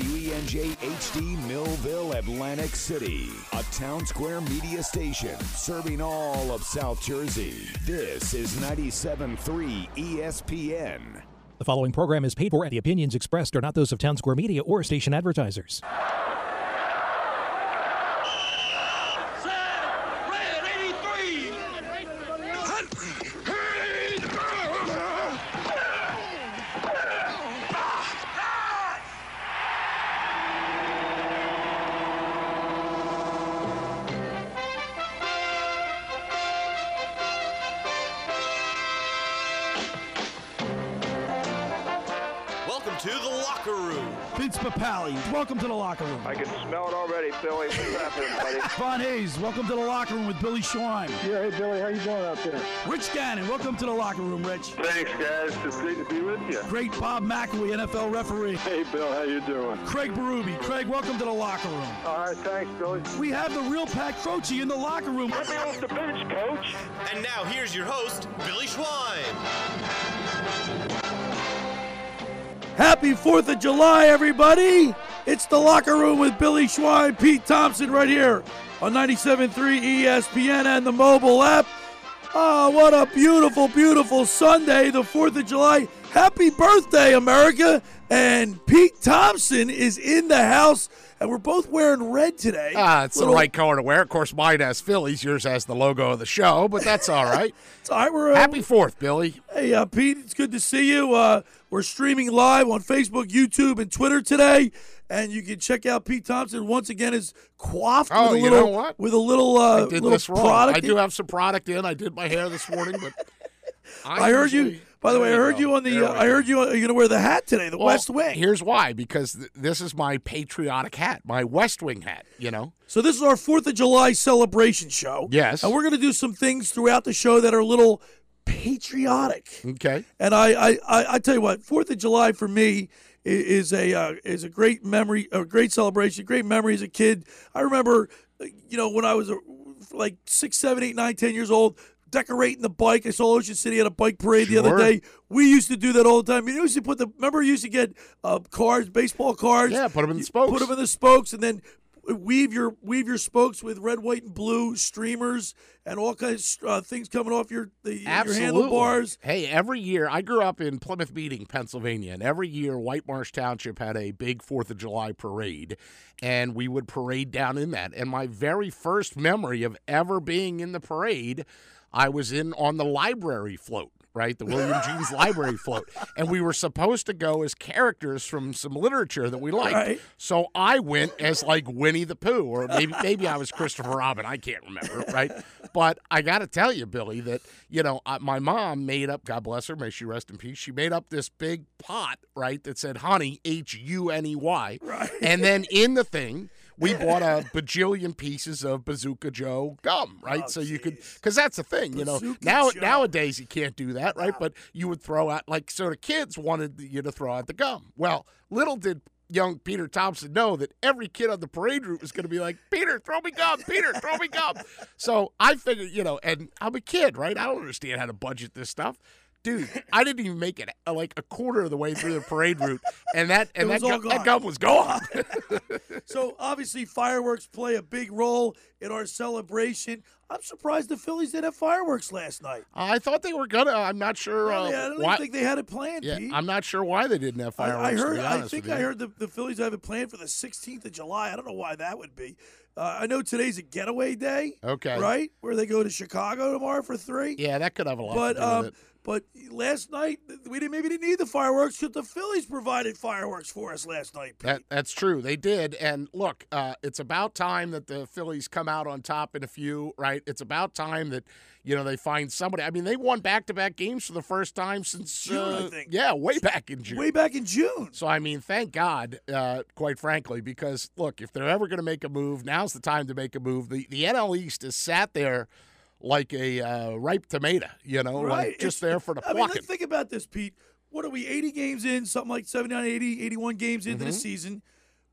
WENJ HD Millville, Atlantic City, a town square media station serving all of South Jersey. This is 97.3 ESPN. The following program is paid for, and the opinions expressed are not those of Town Square Media or station advertisers. Billy Schwein. Yeah, hey, Billy, how you doing out there? Rich Gannon, welcome to the locker room, Rich. Thanks, guys. It's great to be with you. Great Bob McElwee, NFL referee. Hey, Bill, how you doing? Craig Berube. Craig, welcome to the locker room. All right, thanks, Billy. We have the real Pat Croce in the locker room. Let me off the bench, Coach. And now here's your host, Billy Schwein. Happy 4th of July, everybody. It's the locker room with Billy Schwein, Pete Thompson right here on 97.3 ESPN and the mobile app. Oh, what a beautiful, beautiful Sunday, the 4th of July. Happy birthday, America. And Pete Thompson is in the house, and we're both wearing red today. Ah, it's Little- the right color to wear. Of course, mine has Phillies. Yours has the logo of the show, but that's all right. It's all right. We're, uh, Happy Fourth, Billy. Hey, uh, Pete, it's good to see you. Uh, we're streaming live on Facebook, YouTube, and Twitter today, and you can check out Pete Thompson once again is quaffed Oh, with a you little with a little uh, I did little this wrong. product. I do have some product in. I did my hair this morning, but I heard you. By the way, I heard go. you on the. There Uh, I heard you. You're going to wear the hat today, the Well, West Wing. Here's why: because th- this is my patriotic hat, my West Wing hat. You know, So this is our Fourth of July celebration show. Yes. and we're going to do some things throughout the show that are a little patriotic. okay. And I, I, I, I tell you what, Fourth of July for me i- is a uh, is a great memory, a great celebration, great memory as a kid. I remember, you know, when I was uh, like six, seven, eight, nine, ten years old. Decorating the bike. I saw Ocean City at a bike parade the other day. We used to do that all the time. You used to put the. Remember, you used to get uh, cars, baseball cars. Yeah, put 'em in the spokes. Put them in the spokes, and then weave your weave your spokes with red, white, and blue streamers and all kinds of uh, things coming off your the, your handlebars. Hey, every year I grew up in Plymouth Meeting, Pennsylvania, and every year Whitemarsh Township had a big Fourth of July parade, and we would parade down in that. And my very first memory of ever being in the parade, I was in on the library float. Right, the William Jeanes Library float, and we were supposed to go as characters from some literature that we liked. Right. So I went as like Winnie the Pooh, or maybe maybe I was Christopher Robin. I can't remember, right? But I got to tell you, Billy, that you know my mom made up. God bless her, may she rest in peace. She made up this big pot, right, that said "Honey," H U N E Y, Right. and then in the thing. We bought a bajillion pieces of Bazooka Joe gum, right? Oh, so you could, because that's the thing, you know. Bazooka Now Joe. nowadays you can't do that, right? But you would throw out like so the kids wanted you to throw out the gum. Well, little did young Peter Thompson know that every kid on the parade route was going to be like, Peter, throw me gum. Peter, throw me gum. So I figured, you know, and I'm a kid, right? I don't understand how to budget this stuff. Dude, I didn't even make it uh, like a quarter of the way through the parade route, and that and that, gu- that gum was gone. So obviously fireworks play a big role in our celebration. I'm surprised the Phillies didn't have fireworks last night. I thought they were gonna. I'm not sure. I, Uh, mean, I don't why, think they had it planned, yeah, Pete. I'm not sure why they didn't have fireworks. I to heard. I think I heard the, the Phillies have it planned for the 16th of July. I don't know why that would be. Uh, I know today's a getaway day. Okay. Right, where they go to Chicago tomorrow for three. Yeah, that could have a lot But to do um, with it. But last night we didn't maybe didn't need the fireworks because the Phillies provided fireworks for us last night. Pete. That that's true. They did. And look, uh, it's about time that the Phillies come out on top in a few. Right. It's about time that you know they find somebody. I mean, they won back to back games for the first time since June, I uh, think. Yeah, way back in June. Way back in June. So I mean, thank God, uh, quite frankly, because look, if they're ever going to make a move, now's the time to make a move. The the NL East is sat there like a uh, ripe tomato, you know, Right. like just there for the I mean, plucking. think about this, Pete. What are we, 80 games in, something like 79, 80, 81 games into Mm-hmm. the season?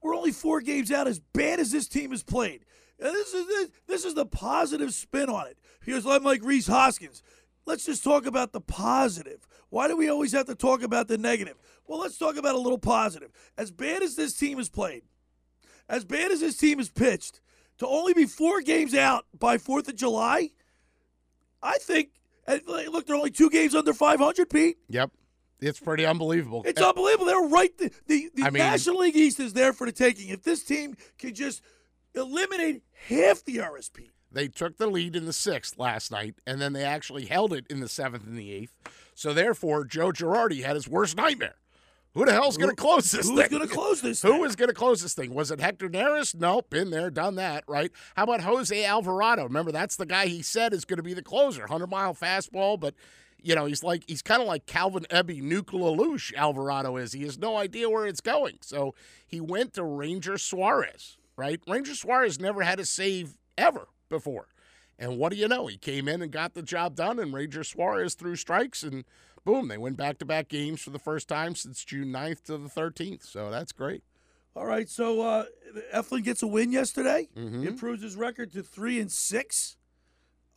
We're only four games out as bad as this team has played. And this is this, this is the positive spin on it. Because I'm like Rhys Hoskins. let's just talk about the positive. Why do we always have to talk about the negative? Well, let's talk about a little positive. As bad as this team has played, as bad as this team has pitched, to only be four games out by 4th of July, I think, look, they're only two games under 500, Pete. Yep. It's pretty unbelievable. It's eh, unbelievable. They're right. The, the, the I mean- National League East is there for the taking. If this team can just eliminate half the RSP. They took the lead in the sixth last night, and then they actually held it in the seventh and the eighth. So therefore, Joe Girardi had his worst nightmare. Who the hell's going to close this Who's thing? going to close this? Who thing? going to close this thing? Was it Hector Neris? Nope, been there, done that, right? How about Jose Alvarado? Remember, that's the guy he said is going to be the closer. 100 mile fastball, but, you know, he's like, he's kind of like Calvin Ebby, Nuclear LaLoosh, Alvarado is. He has no idea where it's going. So he went to Ranger Suarez, right? Ranger Suarez never had a save ever before. And what do you know? He came in and got the job done, and Ranger Suarez threw strikes, and boom, they win back to back games for the first time since June 9th to the 13th. So that's great. All right, so uh, Eflin gets a win yesterday. Mm-hmm. Improves his record to three and six.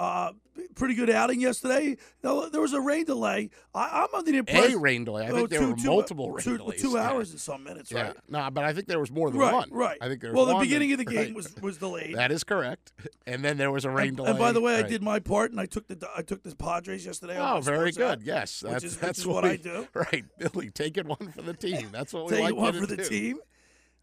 Uh, pretty good outing yesterday. Now, there was a rain delay. I, I'm under the impression A rain delay. I Oh, think there two- were two- multiple rain two, delays. Two Yeah. hours and some minutes, Yeah. right? No, but I think there was more than Right, one. right. I think there was well, the beginning that- of the game right. was was delayed. That is correct. And then there was a rain and, delay. and by the way, I did my part, and I took the I took the Padres yesterday. Oh, very good. app, Yes, which that's is, which that's is what we- I do. Right, Billy, taking one for the team. That's what we Take like one for the do. team.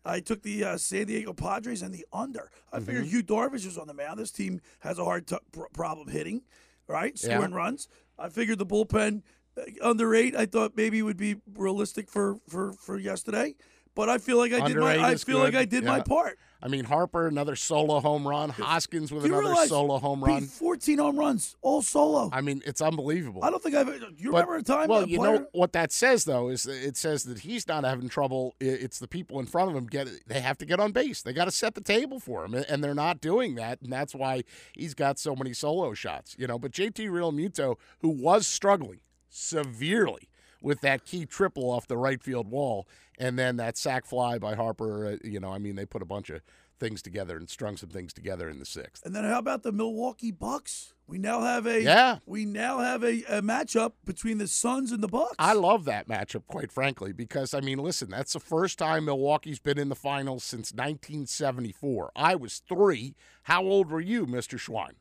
I took the uh, San Diego Padres and the under. I figured Mm-hmm. Yu Darvish was on the mound. This team has a hard t- pr- problem hitting, right? Yeah. Scoring runs. I figured the bullpen uh, under eight. I thought maybe would be realistic for for for yesterday. But I feel like I did my. I feel like. I did my part. I mean, Harper another solo home run. Hoskins with another solo home run. 14 home runs, all solo. I, mean, it's unbelievable. I don't think I've. You But- remember a time? Well, you player, know what that says though is it says that he's not having trouble. It's the people in front of him get. They have to get on base. They got to set the table for him, and they're not doing that, and that's why he's got so many solo shots. You know, but JT Realmuto, who was struggling severely with that key triple off the right field wall, and then that sac fly by Harper. Uh, you know, I mean, they put a bunch of things together and strung some things together in the sixth. And then how about the Milwaukee Bucks? We now have a Yeah. We now have a, a matchup between the Suns and the Bucks. I love that matchup, quite frankly, because I mean, listen, that's the first time Milwaukee's been in the finals since 1974. I was three. How old were you, Mr. Schwein?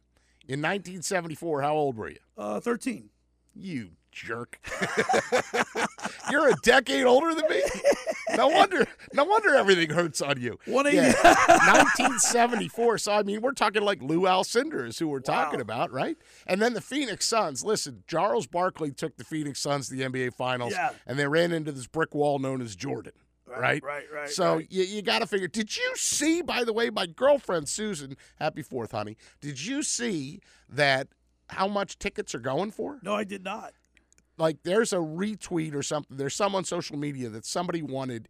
In 1974, how old were you? uh, thirteen. You jerk. You're a decade older than me. No wonder. No wonder everything hurts on you. 180. Yeah, 1974. So I mean, we're talking like Lou Alcindor is who we're talking about, right? And then the Phoenix Suns. Listen, Charles Barkley took the Phoenix Suns to the NBA Finals, Yeah. and they ran into this brick wall known as Jordan. Right, right, right, So right. you, you got to figure. Did you see, by the way, my girlfriend Susan? Happy Fourth, honey. Did you see that? How much tickets are going for? No, I did not. Like there's a retweet or something. There's some on social media that somebody wanted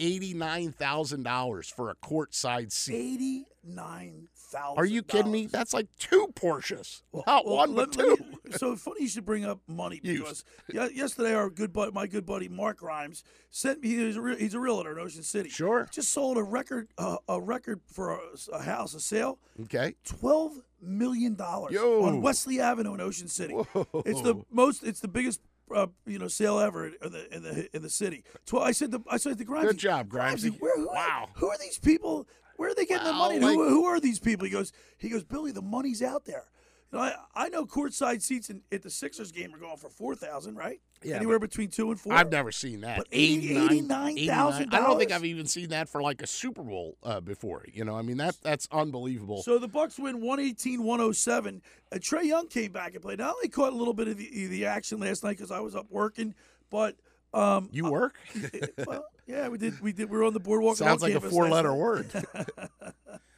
eighty nine thousand dollars for a courtside seat. Eighty nine thousand. Are you kidding me? That's like two Porsches, not one but two. so funny you should bring up money because ye- yesterday our good buddy, my good buddy Mark Grimes sent me. He's a, real, he's a realtor in Ocean City. Sure. Just sold a record uh, a record for a, a house a sale. Okay. Twelve million dollars on Wesley Avenue in Ocean City. It's the most. It's the biggest. Uh, you know, sale ever in the in the in the city. Twelve. I said the I said the Grimesy. Good job, Grimesy. Where, who, Wow. Who are these people? Where are they getting the money? Like- who, who are these people? He goes. He goes. Billy, the money's out there. You know, I, I know courtside seats in, at the Sixers game are going for four thousand, right? Yeah, anywhere between two and four. I've never seen that. But eighty- $89,000? I don't think I've even seen that for like a Super Bowl uh, before. You know, I mean that that's unbelievable. So the Bucks win 118-107. Uh, Trae Young came back and played. I only caught a little bit of the, the action last night because I was up working, but um, you work? well, yeah, we did. We did. We were on the boardwalk. Sounds like a four-letter word.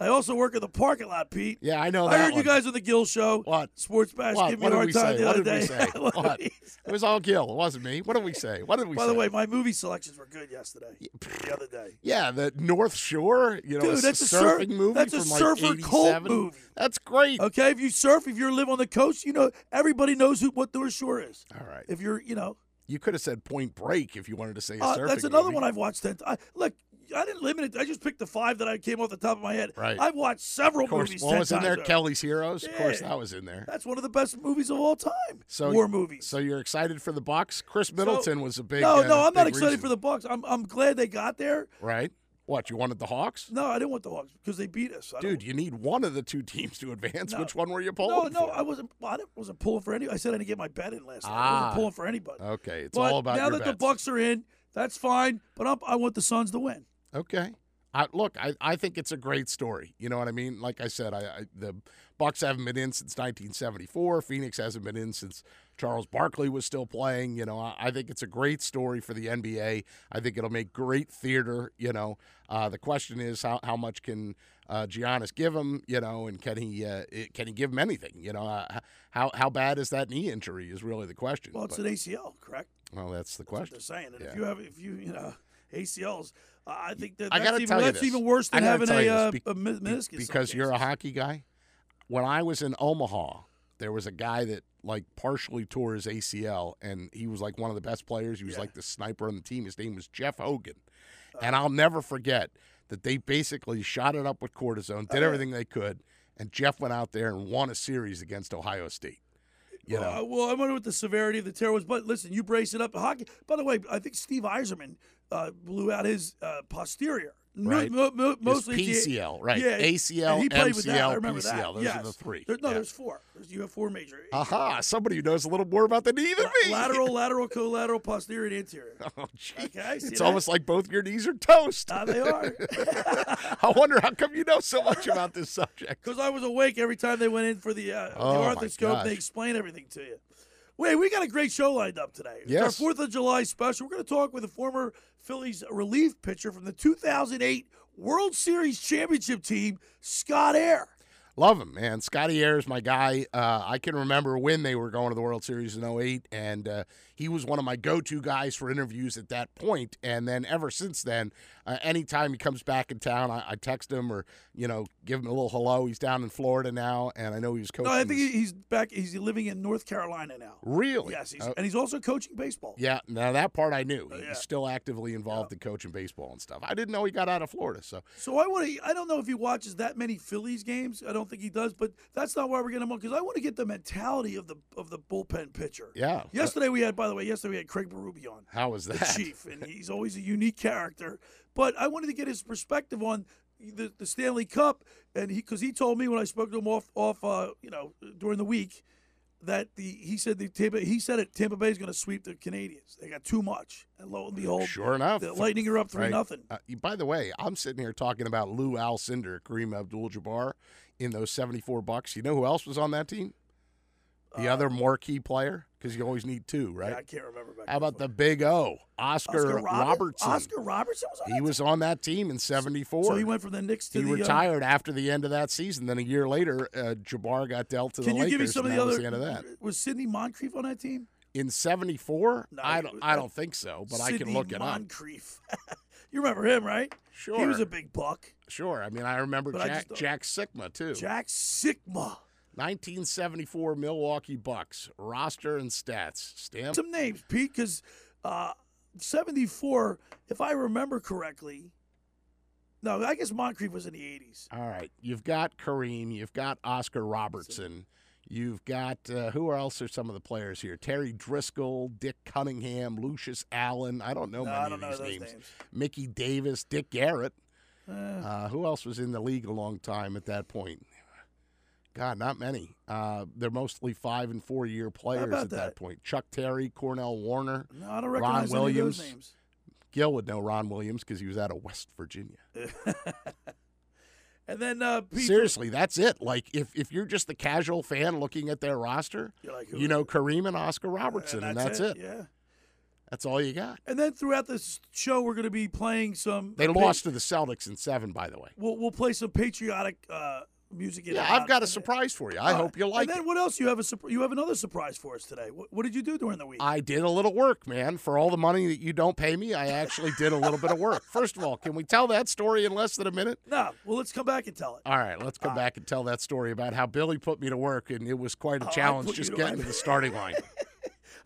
I also work in the parking lot, Pete. Yeah, I know I that. heard you guys on the Gil Show. What? Sports Bash What? give me What a hard we time say? the What other did we day. say? What What? It was all Gil. It wasn't me. What did we say? What did we By say? the way, my movie selections were good yesterday. The other day. Yeah, the North Shore, you know, Dude, a that's a sur- surfing movie that's a like surfer cult movie. That's great. Okay, if you surf, if you live on the coast, you know everybody knows who, what North Shore is. All right. If you're, you know, You could have said Point Break if you wanted to say a uh, surfing that's another movie. one I've watched. Ten I, look, I didn't limit it. I just picked the five that I came off the top of my head. Right. I've watched several Of course, movies. what was in there? over. Kelly's Heroes. Of course, that was in there. That's one of the best movies of all time. So War movies. So you're excited for the Bucks? Khris Middleton was a big. no, uh, no, I'm not excited reason. for the Bucks. I'm I'm glad they got there. Right? What you wanted the Hawks? No, I didn't want the Hawks because they beat us. I Dude, you need one of the two teams to advance. No. Which one were you no, pulling no, for? I wasn't. I wasn't pulling for any. I said I didn't get my bet in last night. I Ah. wasn't pulling for anybody. Okay, it's but all about now that the. Bucks are in, that's fine. But I'm, I want the Suns to win. Okay. I, look, I, I think it's a great story. You know what I mean? Like I said, I, I the Bucks haven't been in since 1974. Phoenix hasn't been in since Charles Barkley was still playing. You know, I, I think it's a great story for the NBA. I think it'll make great theater. You know, uh, the question is how, how much can uh, Giannis give him? You know, and can he uh, it- can he give him anything? You know, uh, how how bad is that knee injury? Is really the question. Well, it's But- an ACL, correct? well, that's the That's question. they're saying. And Yeah. if you have, if you, you know, ACLs, uh, I think that I that's, even, that's even worse than having a, uh, this a mi- Be- meniscus. because you're a hockey guy. When I was in Omaha, there was a guy that like partially tore his ACL, and he was like one of the best players. He was Yeah. like the sniper on the team. His name was Jeff Hogan, and I'll never forget that they basically shot it up with cortisone, did everything they could, and Jeff went out there and won a series against Ohio State. You know, Uh, well, I wonder what the severity of the tear was, but listen, you brace it up. Hockey. By the way, I think Steve Yzerman uh, blew out his uh, posterior. Right. mo- mostly the- PCL, right. Yeah, ACL, he played with that. I MCL, remember that. PCL. Those are the three. There- no, Yeah. there's four. There's, you have four major. Aha! Somebody who knows a little more about the knee than me. lateral, lateral, collateral, posterior, and anterior. Oh, gee. Okay, it's that? almost like both your knees are toast. Ah, they are. I wonder how come you know so much about this subject. Because I was awake every time they went in for the, uh, Oh, the arthroscope. They explain everything to you. Wait, we got a great show lined up today. It's Yes. our Fourth of July special. We're going to talk with a former Phillies relief pitcher from the 2008 World Series championship team, Scott Eyre. Love him, man. Scotty Eyre is my guy. Uh, I can remember when they were going to the World Series in 08, and uh, he was one of my go to guys for interviews at that point. And then ever since then, uh, anytime he comes back in town, I, I text him or, you know, give him a little hello. He's down in Florida now, and I know he was coaching. No, I think he- he's back. He's living in North Carolina now. Really? Yes, he's, Uh, and he's also coaching baseball. yeah, now that part I knew. He's yeah. still actively involved in coaching baseball and stuff. I didn't know he got out of Florida, so So I want to. I don't know if he watches that many Phillies games. I don't think he does, but that's not why we're getting him on because I want to get the mentality of the of the bullpen pitcher. yeah. Yesterday we had, by the way, yesterday we had Craig Berube on. How was the that? chief, and he's always a unique character. But I wanted to get his perspective on the, the Stanley Cup, and he because he told me when I spoke to him off off uh, you know during the week that the he said the Tampa he said it Tampa Bay is going to sweep the Canadiens. They got too much, and lo and behold, Sure enough. the Lightning are up three Right. nothing. Uh, by the way, I'm sitting here talking about Lou Alcindor, Kareem Abdul-Jabbar in those 74 bucks. You know who else was on that team? The other marquee player, because you always need two, right? Uh, Yeah, I can't remember. Back How about the Big O, Oscar, Oscar Robert- Robertson? Oscar Robertson was on he that was on that team in 74. So he went from the Knicks to He the. uh, retired after the end of that season. Then a year later, uh, Jabbar got dealt to can the you Lakers. give me some of the was other? the end of that. Was Sidney Moncrief on that team? In 74? No, I don't, I don't think so, but I can Sidney look it up. Moncrief. you remember him, right? Sure. He was a big buck. Sure. I mean, I remember But I Jack, just Jack Sikma, too. Jack Sikma. 1974 Milwaukee Bucks roster and stats. Stamp. Some names, Pete, because uh, 74, if I remember correctly, no, I guess Moncrief was in the 80s. All right, you've got Kareem, you've got Oscar Robertson, you've got uh, who else are some of the players here? Terry Driscoll, Dick Cunningham, Lucius Allen. I don't know No, many don't of know these names. names. Mickey Davis, Dick Garrett. Uh, Uh, who else was in the league a long time at that point? God, not many. Uh, they're mostly five and four year players at that? that? point. Chuck Terry, Cornell Warner. no, I don't Ron recognize any of Williams. those names. Gil would know Ron Williams because he was out of West Virginia. And then uh, Seriously, that's it. Like if, if you're just the casual fan looking at their roster, like, you know Kareem and Oscar Robertson, and that's, it. Yeah. That's all you got. And then throughout this show, we're going to be playing some. They pa- lost to the Celtics in seven, by the way. We'll, we'll play some patriotic uh, music. Yeah, I've got a surprise for you. I All hope you like it. And then it. what else? You have a you have another surprise for us today. What, what did you do during the week? I did a little work, man. For all the money that you don't pay me, I actually did a little bit of work. First of all, can we tell that story in less than a minute? no. Well, let's come back and tell it. All right, let's come back and tell that story about how Billy put me to work, and it was quite a Oh, challenge just getting to the starting line.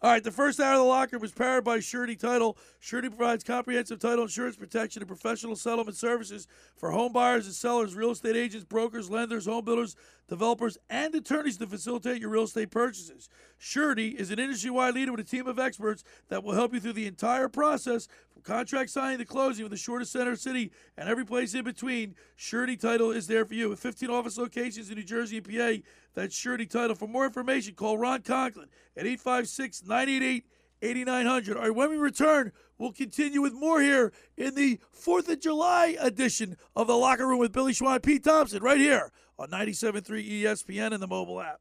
All right, the first hour of the locker was powered by Surety Title. Surety provides comprehensive title insurance protection and professional settlement services for home buyers and sellers, real estate agents, brokers, lenders, home builders, developers, and attorneys to facilitate your real estate purchases. Surety is an industry wide leader with a team of experts that will help you through the entire process contract signing to closing with the shortest center city and every place in between. Surety Title is there for you. With 15 office locations in New Jersey and PA, that's Surety Title. For more information, call Ron Conklin at 856 988 8900. All right, when we return, we'll continue with more here in the 4th of July edition of The Locker Room with Billy Schwein, Pete Thompson, right here on 97.3 ESPN and the mobile app.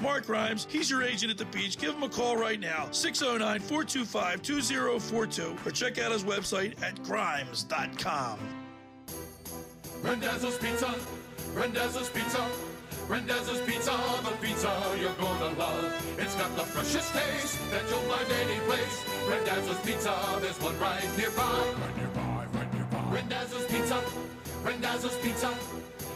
Mark Grimes, he's your agent at the beach. Give him a call right now, 609 425 2042, or check out his website at grimes.com. Randazzo's Pizza, Randazzo's Pizza, Rendezvous Pizza, the pizza you're gonna love. It's got the freshest taste that you'll find any place. Rendezvous Pizza, there's one right nearby. Right nearby, right nearby. Rendezvous Pizza, Rendezvous Pizza.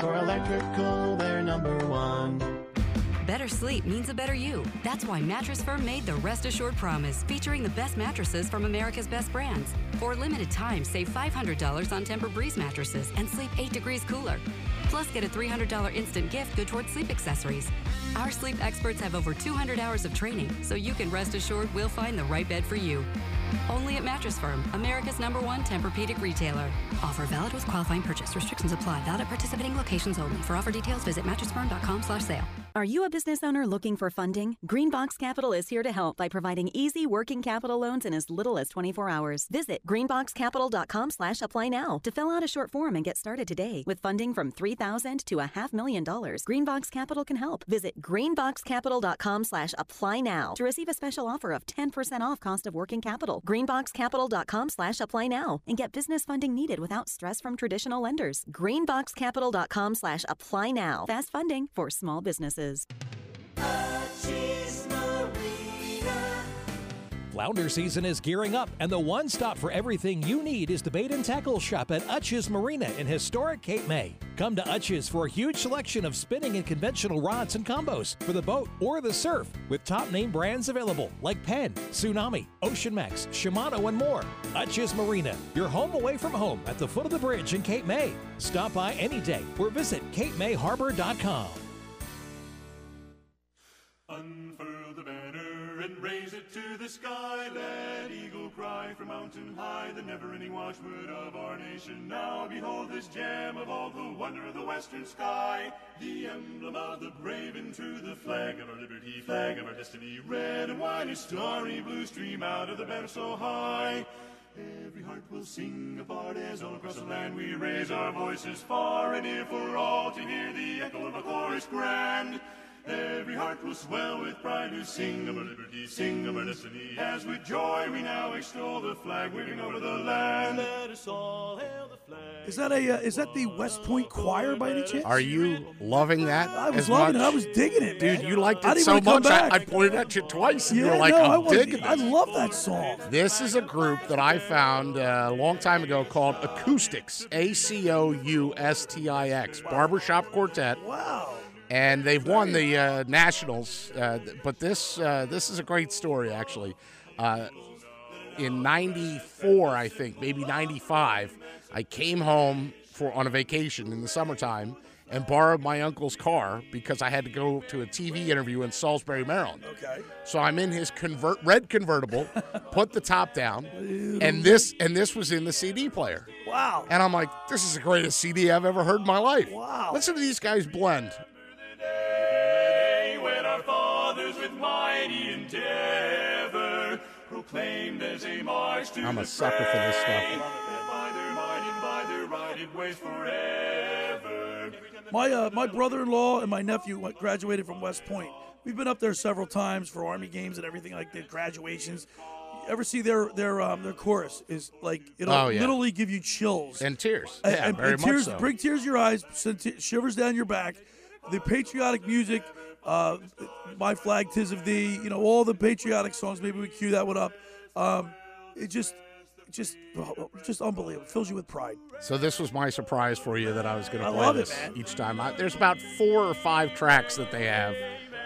for electrical, they're number one. Better sleep means a better you. That's why Mattress Firm made the Rest Assured Promise, featuring the best mattresses from America's best brands. For a limited time, save $500 on Tempur-Breeze mattresses and sleep 8 degrees cooler. Plus, get a $300 instant gift good towards sleep accessories. Our sleep experts have over 200 hours of training, so you can rest assured we'll find the right bed for you. Only at Mattress Firm, America's number one Tempur-Pedic retailer. Offer valid with qualifying purchase. Restrictions apply. Valid at participating locations only. For offer details, visit mattressfirm.com slash sale. Are you a business owner looking for funding? Greenbox Capital is here to help by providing easy working capital loans in as little as 24 hours. Visit greenboxcapital.com slash apply now to fill out a short form and get started today. With funding from 3,000 to a half million dollars, Greenbox Capital can help. Visit greenboxcapital.com slash apply now to receive a special offer of 10% off cost of working capital. greenboxcapital.com slash apply now and get business funding needed without stress from traditional lenders. greenboxcapital.com slash apply now. Fast funding for small businesses. Flounder season is gearing up, and the one stop for everything you need is the bait and tackle shop at Utsch's Marina in historic Cape May. Come to Utsch's for a huge selection of spinning and conventional rods and combos for the boat or the surf, with top name brands available like Penn, Tsunami, Ocean Max, Shimano, and more. Utsch's Marina, your home away from home at the foot of the bridge in Cape May. Stop by any day or visit CapeMayHarbor.com. and raise it to the sky. Let eagle cry from mountain high, the never-ending watchword of our nation. Now behold this gem of all the wonder of the western sky, the emblem of the brave and true, the flag of our liberty, flag of our destiny. Red and white, a starry blue stream out of the banner so high. Every heart will sing a part as all across the land we raise our voices far and near for all to hear the echo of a chorus grand. Every heart will swell with pride to sing of our liberty, sing of our destiny. As with joy we now extol the flag waving over the land. Let us all hail the flag. Is that a uh, is that the West Point Choir by any chance? Are you loving that? I was as loving much? it. I was digging it, Dude, man. you liked I it didn't so much. I. I pointed at you twice, and yeah, you're like, no, I I'm was, digging I love that song. This is a group that I found uh, a long time ago called Acoustix, A C O U S T I X, Barbershop Quartet. Wow. And they've won the uh, Nationals, uh, but this uh, this is a great story actually. Uh, in '94, I think, maybe '95, I came home for on a vacation in the summertime and borrowed my uncle's car because I had to go to a TV interview in Salisbury, Maryland. Okay. So I'm in his convert red convertible, put the top down, and this and this was in the CD player. Wow. And I'm like, this is the greatest CD I've ever heard in my life. Wow. Listen to these guys blend. Day when our fathers with mighty endeavor proclaimed as a march to I'm a the sucker for this stuff. fray, By their might and by their right ways forever. My uh, my brother-in-law and my nephew graduated from West Point. We've been up there several times for army games and everything like that, graduations. You ever see their their um, their chorus is like it'll Oh, yeah. literally give you chills And tears. Yeah, and, very and much tears so. bring tears to your eyes, send t- shivers down your back. The patriotic music, uh, "My Flag, Tis of Thee," you know all the patriotic songs. Maybe we cue that one up. Um, it just, just, just unbelievable. Fills you with pride. So this was my surprise for you that I was going to play love it, this each time. I, there's about four or five tracks that they have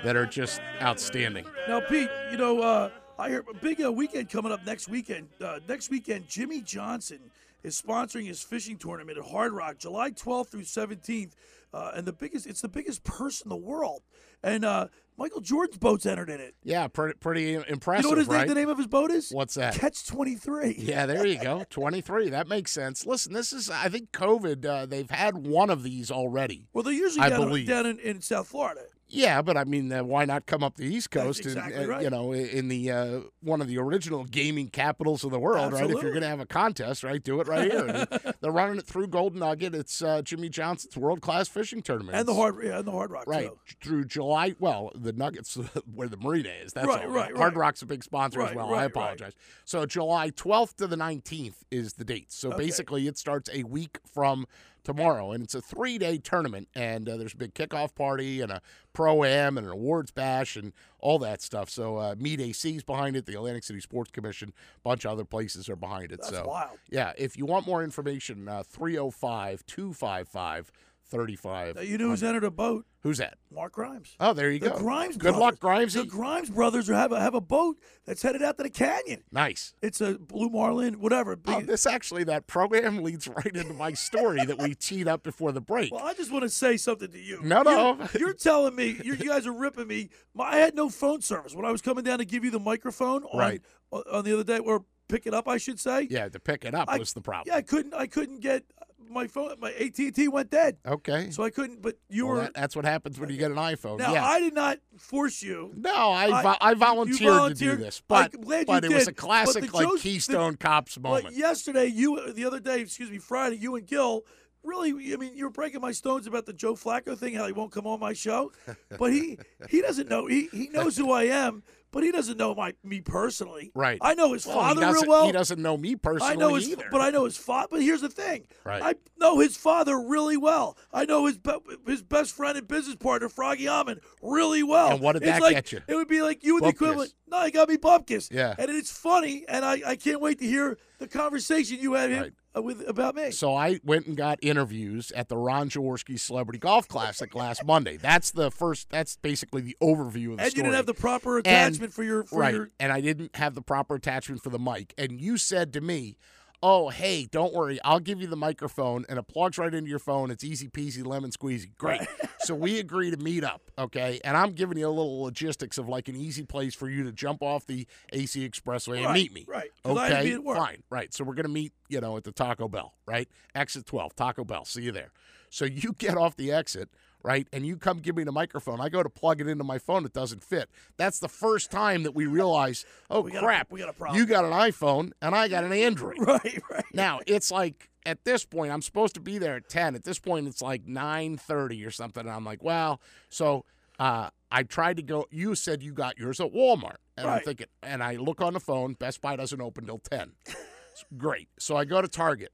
that are just outstanding. Now, Pete, you know, uh, I hear a big uh, weekend coming up next weekend. Uh, next weekend, Jimmy Johnson is sponsoring his fishing tournament at Hard Rock, July 12th through 17th, uh, and the biggest. It's the biggest purse in the world, and uh, Michael Jordan's boat's entered in it. Yeah, pretty pretty impressive, you know what his right? name, the name of his boat is? What's that? Catch 23. Yeah, there you go. 23. That makes sense. Listen, this is, I think COVID, uh, they've had one of these already. Well, they're usually I down, believe. down in, in South Florida. Yeah, but I mean, uh, why not come up the East That's Coast? and, exactly uh, right. You know, in the uh, one of the original gaming capitals of the world, right? If you're going to have a contest, right, do it right here. They're running it through Golden Nugget. It's uh, Jimmy Johnson's world class fishing tournament. And the hard, yeah, and the Hard Rock Right too. through July. Well, the Nuggets where the marina is. That's Right, all. right, Hard right. Rock's a big sponsor as well. right, I right. apologize. So July 12th to the 19th is the date. So Okay. basically, it starts a week from tomorrow, and it's a three-day tournament. And uh, there's a big kickoff party and a pro am and an awards bash and all that stuff. So uh, Meet AC's behind it. The Atlantic City Sports Commission, a bunch of other places are behind it. That's so wild. yeah, if you want more information, uh, 305 255 35. You know who's entered a boat? Who's that? Mark Grimes. Oh, there you The go. Grimes Good luck, brothers. Grimesy. The Grimes brothers have a, have a boat that's headed out to the canyon. Nice. It's a Blue Marlin, whatever. Oh, this actually, that program leads right into my story that we teed up before the break. well, I just want to say something to you. No, no. You're, you're telling me you're, you guys are ripping me. My, I had no phone service when I was coming down to give you the microphone on, Right. on, on the other day, or pick it up, I should say. Yeah, to pick it up I- was the problem. Yeah, I couldn't. I couldn't get my phone. My AT and T went dead, Okay. so I couldn't. But you Well, were that- that's what happens when you get an iPhone. now. yeah. I did not force you. no, I, I- I you volunteered, to do volunteered. this, but, but it was a classic like jokes- Keystone Cops moment. Like yesterday, you the other day, excuse me, Friday, you and Gil really. I mean, you're breaking my stones about the Joe Flacco thing, how he won't come on my show, but he he doesn't know. He he knows who I am, but he doesn't know my me personally. Right. I know his Well, father real well. He doesn't know me personally I know his, either. but I know his father. But here's the thing: Right. I know his father really well. I know his be- his best friend and business partner, Froggy Almond, really well. And what did It's that like, get you? It would be like you and the equivalent. No, he got me Bupkis. Yeah. and it's funny, and I, I can't wait to hear the conversation you had him, Right. Uh, with about me. So I went and got interviews at the Ron Jaworski Celebrity Golf Classic last Monday. That's the first. That's basically the overview of the and you didn't have the proper And- attachment for your for right, your. and I didn't have the proper attachment for the mic. And you said to me, "Oh, hey, don't worry, I'll give you the microphone, and it plugs right into your phone. It's easy peasy, lemon squeezy. Great." so we agree to meet up, okay? And I'm giving you a little logistics of like an easy place for you to jump off the AC Expressway and meet me. right, 'cause I had Okay, be at work. fine, right. So we're gonna meet, you know, at the Taco Bell, right? Exit 12, Taco Bell. See you there. So you get off the exit right? And you come give me the microphone. I go to plug it into my phone, it doesn't fit. That's the first time that we realize, oh We got a- crap, we got a problem. You got an iPhone and I got an Android. Right, right. Now it's like at this point I'm supposed to be there at ten. At this point it's like nine thirty or something. And I'm like, well, so uh, I tried to go. You said you got yours at Walmart, and I'm thinking, and I look on the phone. Best Buy doesn't open till ten. It's great. So I go to Target.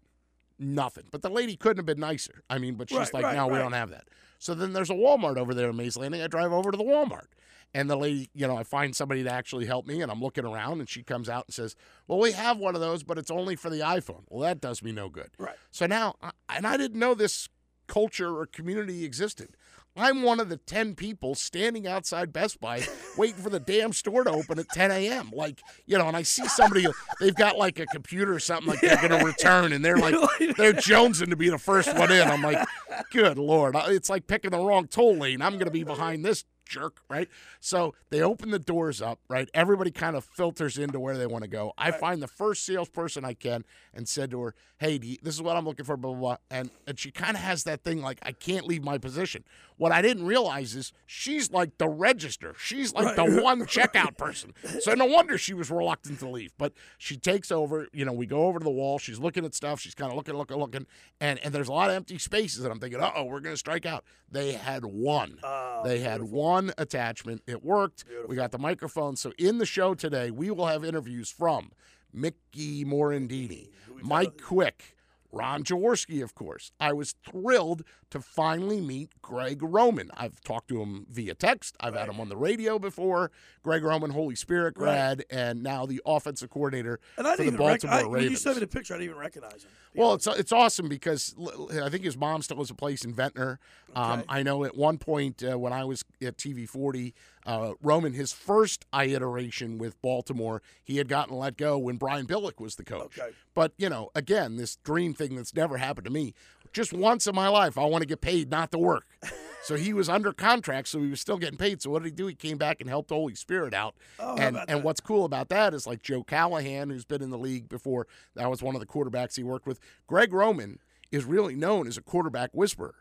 Nothing. But the lady couldn't have been nicer. I mean, but she's Right, like, right, no, we don't have that. So then there's a Walmart over there in Mays Landing. I drive over to the Walmart. And the lady, you know, I find somebody to actually help me, and I'm looking around, and she comes out and says, "Well, we have one of those, but it's only for the iPhone." Well, that does me no good. Right. So now, and I didn't know this culture or community existed. I'm one of the 10 people standing outside Best Buy waiting for the damn store to open at 10 a.m. Like, you know, and I see somebody, they've got like a computer or something like they're going to return, and they're like, they're jonesing to be the first one in. I'm like, good Lord. It's like picking the wrong toll lane. I'm going to be behind this jerk, right? So they open the doors up, right? Everybody kind of filters into where they want to go. I find the first salesperson I can and said to her, "Hey, you- this is what I'm looking for." Blah blah blah. And and she kind of has that thing like, "I can't leave my position." What I didn't realize is she's like the register. She's like the one checkout person. So no wonder she was reluctant to leave. But she takes over. You know, we go over to the wall. She's looking at stuff. She's kind of looking, looking, looking, and and there's a lot of empty spaces. And I'm thinking, "Uh oh, we're gonna strike out." They had one. they had one attachment. It worked. We got the microphone. So in the show today, we will have interviews from Mickey Morandini, Mike Quick, Ron Jaworski, of course. I was thrilled to finally meet Greg Roman. I've talked to him via text. I've had him on the radio before. Greg Roman, Holy Spirit grad, and now the offensive coordinator And I for the even rec- I, when you sent me the picture, I didn't even recognize him. Well, it's it's awesome because I think his mom still has a place in Ventnor. Um, I know at one point uh, when I was at TV 40, uh, Roman, his first iteration with Baltimore, he had gotten let go when Brian Billick was the coach. Okay. But, you know, again, this dream thing that's never happened to me. Just once in my life, I want to get paid, not to work. so he was under contract, so he was still getting paid. So what did he do? He came back and helped Holy Spirit out. Oh, and and what's cool about that is like Joe Callahan, who's been in the league before, that was one of the quarterbacks he worked with. Greg Roman is really known as a quarterback whisperer.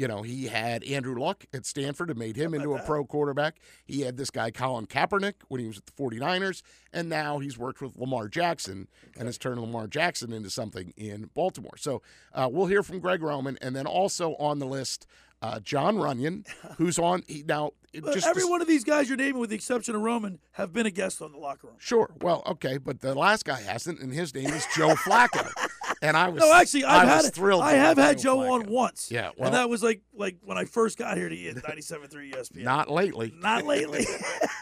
You know, he had Andrew Luck at Stanford and made him into a pro quarterback. He had this guy, Colin Kaepernick, when he was at the 49ers. And now he's worked with Lamar Jackson and has turned Lamar Jackson into something in Baltimore. So uh, we'll hear from Greg Roman. And then also on the list, uh, Jon Runyan, who's on he, now. Just every one of these guys you're naming, with the exception of Roman, have been a guest on the locker room. Sure. Well, okay, but the last guy hasn't, and his name is Joe Flacco. And I was No, actually, I've I had was it. thrilled. I have had Joe on once. Yeah, well- and that was like like when I first got here to E 97.3 ESPN. Not lately. Not lately.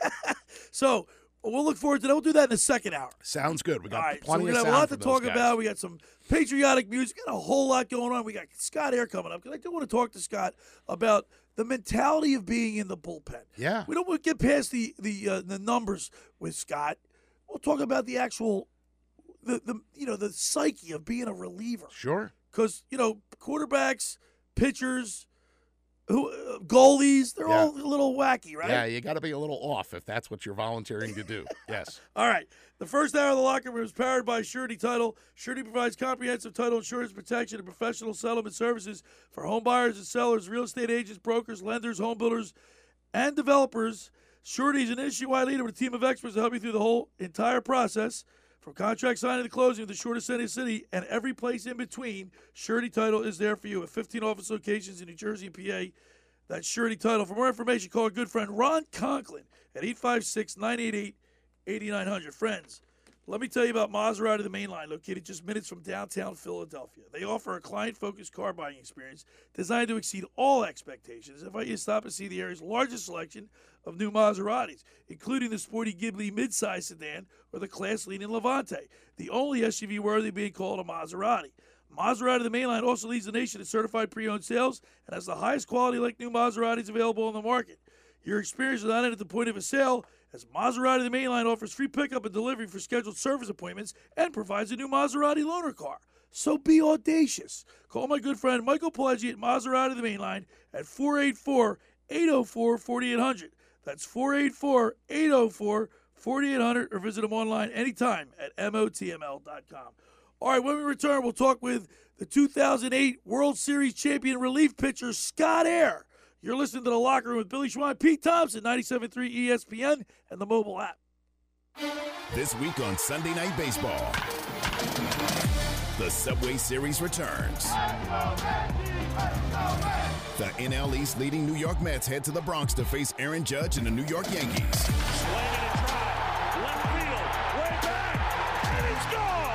so we'll look forward to that. We'll do that in the second hour. Sounds good. We got right, so plenty we're gonna have a lot to talk guys. about. We got some patriotic music. Got a whole lot going on. We got Scott Eyre coming up because I do want to talk to Scott about the mentality of being in the bullpen. Yeah. We don't want to get past the the uh, the numbers with Scott. We'll talk about the actual the the you know the psyche of being a reliever Sure. because you know quarterbacks, pitchers, who uh, goalies, they're Yeah. all a little wacky, right? Yeah, you got to be a little off if that's what you're volunteering to do. Yes. All right. The first hour of the locker room is powered by Surety Title. Surety provides comprehensive title insurance protection and professional settlement services for home buyers and sellers, real estate agents, brokers, lenders, home builders, and developers. Surety is an industry-wide leader with a team of experts to help you through the whole entire process. From contract signing to closing with the shortest in city and every place in between, Surety Title is there for you at 15 office locations in New Jersey and PA. That's Surety Title. For more information, call our good friend Ron Conklin at 856 988 8900. Friends, let me tell you about Maserati the Main Line, located just minutes from downtown Philadelphia. They offer a client focused car buying experience designed to exceed all expectations. Invite you to stop and see the area's largest selection of new Maseratis, including the sporty Ghibli midsize sedan or the class leading Levante, the only SUV worthy of being called a Maserati. Maserati the Mainline also leads the nation in certified pre-owned sales and has the highest quality like new Maseratis available on the market. Your experience is not at the point of a sale, as Maserati the Mainline offers free pickup and delivery for scheduled service appointments and provides a new Maserati loaner car. So be audacious. Call my good friend Michael Pileggi at Maserati the Mainline at 484 804 4800. That's 484 804 4800 or visit them online anytime at MOTML.com. All right, when we return, we'll talk with the 2008 World Series champion relief pitcher Scott Eyre. You're listening to The Locker Room with Billy Schwein, Pete Thompson, 97.3 ESPN, and the mobile app. This week on Sunday Night Baseball, the Subway Series returns. The NL East leading New York Mets head to the Bronx to face Aaron Judge and the New York Yankees. The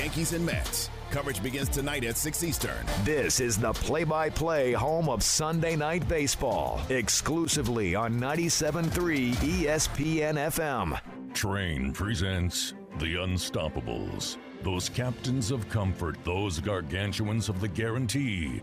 Yankees and Mets. Coverage begins tonight at 6 Eastern. This is the play by play home of Sunday Night Baseball, exclusively on 97.3 ESPN FM. Trane presents The Unstoppables. Those captains of comfort, those gargantuans of the guarantee,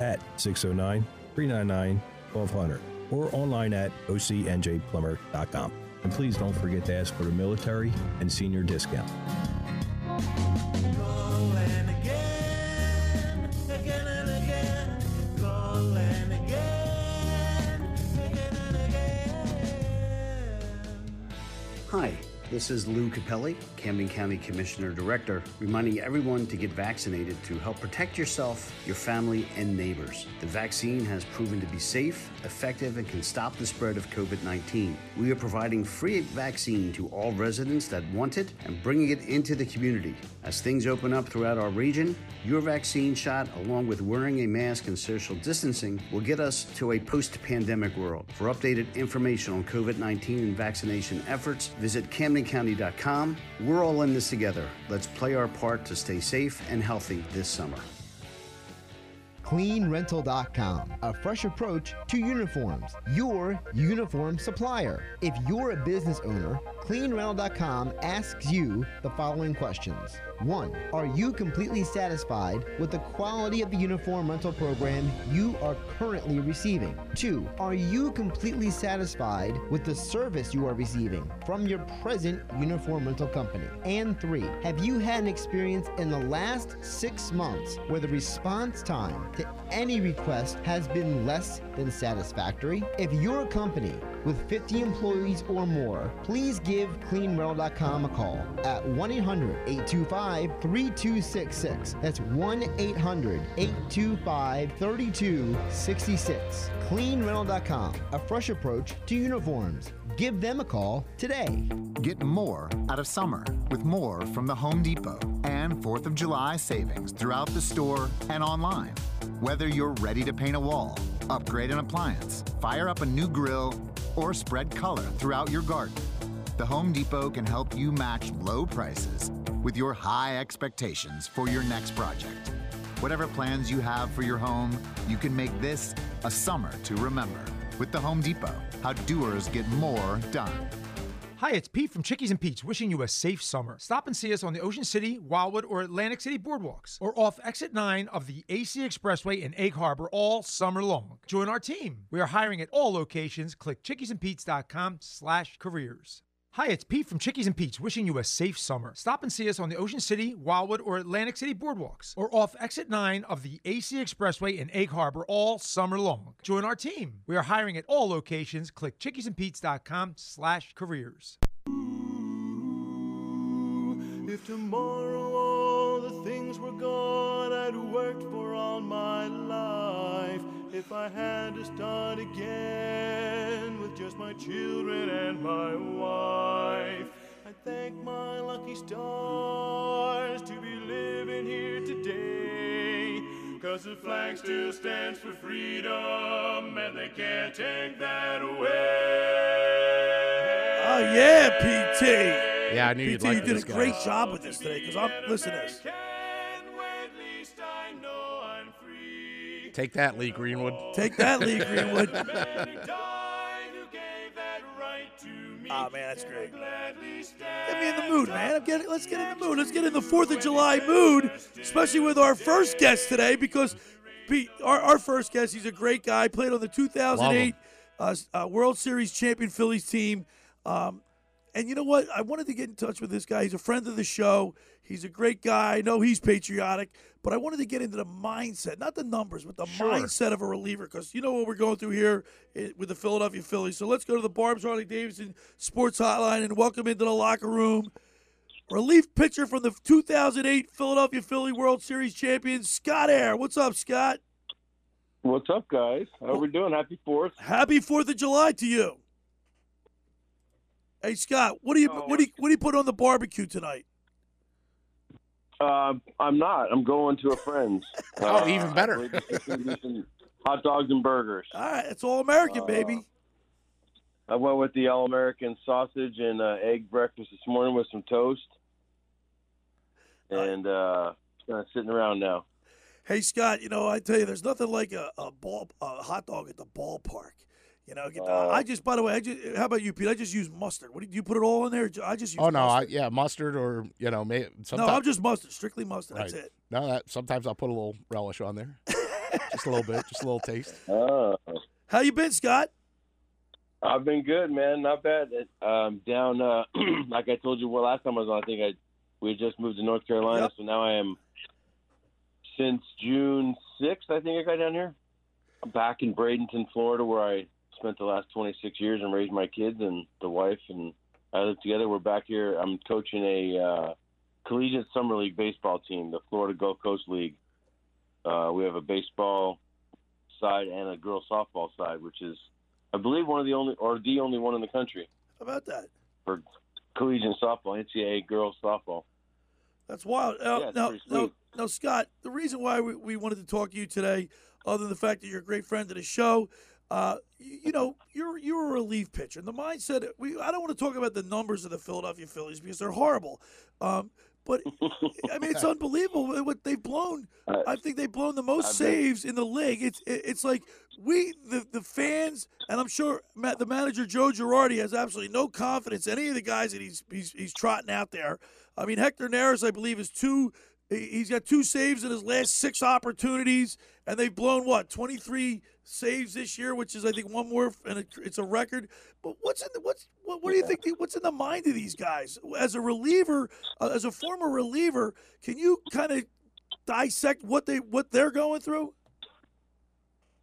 at 609 399 1200 or online at ocnjplumber.com. And please don't forget to ask for the military and senior discount. Hi, this is Lou Cappelli, Camden County Commissioner Director, reminding everyone to get vaccinated to help protect yourself, your family, and neighbors. The vaccine has proven to be safe, effective, and can stop the spread of COVID 19. We are providing free vaccine to all residents that want it and bringing it into the community. As things open up throughout our region, your vaccine shot, along with wearing a mask and social distancing, will get us to a post pandemic world. For updated information on COVID 19 and vaccination efforts, visit CamdenCounty.com. We're all in this together. Let's play our part to stay safe and healthy this summer. CleanRental.com, a fresh approach to uniforms. Your uniform supplier. If you're a business owner, CleanRental.com asks you the following questions. One, are you completely satisfied with the quality of the uniform rental program you are currently receiving? Two, are you completely satisfied with the service you are receiving from your present uniform rental company? And three, have you had an experience in the last six months where the response time to any request has been less than satisfactory? If you're company with 50 employees or more, please give CleanRental.com a call at 1 800 825 3266. That's 1 800 825 3266. CleanRental.com, a fresh approach to uniforms. Give them a call today. Get more out of summer with more from the Home Depot and 4th of July savings throughout the store and online. Whether you're ready to paint a wall, upgrade an appliance, fire up a new grill, or spread color throughout your garden, the Home Depot can help you match low prices with your high expectations for your next project. Whatever plans you have for your home, you can make this a summer to remember. With the Home Depot, how doers get more done. Hi, it's Pete from Chickies and Pete's wishing you a safe summer. Stop and see us on the Ocean City, Wildwood, or Atlantic City boardwalks, or off exit 9 of the AC Expressway in Egg Harbor all summer long. Join our team. We are hiring at all locations. Click chickiesandpete's.com slash careers. Hi, it's Pete from Chickies and Pete's wishing you a safe summer. Stop and see us on the Ocean City, Wildwood, or Atlantic City boardwalks, or off exit 9 of the AC Expressway in Egg Harbor all summer long. Join our team. We are hiring at all locations. Click chickiesandpete's.com slash careers. If tomorrow all the things were gone I'd worked for all my life. If I had to start again with just my children and my wife, I'd thank my lucky stars to be living here today. Cause the flag still stands for freedom and they can't take that away. Oh yeah, PT. Yeah, I knew PT, you'd like you did a guy. great job with this today. Because I'm listen to this. Take that, Lee Greenwood. Take that, Lee Greenwood. Ah man, that's great. Get me in the mood, man. I'm getting, let's get in the mood. Let's get in the Fourth of July mood, especially with our first guest today, because Pete, our, our first guest, he's a great guy. Played on the 2008 uh, uh, World Series champion Phillies team. Um, and you know what? I wanted to get in touch with this guy. He's a friend of the show. He's a great guy. I know he's patriotic, but I wanted to get into the mindset, not the numbers, but the Sure. mindset of a reliever. Because you know what we're going through here with the Philadelphia Phillies. So let's go to the Barb's Harley Davidson Sports Hotline and welcome into the locker room. Relief pitcher from the 2008 Philadelphia Philly World Series champion, Scott Eyre. What's up, Scott? What's up, guys? How are we doing? Happy Fourth. Happy Fourth of July to you. Hey Scott, what do you what do you what do you put on the barbecue tonight? Uh, I'm not. I'm going to a friend's. Oh, Uh, even better. I believe it's gonna be some hot dogs and burgers. All right, it's all American, baby. I went with the all American sausage and uh, egg breakfast this morning with some toast, and uh, kind of sitting around now. Hey Scott, you know I tell you, there's nothing like a, a ball a hot dog at the ballpark. You know, get the, Uh, I just by the way, I just how about you, Pete? I just use mustard. What do you, do you put it all in there? I just use Oh no, I, mustard. yeah, mustard or you know, may, no, I'm just mustard, strictly mustard. That's it. No, that sometimes I'll put a little relish on there, just a little bit, just a little taste. Oh. How you been, Scott? I've been good, man. Not bad. Um, down, uh, like I told you, well, last time I was on, I think I we had just moved to North Carolina, so now I am since June sixth. I think I got down here. I'm back in Bradenton, Florida, where I spent the last 26 years and raised my kids and the wife and I live together. We're back here. I'm coaching a uh, collegiate summer league baseball team, the Florida Gulf Coast League. Uh, we have a baseball side and a girls softball side, which is, I believe, one of the only or the only one in the country How about that? for collegiate softball, NCAA girls softball. That's wild. Now, Yeah, now, now, now, Scott, the reason why we, we wanted to talk to you today, other than the fact that you're a great friend of the show, uh, you, know, you're you're a relief pitcher, and the mindset. We I don't want to talk about the numbers of the Philadelphia Phillies because they're horrible. Um, but I mean, it's unbelievable what they've blown. I think they've blown the most saves in the league. It's it's like we the the fans, and I'm sure Matt, the manager Joe Girardi has absolutely no confidence in any of the guys that he's he's, he's trotting out there. I mean, Hector Neris, I believe, is two. He- He's got two saves in his last six opportunities, and they've blown what 23 saves this year, which is I think one more, and it's a record. But what's in the what's what, what do you think? What's in the mind of these guys as a reliever, uh, as a former reliever? Can you kind of dissect what they what they're going through?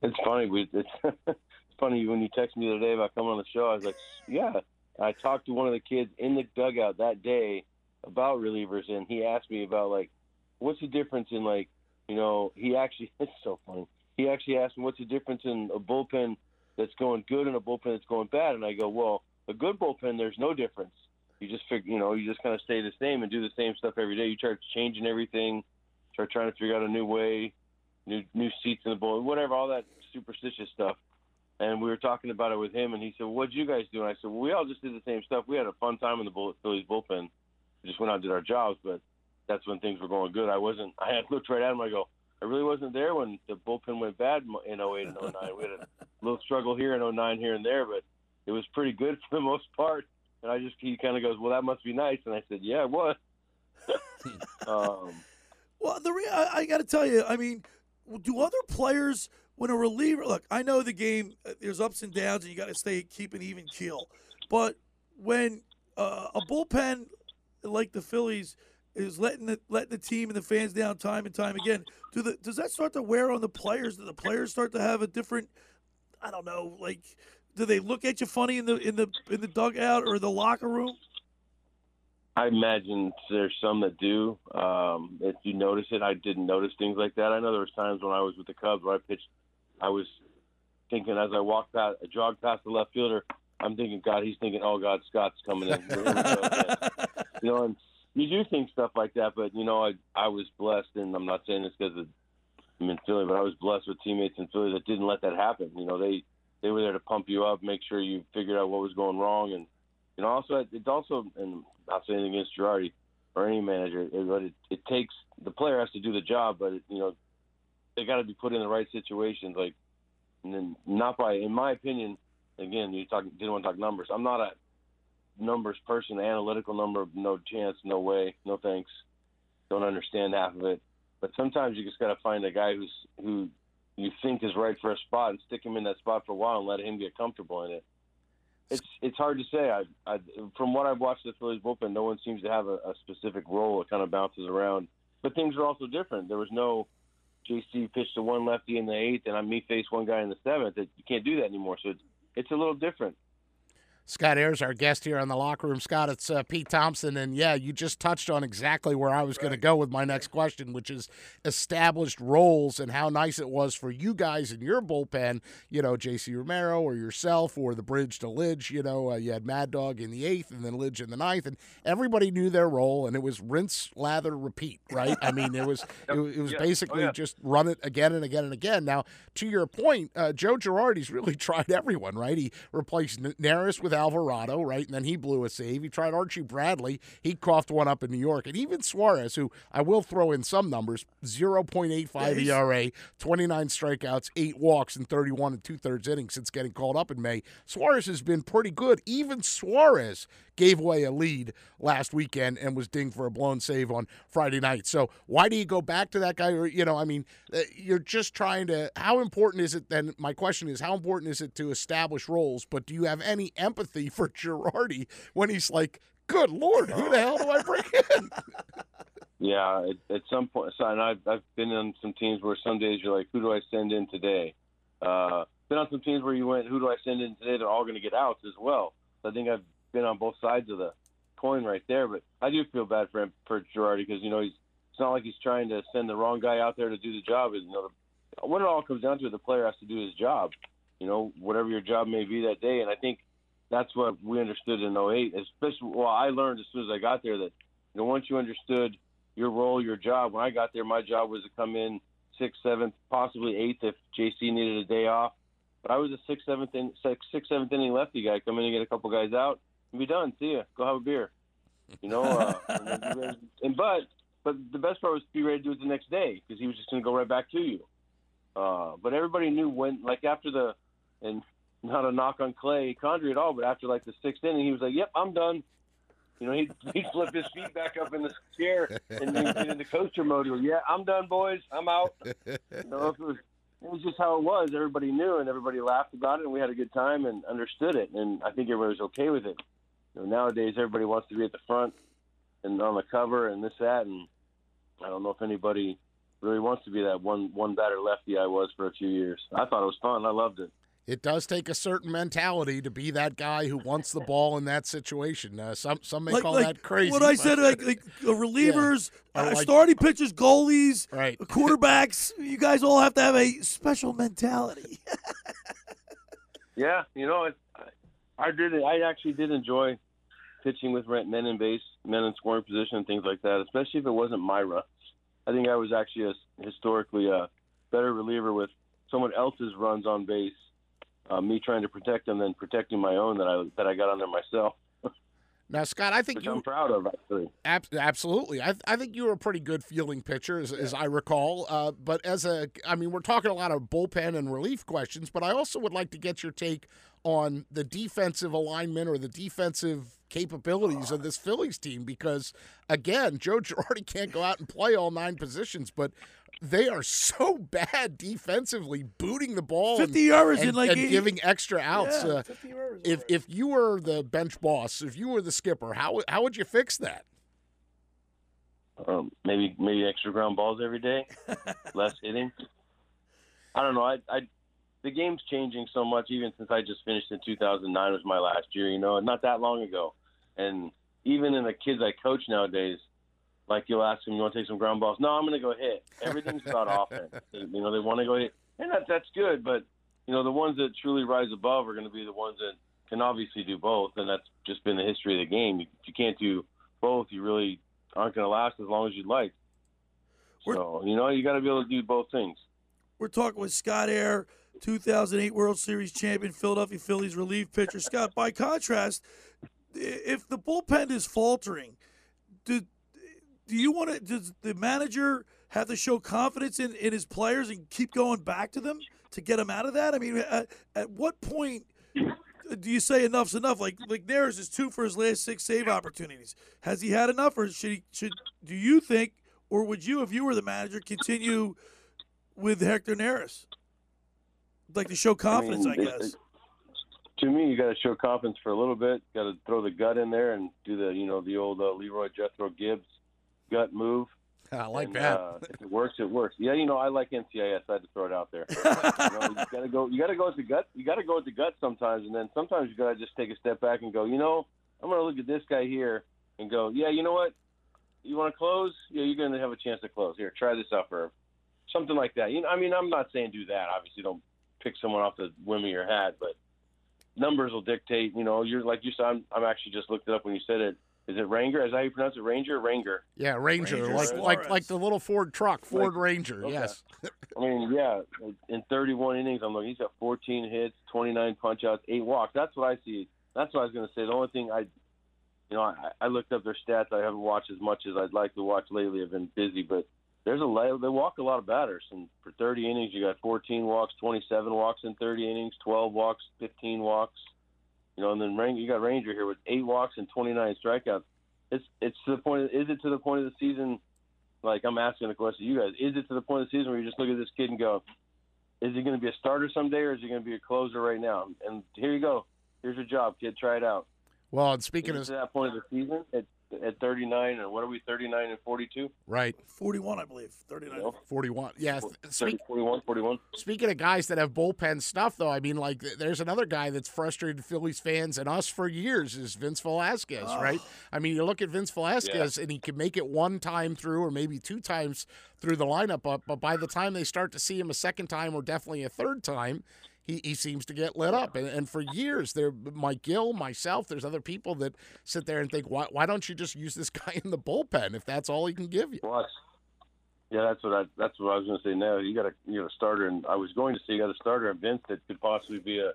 It's funny. We, it's, it's funny when you text me the other day about coming on the show. I was like, yeah. I talked to one of the kids in the dugout that day about relievers, and he asked me about like, what's the difference in like, you know, he actually it's so funny. He actually asked me what's the difference in a bullpen that's going good and a bullpen that's going bad, and I go, well, a good bullpen there's no difference. You just figure, you know, you just kind of stay the same and do the same stuff every day. You start changing everything, start trying to figure out a new way, new new seats in the bullpen, whatever, all that superstitious stuff. And we were talking about it with him, and he said, well, "What'd you guys do?" And I said, "Well, we all just did the same stuff. We had a fun time in the bull- Phillies bullpen. We just went out and did our jobs, but that's when things were going good. I wasn't. I had looked right at him. I go, I really wasn't there when the bullpen went bad in 08 and 09. We had a little struggle here in 09 here and there, but it was pretty good for the most part. And I just he kind of goes, "Well, that must be nice." And I said, "Yeah, it was." um, Well, the re- I, I got to tell you, I mean, do other players when a reliever look? I know the game. uh, There's ups and downs, and you got to stay keep an even keel. But when uh, a bullpen like the Phillies is letting the letting the team and the fans down time and time again, do the does that start to wear on the players? Do the players start to have a different? I don't know, like. Do they look at you funny in the in the in the dugout or the locker room? I imagine there's some that do. Um, if you notice it, I didn't notice things like that. I know there was times when I was with the Cubs where I pitched, I was thinking as I walked past, I jogged past the left fielder, I'm thinking, God, he's thinking, oh God, Scott's coming in. Here we go again. you know, and you do think stuff like that, but you know, I I was blessed, and I'm not saying this because I'm in Philly, but I was blessed with teammates in Philly that didn't let that happen. You know, they they were there to pump you up, make sure you figured out what was going wrong, and you know, also it's also, and not saying against Girardi or any manager, it- but it, it takes the player has to do the job, but it, you know, they got to be put in the right situations, like, and then not by, in my opinion, again, you talk didn't want to talk numbers. I'm not a numbers person, analytical number, no chance, no way, no thanks. Don't understand half of it, but sometimes you just got to find a guy who's who you think is right for a spot and stick him in that spot for a while and let him get comfortable in it. it's it's hard to say. I, I from what I've watched the Phillies bullpen, no one seems to have a, a specific role. It kind of bounces around, but things are also different. There was no JC pitched to one lefty in the eighth, and I me face one guy in the seventh. It, you can't do that anymore. So it's it's a little different. Scott Ayers, our guest here on the locker room. Scott, it's uh, Pete Thompson, and yeah, you just touched on exactly where I was going to go with my next question, which is established roles and how nice it was for you guys in your bullpen. You know, J.C. Romero or yourself or the bridge to Lidge. You know, uh, you had Mad Dog in the eighth and then Lidge in the ninth, and everybody knew their role, and it was rinse, lather, repeat. Right? I mean, it was it, was- it was Yeah. Oh, basically yeah. just run it again and again and again. Now, to your point, uh, Joe Girardi's really tried everyone, right? He replaced N- Neris with Alvarado, right? And then he blew a save. He tried Archie Bradley. He coughed one up in New York. And even Suarez, who I will throw in some numbers 0.85 ERA, 29 strikeouts, eight walks, and 31 and two thirds innings since getting called up in May. Suarez has been pretty good. Even Suarez gave away a lead last weekend and was dinged for a blown save on Friday night. So why do you go back to that guy? Or you know, I mean, uh, you're just trying to. How important is it? Then my question is, how important is it to establish roles? But do you have any empathy for Girardi when he's like, "Good Lord, who the hell do I bring in?" Yeah, at, at some point, so, and I've I've been on some teams where some days you're like, who do I send in today? Uh, been on some teams where you went, who do I send in today? They're all going to get outs as well. So I think I've been on both sides of the coin right there. But I do feel bad for him for Girardi because you know he's it's not like he's trying to send the wrong guy out there to do the job. You know, what it all comes down to, the player has to do his job. You know, whatever your job may be that day, and I think that's what we understood in 08. Especially, well, I learned as soon as I got there that you know once you understood your role, your job. When I got there, my job was to come in sixth, seventh, possibly eighth if JC needed a day off. But I was a sixth, seventh, in, sixth, sixth, seventh inning lefty guy. Come in and get a couple guys out be done. See ya. Go have a beer. You know, uh, and, then be ready- and but but the best part was to be ready to do it the next day because he was just going to go right back to you. Uh, but everybody knew when, like after the, and not a knock on Clay Condrey at all, but after like the sixth inning, he was like, "Yep, I'm done." You know, he'd, he'd flip his feet back up in the chair and then get into coaster mode. He go, Yeah, I'm done, boys. I'm out. You know, it was, it was just how it was. Everybody knew and everybody laughed about it, and we had a good time and understood it. And I think everybody was okay with it. You know, nowadays, everybody wants to be at the front and on the cover and this, that, and I don't know if anybody really wants to be that one one batter lefty I was for a few years. I thought it was fun. I loved it. It does take a certain mentality to be that guy who wants the ball in that situation. Uh, some some may Like- call like that crazy. What I said, like, like relievers, Or uh, like- starting pitchers, goalies, right. quarterbacks. You guys all have to have a special mentality. Yeah, you know, it, I, did. I actually did enjoy pitching with men in base, men in scoring position, and things like that. Especially if it wasn't Myra. I think I was actually a, historically a better reliever with someone else's runs on base. Uh, me trying to protect them than protecting my own that I that I got on there myself. Now, Scott, I think Which you I'm proud of actually. Ab- absolutely. I, I think you were a pretty good fielding pitcher, as, as I recall. Uh, but as a, I mean, we're talking a lot of bullpen and relief questions, but I also would like to get your take on the defensive alignment or the defensive capabilities of this Phillies team because, again, Joe Girardi can't go out and play all nine positions, but they are so bad defensively, booting the ball, 50 errors and, in, like, and giving extra outs. Yeah, uh, 50 errors if if you were the bench boss, if you were the skipper, how how would you fix that? um, maybe maybe extra ground balls every day, less hitting. I don't know. I, I the game's changing so much. Even since I just finished in 2009 was my last year. You know, not that long ago. And even in the kids I coach nowadays, like you'll ask them, "You want to take some ground balls?" No, I'm going to go hit. Everything's about offense. You know, they want to go hit, and that that's good. But you know, the ones that truly rise above are going to be the ones that can obviously do both, and that's just been the history of the game. If you can't do both, you really aren't going to last as long as you'd like. So you know, you got to be able to do both things. We're talking with Scott Eyre, 2008 World Series champion, Philadelphia Phillies relief pitcher. Scott, by contrast, if the bullpen is faltering, do do you want to? Does the manager have to show confidence in, in his players and keep going back to them to get them out of that? I mean, at, at what point do you say enough's enough? Like like Neris is two for his last six save opportunities. Has he had enough, or should he should? Do you think, or would you, if you were the manager, continue with Hector Neris? Like to show confidence, I, mean, guess. to me, you got to show confidence for a little bit. Got to throw the gut in there and do the, you know, the old uh, Leroy Jethro Gibbs gut move. I like And, that. Uh, if it works, it works. Yeah, you know, I like NCIS. I had to throw it out there. you, know, you gotta go. You gotta go with the gut. You gotta go with the gut sometimes, and then sometimes you gotta just take a step back and go. You know, I'm gonna look at this guy here and go. Yeah, you know what? You want to close? Yeah, you're gonna have a chance to close. Here, try this out for something like that. You know, I mean, I'm not saying do that. Obviously, don't pick someone off the whim of your hat, but numbers will dictate. You know, you're like you said. I'm, I'm actually just looked it up when you said it. Is it Ranger? Is that how you pronounce it? Ranger? Ranger. Yeah, Ranger, Ranger like Suarez. like like the little Ford truck, Ford Like- Ranger. okay. Yes. I mean, yeah, in 31 innings, I'm looking. He's got 14 hits, 29 punchouts, eight walks. That's what I see. That's what I was going to say. The only thing I, you know, I, I looked up their stats. I haven't watched as much as I'd like to watch lately. I've been busy, but there's a lot. They walk a lot of batters, and for 30 innings, you got 14 walks, 27 walks in 30 innings, 12 walks, 15 walks. You know, and then Ranger, you got Ranger here with eight walks and 29 strikeouts. It's it's to the point. Is it to the point of the season? Like I'm asking the question to you guys. Is it to the point of the season where you just look at this kid and go, is he going to be a starter someday or is he going to be a closer right now? And here you go. Here's your job, kid. Try it out. Well, and speaking Is of to that point of the season at at 39 or what are we 39 and 42? right, 41, I believe. 39. forty-one. Yes. 30, 41, 41. Speaking of guys that have bullpen stuff, though, I mean, like, there's another guy that's frustrated Phillies fans and us for years is Vince Velasquez, ah. right? I mean, you look at Vince Velasquez and he can make it one time through or maybe two times through the lineup, but, but by the time they start to see him a second time or definitely a third time, he, he seems to get lit up. And, and for years, there, Mike Gill, myself, there's other people that sit there and think, why, why don't you just use this guy in the bullpen if that's all he can give you? Plus, yeah, that's what I that's what I was going to say. Now you got a you a starter, and I was going to say you got a starter in Vince that could possibly be a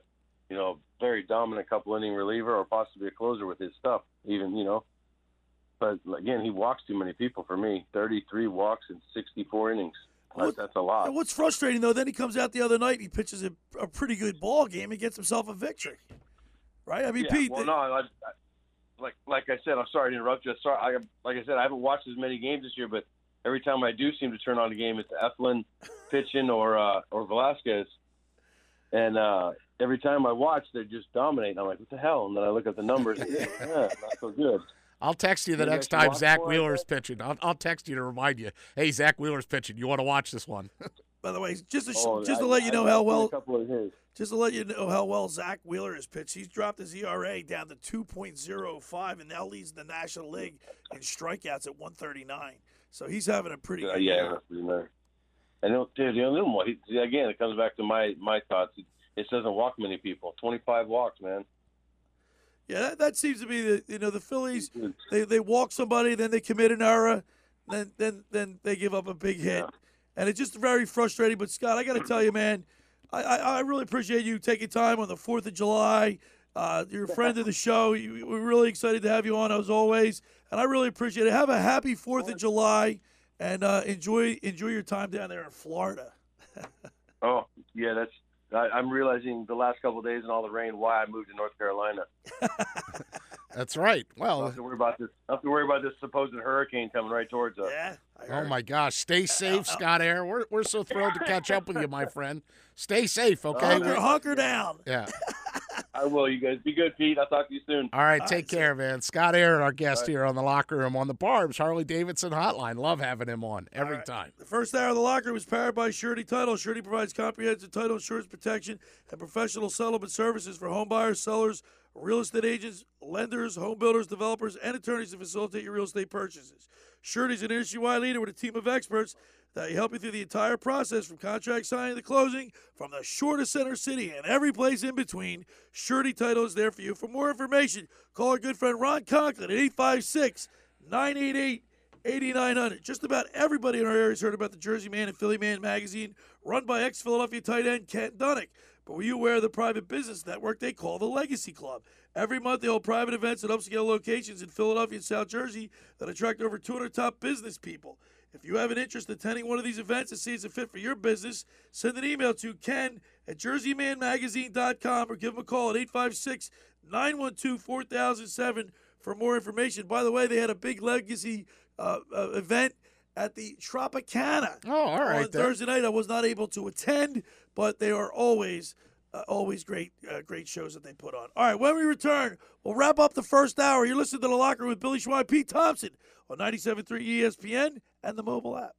you know very dominant couple inning reliever or possibly a closer with his stuff. Even you know, but again, he walks too many people for me. Thirty three walks in sixty four innings. That's, that's a lot. What's frustrating though, then he comes out the other night he pitches a, a pretty good ball game He gets himself a victory. Right? I mean, yeah, Pete. Well, no, I, I, like like I said, I'm sorry to interrupt you. Sorry, I, like I said, I haven't watched as many games this year, but every time I do seem to turn on a game, it's Eflin pitching or uh, or Velasquez, and uh, every time I watch, they just dominate. I'm like, what the hell? And then I look at the numbers, and yeah, not so good. I'll text you the Maybe next time Zach more of Wheeler's pitching. I'll, I'll text you to remind you. Hey, Zack Wheeler's pitching. You want to watch this one? By the way, just to, Oh, just to I- let you know I've how well a couple of his. just to let you know how well Zack Wheeler has pitched, he's dropped his ERA down to 2.05 and now leads the National League in strikeouts at 139. So he's having a pretty Uh, good yeah, year. it must be. And you know, dude, the other one, he- again, it comes back to my my thoughts. It, it doesn't walk many people. 25 walks, man. Yeah, that, that seems to be the you know the Phillies. They they walk somebody, then they commit an error, then then then they give up a big hit, and it's just very frustrating. But Scott, I got to tell you, man, I, I I really appreciate you taking time on the Fourth of July. Uh, you're a friend of the show. You, we're really excited to have you on as always, and I really appreciate it. Have a happy Fourth of July, and uh, enjoy enjoy your time down there in Florida. Oh, yeah, that's. I, I'm realizing the last couple of days and all the rain why I moved to North Carolina. That's right. I Well, have to worry about this. I have to worry about this supposed hurricane coming right towards us. Yeah. oh my gosh, stay safe, uh, uh, Scott Eyre. We're, we're so thrilled to catch up with you, my friend. Stay safe, okay? Hunker, We're- hunker down. yeah. I will. You guys be good, Pete. I'll talk to you soon. All right, take care, man. Scott Aaron, our guest here on the locker room on the Barb's Harley Davidson Hotline. Love having him on every time. The first hour of the locker room was powered by Surety Title. Surety provides comprehensive title insurance protection and professional settlement services for home buyers, sellers, real estate agents, lenders, home builders, developers, and attorneys to facilitate your real estate purchases. Surety is an industry-wide leader with a team of experts that help you through the entire process from contract signing to closing, from the shortest center city and every place in between. Surety Title is there for you. For more information, call our good friend Ron Conklin at 856 988 8900. Just about everybody in our area has heard about the Jersey Man and Philly Man magazine, run by ex Philadelphia tight end Ken Dunek. But were you aware of the private business network they call the Legacy Club? Every month they hold private events at upscale locations in Philadelphia and South Jersey that attract over 200 top business people. If you have an interest in attending one of these events and see it's a fit for your business, send an email to ken at jerseymanmagazine.com or give him a call at 856 912 4007 for more information. By the way, they had a big legacy uh, uh, event at the Tropicana. Oh, all right On then. Thursday night, I was not able to attend, but they are always Uh, always great, uh, great shows that they put on. All right, when we return, we'll wrap up the first hour. You're listening to the Locker with Billy Schwein, Pete Thompson on 97.3 ESPN and the mobile app.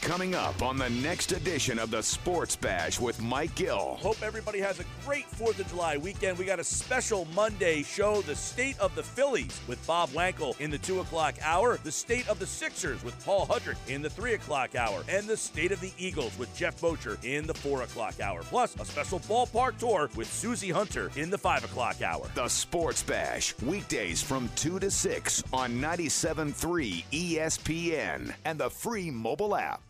Coming up on the next edition of the Sports Bash with Mike Gill. Hope everybody has a great 4th of July weekend. We got a special Monday show, The State of the Phillies with Bob Wankel in the 2 o'clock hour, The State of the Sixers with Paul Hudrick in the 3 o'clock hour, and The State of the Eagles with Jeff Bocher in the 4 o'clock hour. Plus, a special ballpark tour with Susie Hunter in the 5 o'clock hour. The Sports Bash, weekdays from 2 to 6 on 97.3 ESPN and the free mobile app.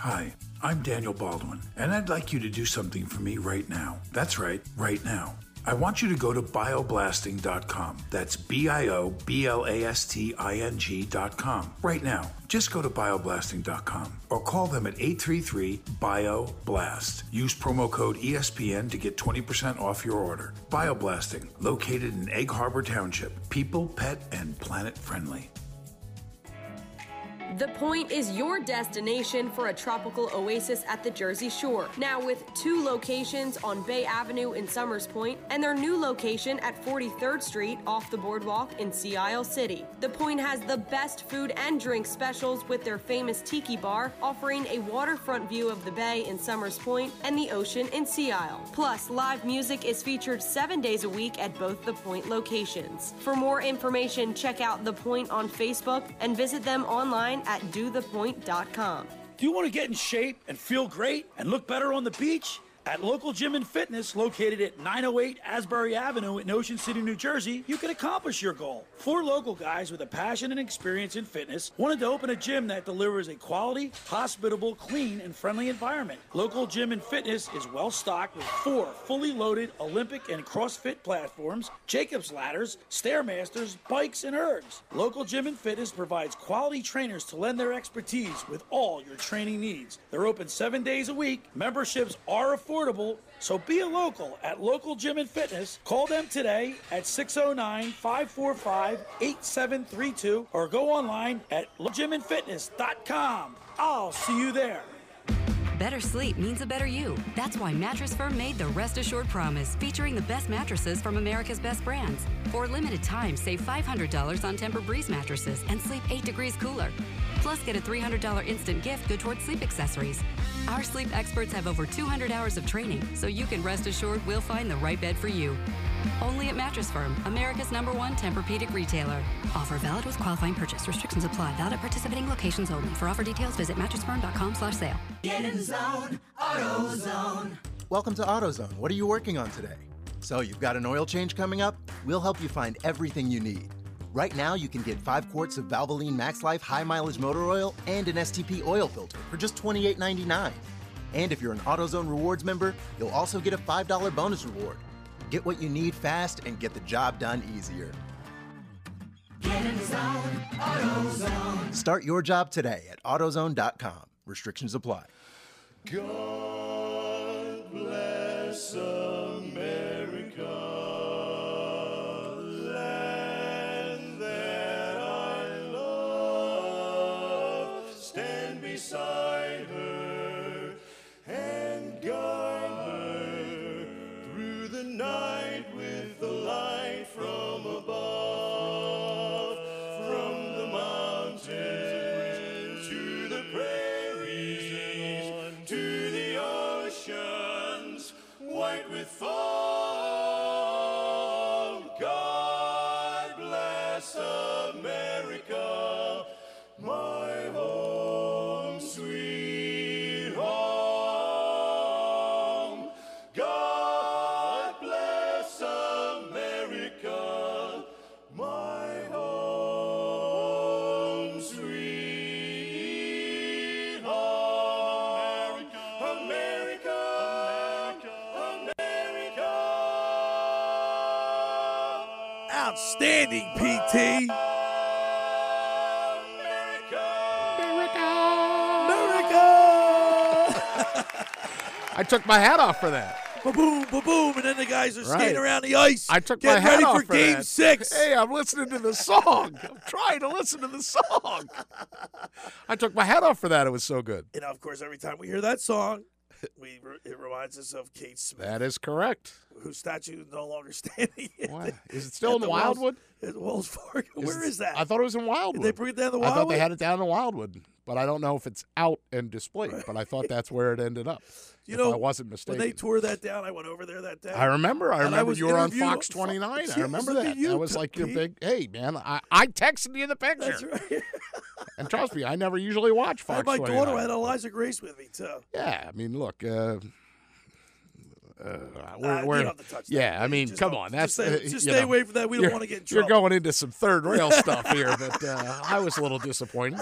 Hi, I'm Daniel Baldwin, and I'd like you to do something for me right now. That's right, right now. I want you to go to bioblasting.com. That's B I O B L A S T I N G.com. Right now. Just go to bioblasting.com or call them at 833 BioBlast. Use promo code ESPN to get 20% off your order. Bioblasting, located in Egg Harbor Township. People, pet, and planet friendly. The Point is your destination for a tropical oasis at the Jersey Shore. Now, with two locations on Bay Avenue in Somers Point and their new location at 43rd Street off the boardwalk in Sea Isle City. The Point has the best food and drink specials with their famous tiki bar, offering a waterfront view of the bay in Somers Point and the ocean in Sea Isle. Plus, live music is featured seven days a week at both the Point locations. For more information, check out The Point on Facebook and visit them online at dothepoint.com. Do you want to get in shape and feel great and look better on the beach? At Local Gym and Fitness, located at 908 Asbury Avenue in Ocean City, New Jersey, you can accomplish your goal. Four local guys with a passion and experience in fitness wanted to open a gym that delivers a quality, hospitable, clean, and friendly environment. Local Gym and Fitness is well stocked with four fully loaded Olympic and CrossFit platforms, Jacob's ladders, Stairmasters, bikes, and ergs. Local Gym and Fitness provides quality trainers to lend their expertise with all your training needs. They're open seven days a week. Memberships are affordable, so be a local at Local Gym and Fitness. Call them today at 609 545 8732 or go online at gymandfitness.com. I'll see you there. Better sleep means a better you. That's why Mattress Firm made the Rest Assured Promise, featuring the best mattresses from America's best brands. For a limited time, save $500 on Tempur-Breeze mattresses and sleep 8 degrees cooler. Plus, get a $300 instant gift good towards sleep accessories. Our sleep experts have over 200 hours of training, so you can rest assured we'll find the right bed for you. Only at Mattress Firm, America's number one Tempur-Pedic retailer. Offer valid with qualifying purchase. Restrictions apply. Valid at participating locations only. For offer details, visit mattressfirm.com slash sale. Get in the zone, AutoZone. Welcome to AutoZone. What are you working on today? So, you've got an oil change coming up? We'll help you find everything you need. Right now, you can get five quarts of Valvoline Max Life high mileage motor oil and an STP oil filter for just $28.99. And if you're an AutoZone Rewards member, you'll also get a $5 bonus reward. Get what you need fast and get the job done easier. Get in the zone, AutoZone. Start your job today at AutoZone.com. Restrictions apply. God bless America, night with the light from PT. I took my hat off for that. Ba boom, ba boom, and then the guys are Right. skating around the ice. I took my hat ready off for, for Game that. Six. Hey, I'm listening to the song. I'm trying to listen to the song. I took my hat off for that. It was so good. You know, of course, every time we hear that song, we it reminds us of Kate Smith, That is correct. whose statue is no longer standing. the- Is it still in the Wells- Wildwood? At Wells Fargo. Where it- is that? I thought it was in Wildwood. Did they bring it down to I thought they had it down in Wildwood, but I don't know if it's out and displayed. But I thought that's where it ended up. You know, I wasn't mistaken. When they tore that down, I went over there that day. I remember. I remember was you were on Fox 29. See, I remember that. you, that was like your Pete. big. Hey, man, I, I texted you the picture. That's right. And trust me, I never usually watch Fox. I had my 29. daughter. I had Eliza Grace with me too. Yeah, I mean, look. Uh, uh, we're, Uh, we're, to touch that. yeah, I mean, Just come on. That's just stay- uh, just stay know, away from that. We don't wanna get in You're going into some third rail stuff here, but uh, I was a little disappointed.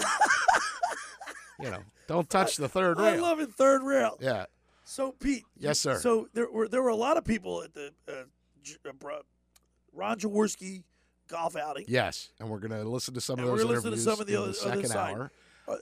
you know, don't touch the third I rail. I love it. Third rail. Yeah. So Pete. Yes, sir. So there were there were a lot of people at the uh, J- uh, Ron Jaworski golf outing. Yes, and we're going to listen to some And of those we're interviews some of the in the other second side. hour.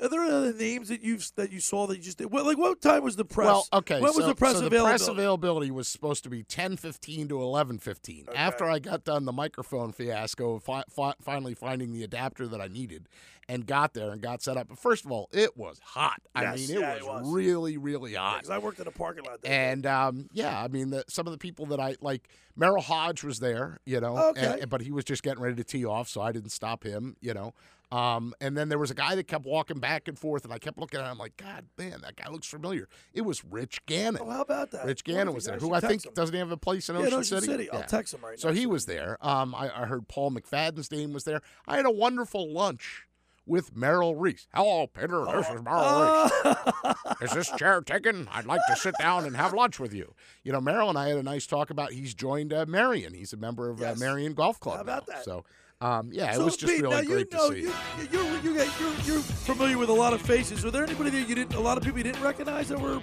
Are there other names that you that you saw that you just did? Well, like what time was the press? Well, okay. When was the press so availability? The press availability was supposed to be ten fifteen to eleven fifteen. After I got done the microphone fiasco, of fi- fi- finally finding the adapter that I needed, and got there and got set up. But first of all, it was hot. I mean, it, yeah, was it was. really, really hot. because I worked in a parking lot. There. And um, yeah, I mean, the, some of the people that I like, Merrill Hodge was there, you know, Okay. and- but he was just getting ready to tee off, so I didn't stop him, you know. Um, and then there was a guy that kept walking back and forth, and I kept looking at him like, God, man, that guy looks familiar. It was Rich Gannon. Oh, how about that? Rich Gannon was there, who I think him. doesn't have a place in Yeah, in Ocean, Ocean City. City. I'll text him right So now, he was there. Um, I, I heard Paul McFadden's name was there. I had a wonderful lunch with Merrill Reese. Hello, Peter. This is Merrill Reese. Is this chair taken? I'd like to sit down and have lunch with you. You know, Merrill and I had a nice talk about he's joined uh, Merion. He's a member of uh, Merion Golf Club. How about now. that? So, um, yeah, so it was just Pete, really now you great know, to see. You, you, you, you, you're, you're familiar with a lot of faces. Were there anybody that you didn't? A lot of people you didn't recognize that were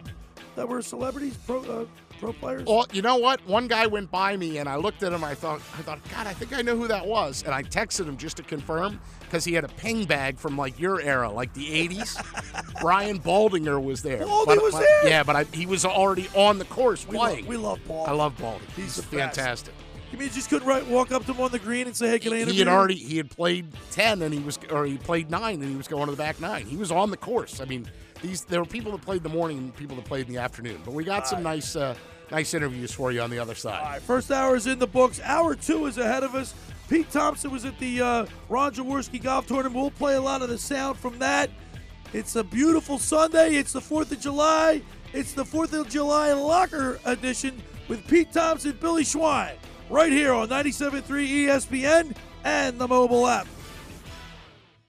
that were celebrities, pro uh, pro players. Well, you know what? One guy went by me, and I looked at him. I thought, I thought, God, I think I know who that was. And I texted him just to confirm because he had a ping bag from like your era, like the '80s. Brian Baldinger was there. Baldy But- was but- there? Yeah, but I, he was already on the course we love, playing. we love Paul. I love Baldy. He's He's, fantastic. You mean you just couldn't right, walk up to him on the green and say, "Hey, can I interview?" He had you?" already he had played ten, and he was or he played nine, and he was going to the back nine. He was on the course. I mean, these there were people that played in the morning and people that played in the afternoon. But we got some nice uh, nice interviews for you on the other side. All right, first hour is in the books. Hour two is ahead of us. Pete Thompson was at the uh, Ron Jaworski Golf Tournament. We'll play a lot of the sound from that. It's a beautiful Sunday. It's the 4th of July. It's the 4th of July Locker Edition with Pete Thompson, Billy Schwein, right here on 97.3 ESPN and the mobile app.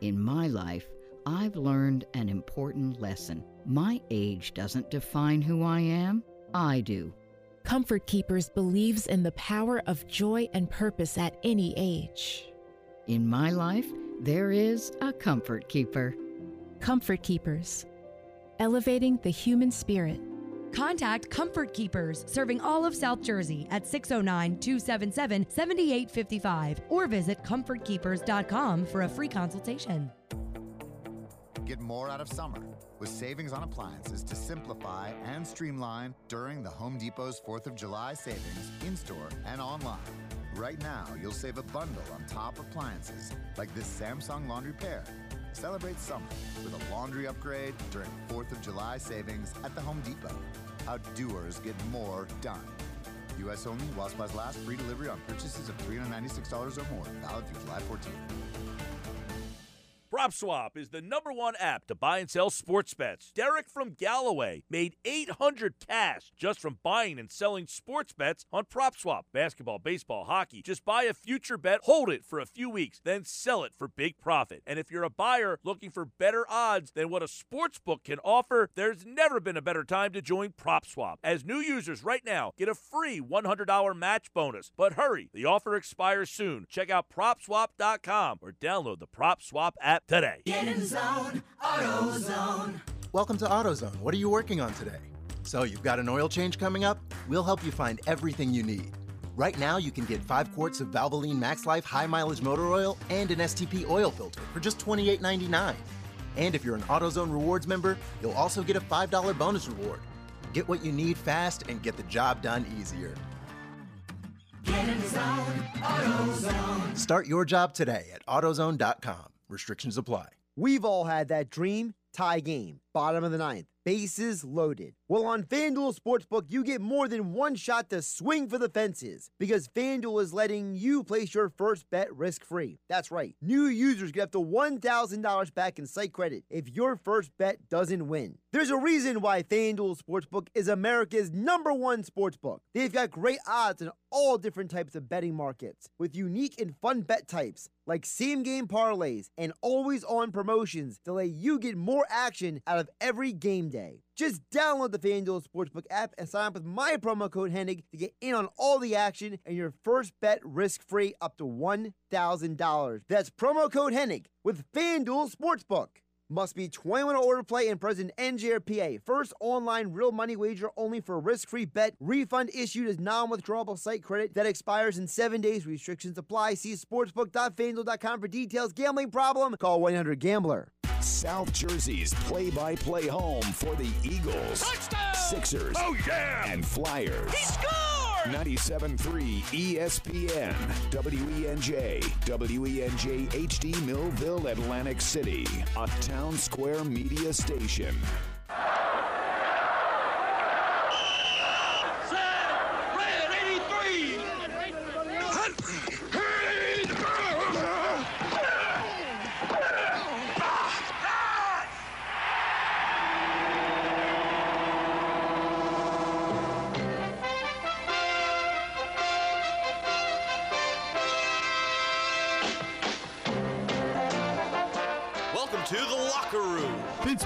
In my life, I've learned an important lesson. My age doesn't define who I am, I do. Comfort Keepers believes in the power of joy and purpose at any age. In my life, there is a comfort keeper. Comfort Keepers, elevating the human spirit. Contact Comfort Keepers, serving all of South Jersey at 609 277 7855 or visit ComfortKeepers.com for a free consultation. Get more out of summer with savings on appliances to simplify and streamline during the Home Depot's 4th of July savings in store and online. Right now, you'll save a bundle on top appliances like this Samsung laundry pair. Celebrate summer with a laundry upgrade during 4th of July savings at the Home Depot. How doers get more done. U.S. only while supplies last. Free delivery on purchases of $396 or more. Valid through July 14th. PropSwap is the number one app to buy and sell sports bets. Derek from Galloway made 800 cash just from buying and selling sports bets on PropSwap. Basketball, baseball, hockey. Just buy a future bet, hold it for a few weeks, then sell it for big profit. And if you're a buyer looking for better odds than what a sports book can offer, there's never been a better time to join PropSwap. As new users right now, get a free $100 match bonus. But hurry, the offer expires soon. Check out PropSwap.com or download the PropSwap app today. Get in zone, AutoZone. Welcome to AutoZone. What are you working on today? So you've got an oil change coming up? We'll help you find everything you need. Right now, you can get five quarts of Valvoline Max Life high mileage motor oil and an STP oil filter for just $28.99. And if you're an AutoZone Rewards member, you'll also get a $5 bonus reward. Get what you need fast and get the job done easier. Get in zone, AutoZone. Start your job today at AutoZone.com. Restrictions apply. We've all had that dream tie game, bottom of the ninth, bases loaded. Well, on FanDuel Sportsbook, you get more than one shot to swing for the fences because FanDuel is letting you place your first bet risk free. That's right. New users get up to $1,000 back in site credit if your first bet doesn't win. There's a reason why FanDuel Sportsbook is America's number one sportsbook. They've got great odds in all different types of betting markets with unique and fun bet types like same game parlays and always on promotions to let you get more action out of every game day. Just download the FanDuel Sportsbook app and sign up with my promo code HENNIG to get in on all the action and your first bet risk free up to $1,000. That's promo code HENNIG with FanDuel Sportsbook. Must be 21 or older to play and present NJRPA. First online real money wager only for risk-free bet. Refund issued as non-withdrawable site credit that expires in seven days. Restrictions apply. See sportsbook.fanduel.com for details. Gambling problem? Call 1-800-GAMBLER. South Jersey's play-by-play home for the Eagles, Sixers, Oh, yeah! and Flyers. He scored! 97.3 ESPN, WENJ, WENJ HD Millville, Atlantic City, a town square media station.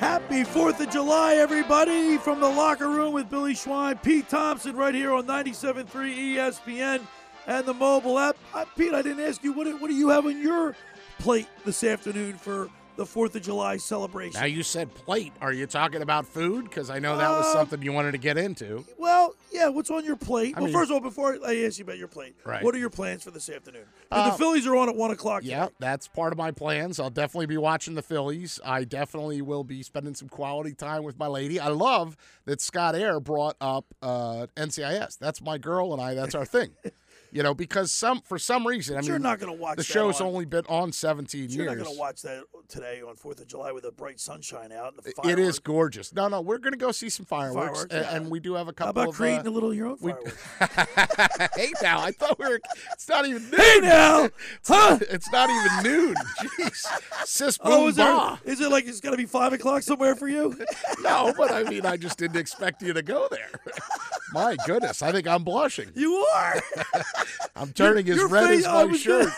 Happy 4th of July, everybody, from the locker room with Billy Schwein, Pete Thompson, right here on 97.3 ESPN and the mobile app. Uh, Pete, I didn't ask you, what, what do you have on your plate this afternoon for the 4th of July celebration? Now you said plate. Are you talking about food? Because I know that was Uh, something you wanted to get into. Well, yeah, what's on your plate? Well, mean- first of all, before I ask you about your plate, Right. what are your plans for this afternoon? Uh, the Phillies are on at 1 o'clock. Yeah, that's part of my plans. I'll definitely be watching the Phillies. I definitely will be spending some quality time with my lady. I love that Scott Eyre brought up uh, NCIS. That's my girl and I. That's our thing. You know, because some for some reason, I mean, you're not gonna watch the show's on- only been on 17 You're years. not going to watch that today on 4th of July with the bright sunshine out and the It fireworks. gorgeous. No, no, we're going to go see some fireworks, Fireworks, and, yeah. and we do have a couple. How about of. creating uh, a little your own we- fireworks? hey now, I thought we were. It's not even noon. Hey now, huh? It's not even noon. Jeez, sis boom Oh, is, there, is it like it's going to be 5 o'clock somewhere for you? No, but I mean, I just didn't expect you to go there. My goodness, I think I'm blushing. You are. I'm turning Your- as your red face- as my shirt.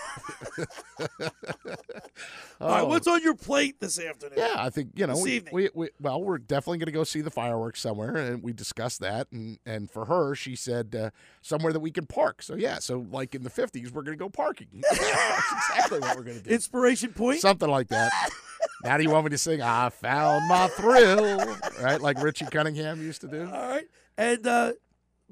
All right, Oh. what's on your plate this afternoon? Yeah, I think you know This we, evening. we, we well we're definitely going to go see the fireworks somewhere, and we discussed that. And and for her, she said uh, somewhere that we can park. So yeah, so like in the fifties, we're going to go parking. That's exactly what we're going to do. Inspiration point? Something like that. now do you want me to sing "I Found My Thrill"? Right, like Richie Cunningham used to do. All right. And uh,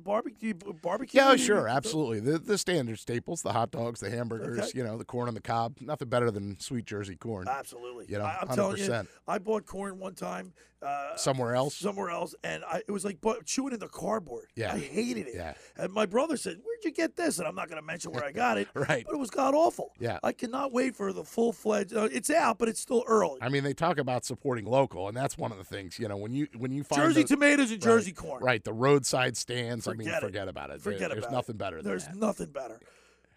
barbecue, barbecue. Yeah, sure, absolutely. The the standard staples, the hot dogs, the hamburgers, Okay. you know, the corn on the cob. Nothing better than sweet Jersey corn. Absolutely. You know, I, am hundred telling you. I bought corn one time. Uh, Somewhere else. Somewhere else, and I, it was like chewing in the cardboard. Yeah. I hated it. Yeah. And my brother said, "Where'd you get this?" And I'm not going to mention where I got it. Right. But it was god awful. Yeah. I cannot wait for the full fledged. Uh, it's out, but it's still early. I mean, they talk about supporting local, and that's one of the things. You know, when you when you find Jersey the- tomatoes and right, Jersey corn. right? The roadside stands. I mean, Forget it. forget about it. Forget There- There's about nothing better than There's that. nothing better.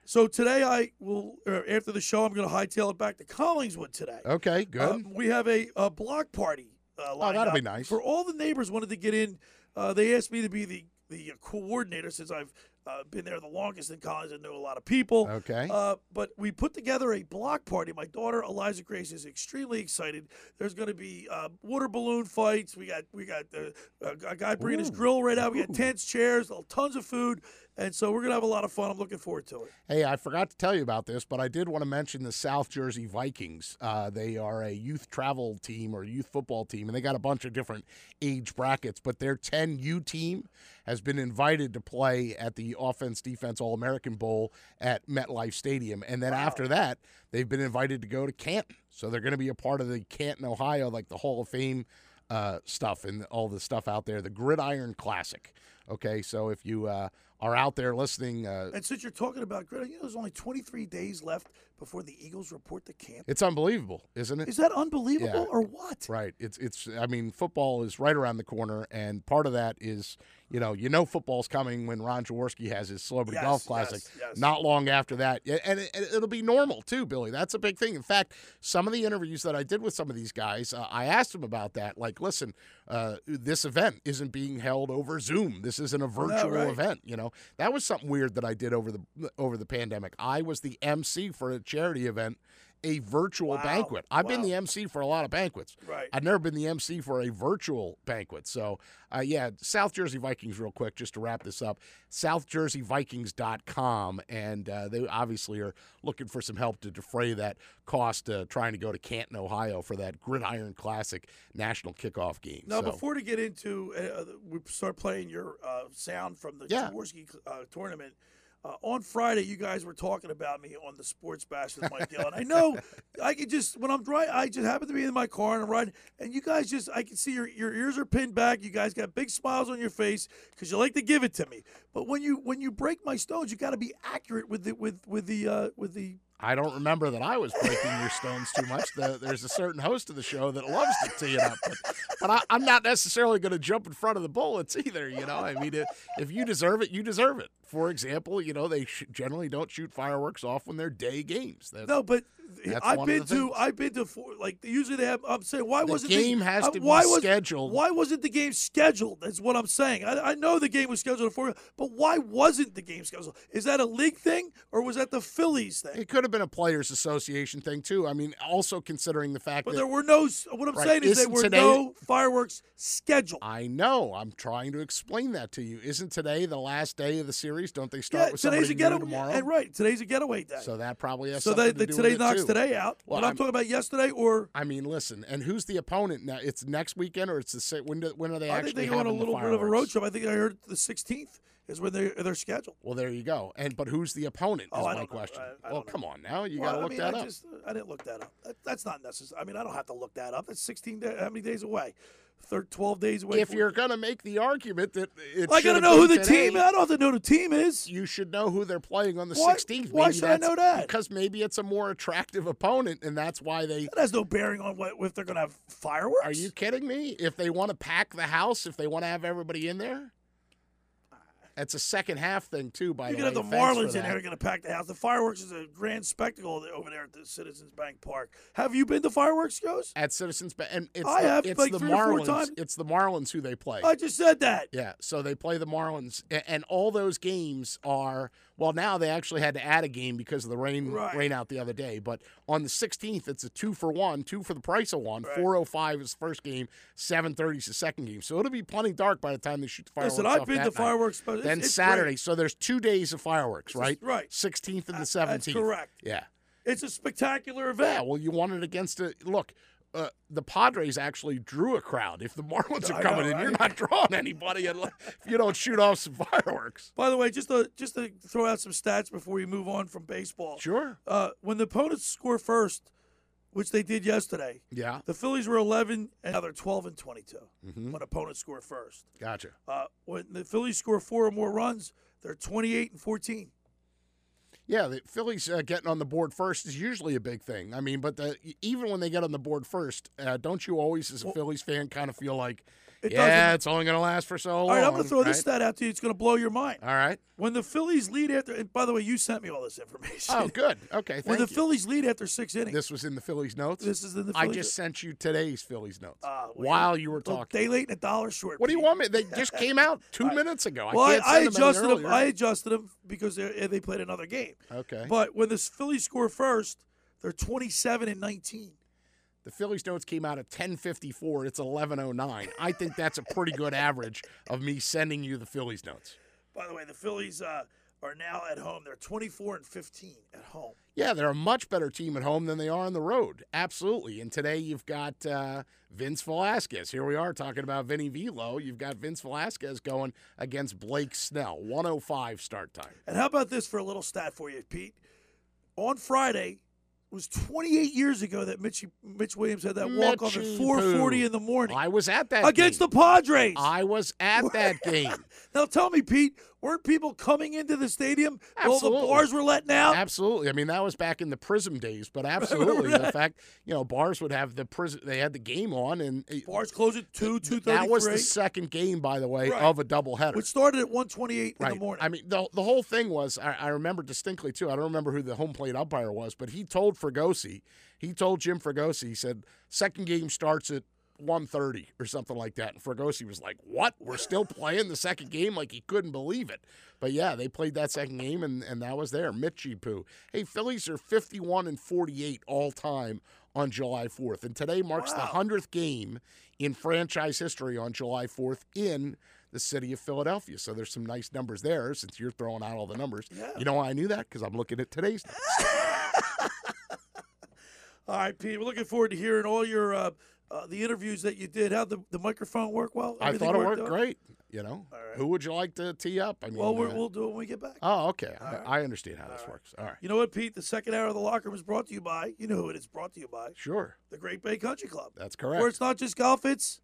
So today I will, uh, after the show, I'm going to hightail it back to Collingswood today. Okay, good. Uh, we have a, a block party. Uh, Oh, that'll be nice. For all the neighbors wanted to get in, uh, they asked me to be the the coordinator since I've uh, been there the longest in college and know a lot of people. Okay. Uh, but we put together a block party. My daughter Eliza Grace is extremely excited. There's going to be uh, water balloon fights. We got we got uh, a guy bringing his grill right out. We got tents, chairs, tons of food, and so we're gonna have a lot of fun. I'm looking forward to it. Hey, I forgot to tell you about this, but I did want to mention the South Jersey Vikings. Uh, they are a youth travel team or youth football team, and they got a bunch of different age brackets. But their 10U team has been invited to play at the Offense Defense All American Bowl at MetLife Stadium, and then after that, they've been invited to go to Canton. So they're going to be a part of the Canton, Ohio, like the Hall of Fame uh, stuff and all the stuff out there, the Gridiron Classic. Okay, so if you uh, are out there listening, uh, And since you're talking about you know, there's only 23 days left before the Eagles report to camp. It's unbelievable, isn't it? Is that unbelievable Yeah. or what? Right. It's it's. I mean, football is right around the corner, and part of that is, you know, you know, football's coming when Ron Jaworski has his Celebrity Yes, Golf Classic. yes, yes. Not long after that, and it, it'll be normal too, Billy. That's a big thing. In fact, some of the interviews that I did with some of these guys, uh, I asked them about that. Like, listen, uh, this event isn't being held over Zoom. This isn't a virtual right. event. You know, that was something weird that I did over the over the pandemic. I was the MC for a charity event. A virtual banquet. I've been the MC for a lot of banquets. Right. I've never been the MC for a virtual banquet. So, uh, yeah, South Jersey Vikings, real quick, just to wrap this up. SouthJerseyVikings.com. And uh, they obviously are looking for some help to defray that cost uh, trying to go to Canton, Ohio for that Gridiron Classic national kickoff game. Now, So- before to get into, uh, we start playing your uh, sound from the Yeah. Jaworski uh, tournament. Uh, on Friday, you guys were talking about me on the Sports Bash with Mike Gill, and I know I could just when I'm driving, I just happen to be in my car and I'm riding, and you guys just I can see your your ears are pinned back. You guys got big smiles on your face because you like to give it to me. But when you when you break my stones, you got to be accurate with the with with the uh, with the I don't remember that I was breaking your stones too much. The, there's a certain host of the show that loves to tee it up, but, but I, I'm not necessarily going to jump in front of the bullets either. You know, I mean, if, if you deserve it, you deserve it. For example, you know, they sh- generally don't shoot fireworks off when they're day games. That's, No, but I've been to. I've been to four, like usually they have. I'm saying why The wasn't game the, has uh, to be why was, scheduled. Why wasn't the game scheduled? That's what I'm saying. I, I know the game was scheduled at four, but why wasn't the game scheduled? Is that a league thing or was that the Phillies thing? it could have been a players' association thing too. I mean, also considering the fact But that there were no. What I'm Right. saying is there were today- no fireworks scheduled. I know. I'm trying to explain that to you. Isn't today the last day of the series? Don't they start Yeah, with today's a getaway. tomorrow? And right, today's a getaway day. So that probably has so they, to they do today knocks too. today out. Well, but I'm, I'm- talking about yesterday or I mean, listen, and who's the opponent now? It's next weekend, or it's the when? Do, when are they I actually think they go on a little bit of a road trip. I think I heard the 16th is when they they're scheduled. Well, there you go. And but who's the opponent? Oh, is I my question. I- I well, come on now, you Well, got to look mean, that I up. Just, I didn't look that up. That, that's not necessary. I mean, I don't have to look that up. That's 16 days. How many days away? Thir 12 days away. if you're going to make the argument that it I got gotta know who the team. I don't have to know who the team is. You should know who they're playing on the Why- 16th. why Maybe should I know that? Because maybe it's a more attractive opponent, and that's why they. That has no bearing on what if they're gonna have fireworks. Are you kidding me? If they want to pack the house, if they want to have everybody in there, it's a second half thing too. By the way. You the way, have the Marlins in there. Going to pack the house. The fireworks is a grand spectacle over there at the Citizens Bank Park. Have you been to fireworks shows? at Citizens Bank, and it's I the, have, it's like, the three or four Marlins. It's the Marlins who they play. I just said that. Yeah, so they play the Marlins, and all those games are well. Now they actually had to add a game because of the rain Right. rain out the other day. But on the 16th, it's a two for one, two for the price of one. Right. 4:05 is the first game, 7:30 is the second game. So it'll be plenty dark by the time they shoot the fireworks. Listen, I've been to fireworks, but it's- then it's Saturday. great. So there's two days of fireworks, right? right. 16th and the 17th. That's 17th. correct. Yeah. It's a spectacular event. Yeah, well, you want it against a look. Uh, the Padres actually drew a crowd. If the Marlins are coming know, in, you're not drawing anybody unless, if you don't shoot off some fireworks. By the way, just to just to throw out some stats before we move on from baseball. Sure. Uh, when the opponents score first, which they did yesterday, Yeah. the Phillies were 11 and now they're 12 and 22 Mhm. when opponents score first. Gotcha. Uh, when the Phillies score four or more runs, they're 28 and 14. Yeah, the Phillies uh, getting on the board first is usually a big thing. I mean, but the, even when they get on the board first, uh, don't you always, as a Phillies fan, kind of feel like, It yeah, it's only going to last for so long. All right, I'm going to throw this stat out to you. It's going to blow your mind. All right. When the Phillies lead after, and by the way, you sent me all this information. Oh, good. Okay, when the you. Phillies lead after six innings, This was in the Phillies notes. This is in the I Phillies- just sent you today's Phillies notes ah, well, while you were talking. Day late and a dollar short. What do you want me? They just came out two minutes ago. Well, I I, I adjusted them. I adjusted them because they they played another game. Okay. But when the Phillies score first, they're 27 and 19. The Phillies notes came out at 10:54. It's 11:09. I think that's a pretty good average of me sending you the Phillies notes. By the way, the Phillies uh, are now at home. They're 24 and 15 at home. Yeah, they're a much better team at home than they are on the road. Absolutely. And today you've got uh, Vince Velasquez. Here we are talking about Vinny Velo. You've got Vince Velasquez going against Blake Snell. 105 start time. And how about this for a little stat for you, Pete? On Friday, was 28 years ago that Mitch, Mitch Williams had that walk off at 4:40 in the morning. I was at that against game. the Padres. I was at that game. now tell me, Pete, weren't people coming into the stadium? Absolutely. the bars were letting out. Absolutely. I mean, that was back in the Prism days, but absolutely the fact, you know, bars would have the Prism. They had the game on, and bars close at two, two That was the second game, by the way, Right. of a doubleheader. Which started at 128 in the morning. I mean, the, the whole thing was, I, I remember distinctly, too. I don't remember who the home plate umpire was, but he told Fregosi, he told Jim Fregosi, he said, second game starts at 1.30 or something like that. And Fregosi was like, what? We're still playing the second game? Like, he couldn't believe it. But, yeah, they played that second game, and, and that was there. Mitchie Poo. Hey, Phillies are 51 and 48 all time on July 4th. And today marks the 100th game in franchise history on July 4th in the city of Philadelphia. So there's some nice numbers there since you're throwing out all the numbers. You know why I knew that? Because I'm looking at today's numbers. All right, Pete. We're looking forward to hearing all your uh, uh, the interviews that you did. How'd the, the microphone work well? I thought it worked out? great. You know, who would you like to tee up? I mean, Well, uh, we'll do it when we get back. oh, okay. I, I understand how this works. All right, You know what, Pete? The second hour of the locker room is brought to you by. You know who it is brought to you by. sure, The Great Bay Country Club. that's correct. Where it's not just golf, it's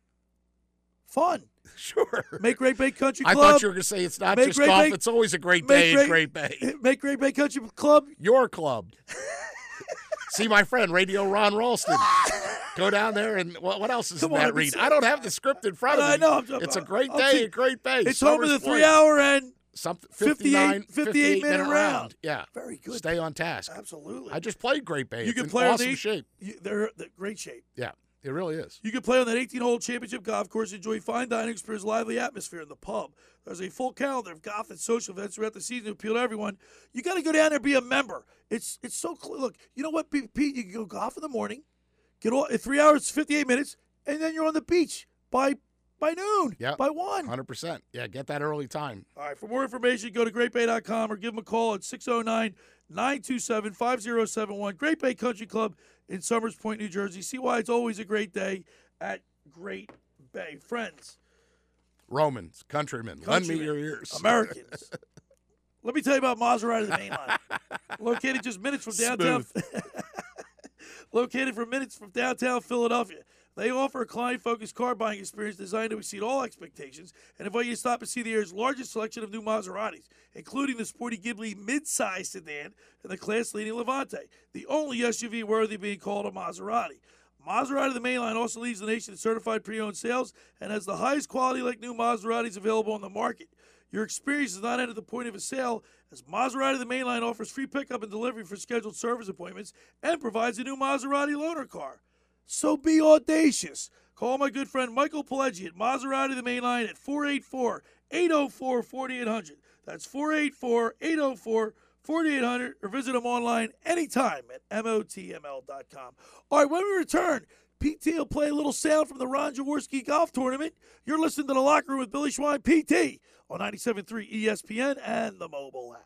fun. Sure. Make Great Bay Country Club. I thought you were going to say it's not Make just Great golf; Bay- it's always a great day at Great Bay. Make Great Bay Country Club. Your club. See my friend Radio Ron Ralston. Go down there and what, what else is Come in on, that read? I don't have the script in front of me. I know. I'm- It's a great day see- at Great Bay. It's Summer's the Point. three hour and Something 58 59, 58 minute round. round. Yeah. Very good. Stay on task. Absolutely. I just played Great Bay. You it's can in play on awesome the shape. You, they're, they're great shape. Yeah, it really is. You can play on that 18 hole championship golf course, enjoy fine dining, experience lively atmosphere in the pub. There's a full calendar of golf and social events throughout the season to appeal to everyone. You got to go down there and be a member. It's it's so cl- look. You know what, Pete? Pete, You can go golf in the morning, get all three hours, 58 minutes, and then you're on the beach by by noon. Yeah. by one. 100%. Yeah, get that early time. All right. For more information, go to greatbay.com or give them a call at 609 927 5071. Great Bay Country Club in Somers Point, New Jersey. See why it's always a great day at Great Bay. Friends, Romans, countrymen, lend me Countrymen, your ears. Americans. Let me tell you about Maserati the main line. Located just minutes from downtown. Located for minutes from downtown Philadelphia. They offer a client focused car buying experience designed to exceed all expectations and invite you to stop and see the area's largest selection of new Maseratis, including the sporty Ghibli midsize sedan and the class leading Levante, the only SUV worthy of being called a Maserati. Maserati the mainline also leads the nation in certified pre-owned sales and has the highest quality like new Maseratis available on the market. Your experience is not at the point of a sale, as Maserati the mainline offers free pickup and delivery for scheduled service appointments and provides a new Maserati loaner car. So be audacious. Call my good friend Michael Pileggi at Maserati the Mainline at 484 804 4800. That's 484 804 4800 or visit them online anytime at MOTML.com. All right, when we return, PT will play a little sound from the Ron Jaworski Golf Tournament. You're listening to The Locker Room with Billy Schwein, PT, on 97.3 ESPN and the mobile app.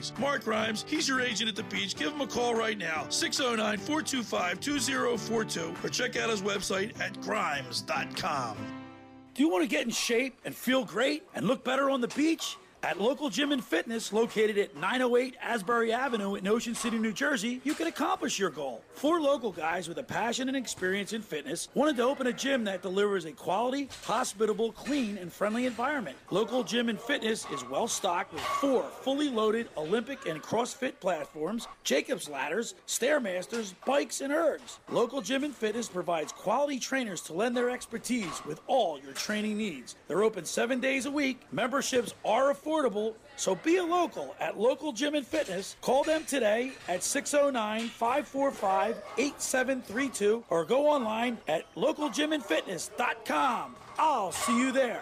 Mark Grimes, he's your agent at the beach. Give him a call right now, 609 425 2042, or check out his website at grimes.com. Do you want to get in shape and feel great and look better on the beach? At Local Gym and Fitness, located at 908 Asbury Avenue in Ocean City, New Jersey, you can accomplish your goal. Four local guys with a passion and experience in fitness wanted to open a gym that delivers a quality, hospitable, clean, and friendly environment. Local Gym and Fitness is well stocked with four fully loaded Olympic and CrossFit platforms, Jacob's ladders, Stairmasters, bikes, and ergs. Local Gym and Fitness provides quality trainers to lend their expertise with all your training needs. They're open seven days a week. Memberships are affordable, so be a local at Local Gym and Fitness. Call them today at 609 545 8732 or go online at localgymandfitness.com. I'll see you there.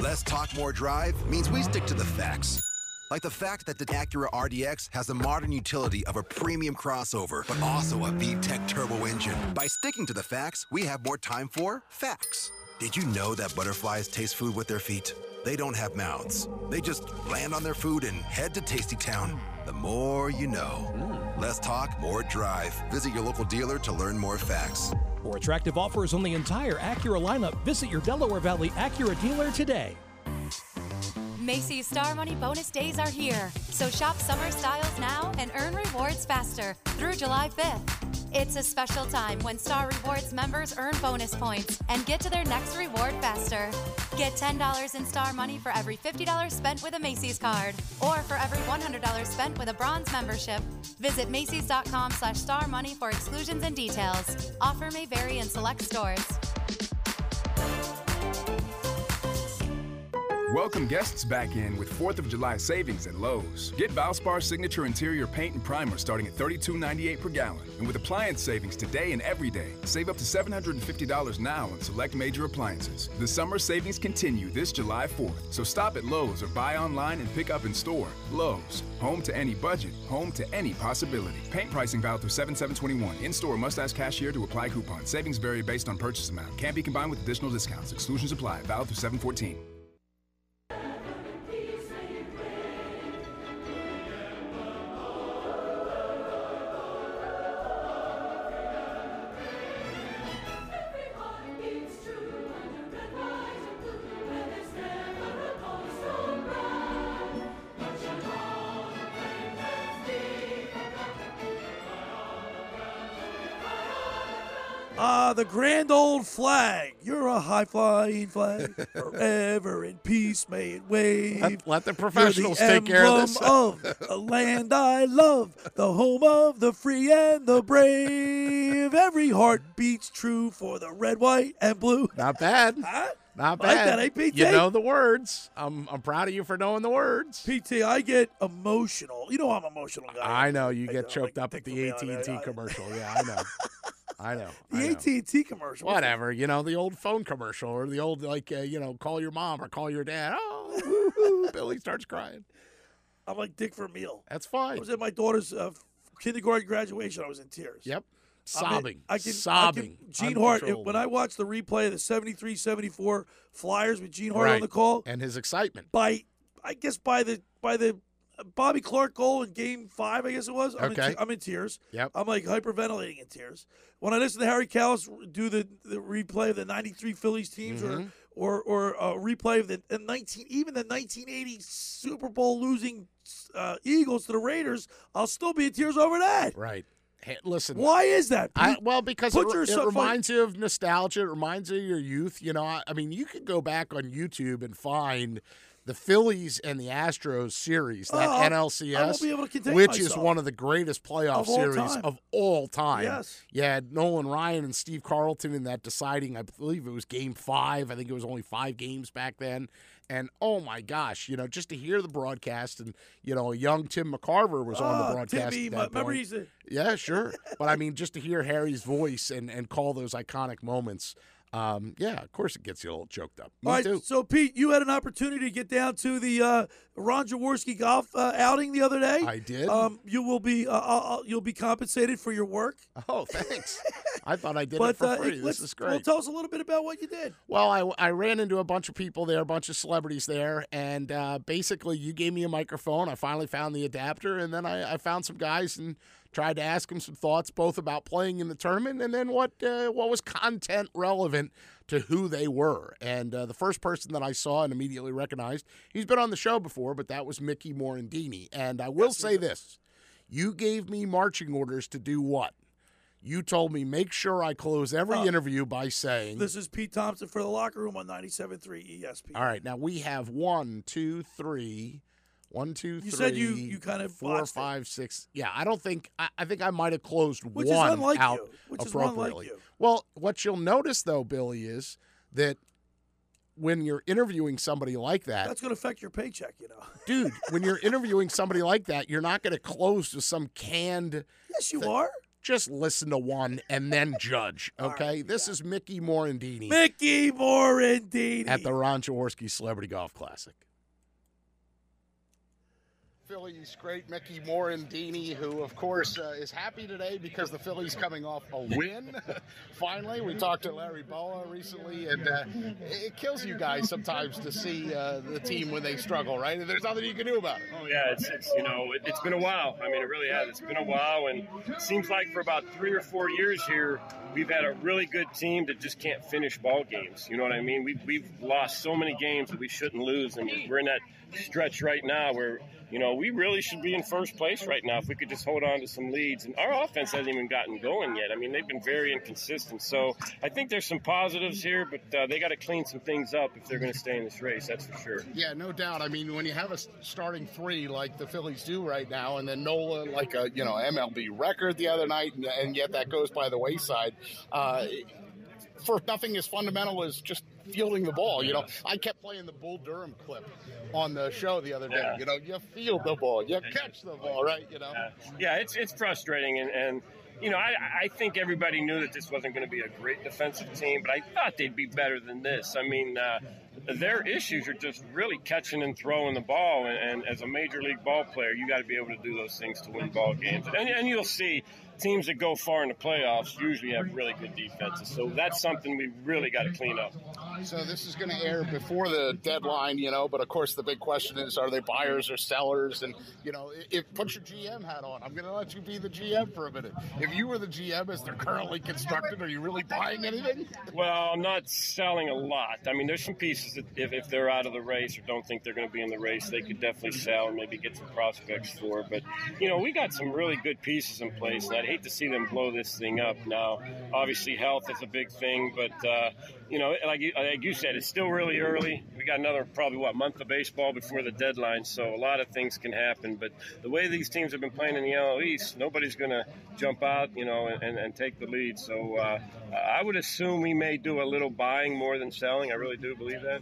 Less talk, more drive means we stick to the facts. Like the fact that the Acura RDX has the modern utility of a premium crossover, but also a VTEC turbo engine. By sticking to the facts, we have more time for facts. Did you know that butterflies taste food with their feet? They don't have mouths. They just land on their food and head to Tasty Town. The more you know. Hmm. Less talk, more drive. Visit your local dealer to learn more facts. For attractive offers on the entire Acura lineup, visit your Delaware Valley Acura dealer today. Macy's Star Money bonus days are here. So shop summer styles now and earn rewards faster through July 5th. It's a special time when Star Rewards members earn bonus points and get to their next reward faster. Get $10 in Star Money for every $50 spent with a Macy's card or for every $100 spent with a bronze membership. Visit Macy's.com slash Star Money for exclusions and details. Offer may vary in select stores. Welcome guests back in with 4th of July savings at Lowe's. Get Valspar Signature Interior Paint and Primer starting at $32.98 per gallon. And with appliance savings today and every day, save up to $750 now on select major appliances. The summer savings continue this July 4th, so stop at Lowe's or buy online and pick up in store. Lowe's, home to any budget, home to any possibility. Paint pricing valid through 7721. In store must ask cashier to apply coupon. Savings vary based on purchase amount. Can't be combined with additional discounts. Exclusions apply. Valid through 714. The grand old flag. You're a high flying flag. Forever in peace may it wave. Let- let the professionals the take care of this. of a land I love, the home of the free and the brave. Every heart beats true for the red, white, and blue. Not bad. Not Like bad. that, eh? You know the words. I'm I'm proud of you for knowing the words. PT, I get emotional. You know I'm an emotional guy. I know you get choked up at the AT and T commercial. Yeah, I know. I know. The. AT and T commercial. Whatever, you know, the old phone commercial or the old like uh, you know, call your mom or call your dad. Oh, Billy starts crying. I'm like Dick Vermeil. That's fine. I was at my daughter's uh, kindergarten graduation. I was in tears. Yep. I mean, Sobbing. I can, Sobbing. I can, Gene Hart. When I watched the replay of the 73-74 Flyers with Gene Hart on the call, and his excitement. by I guess by the by the Bobby Clarke goal in Game Five, I guess it was. I'm, in, Okay. te- I'm in tears. Yep. I'm like hyperventilating in tears when I listen to Harry Kalas do the, the replay of the '93 Phillies teams Mhm. or or or a replay of the, the 19 even the 1980 Super Bowl losing uh, Eagles to the Raiders. I'll still be in tears over that. Right. Hey, listen. Why is that? I, well, because it, it reminds you of nostalgia. It reminds you of your youth. You know, I, I mean, you could go back on YouTube and find the Phillies and the Astros series, that uh, Oh, NLCS, won't be able to contain which is one of the greatest playoff Of series time. of all time. Yes. You had Nolan Ryan and Steve Carlton in that deciding, I believe it was game five. I think it was only five games back then. And oh my gosh, you know, just to hear the broadcast and you know, young Tim McCarver was on the ah, broadcast. Timmy, at that point. Yeah, sure. but I mean, just to hear Harry's voice and and call those iconic moments. Um, yeah, of course it gets you a little choked up. Me All right, too. so Pete, you had an opportunity to get down to the uh, Ron Jaworski golf uh, outing the other day. I did. Um, you will be uh, uh, uh, you'll be compensated for your work. Oh, thanks. I thought I did but it for uh, free. let's- This is great. Well, tell us a little bit about what you did. Well, I, I ran into a bunch of people there, a bunch of celebrities there, and uh, basically you gave me a microphone. I finally found the adapter, and then I, I found some guys and tried to ask him some thoughts, both about playing in the tournament and then what uh, what was content relevant to who they were. And uh, the first person that I saw and immediately recognized, he's been on the show before, but that was Mickey Morandini. And I will say this: you gave me marching orders to do what? You told me make sure I close every Uh, interview by saying This is Pete Thompson for the locker room on 97.3 ESPN. all right, now we have one, two, three, one, two, three. You said you- you kind of four, six. Yeah, I don't think I, I think I might have closed Which is one unlike out you. Which appropriately. you. Well, what you'll notice though, Billy, is that when you're interviewing somebody like that, That's going to affect your paycheck, you know. dude, when you're interviewing somebody like that, you're not going to close with some canned. Yes, you are. Just listen to one and then judge. Okay, this is Mickey Morandini Mickey Morandini at the Ron Jaworski Celebrity Golf Classic. Phillies great Mickey Morandini, who of course uh, is happy today because the Phillies coming off a win. Finally, we talked to Larry Bowa recently, and uh, it kills you guys sometimes to see uh, the team when they struggle, right? There's nothing you can do about it. Oh yeah, it's, it's you know it, it's been a while. I mean, it really has. It's been a while, and it seems like for about three or four years here, we've had a really good team that just can't finish ball games. You know what I mean? We've we've lost so many games that we shouldn't lose, and we're in that stretch right now where you know we really should be in first place right now if we could just hold on to some leads. And our offense hasn't even gotten going yet. I mean, they've been very inconsistent. So I think there's some positives here, but uh, they got to clean some things up if they're going to stay in this race. That's for sure. Yeah, no doubt. I mean, when you have a starting three like the Phillies do right now, and then Nola like a you know MLB record the other night, and, and yet that goes by the wayside. Uh, for nothing as fundamental as just fielding the ball. You know, I kept playing the Bull Durham clip on the show the other day. Yeah. You know, you field the ball, you catch the ball, right? You know. Yeah, it's it's frustrating, and, and you know, I, I think everybody knew that this wasn't going to be a great defensive team, but I thought they'd be better than this. I mean, uh, their issues are just really catching and throwing the ball, and, and as a major league ball player, you got to be able to do those things to win ball games. And, and you'll see teams that go far in the playoffs usually have really good defenses, so that's something we really got to clean up. So this is going to air before the deadline, you know. But of course, the big question is: Are they buyers or sellers? And you know, if put your GM hat on, I'm going to let you be the GM for a minute. If you were the GM as they're currently constructed, are you really buying anything? Well, I'm not selling a lot. I mean, there's some pieces that if, if they're out of the race or don't think they're going to be in the race, they could definitely sell and maybe get some prospects for. But, you know, we got some really good pieces in place, I'd hate to see them blow this thing up. Now, obviously, health is a big thing, but, uh, you know, like you, like you said, it's still really early. We got another probably, what, month of baseball before the deadline, so a lot of things can happen. But the way these teams have been playing in the NL East, nobody's going to jump out, you know, and, and, take the lead. So uh, I would assume we may do a little buying more than selling. I really do believe that.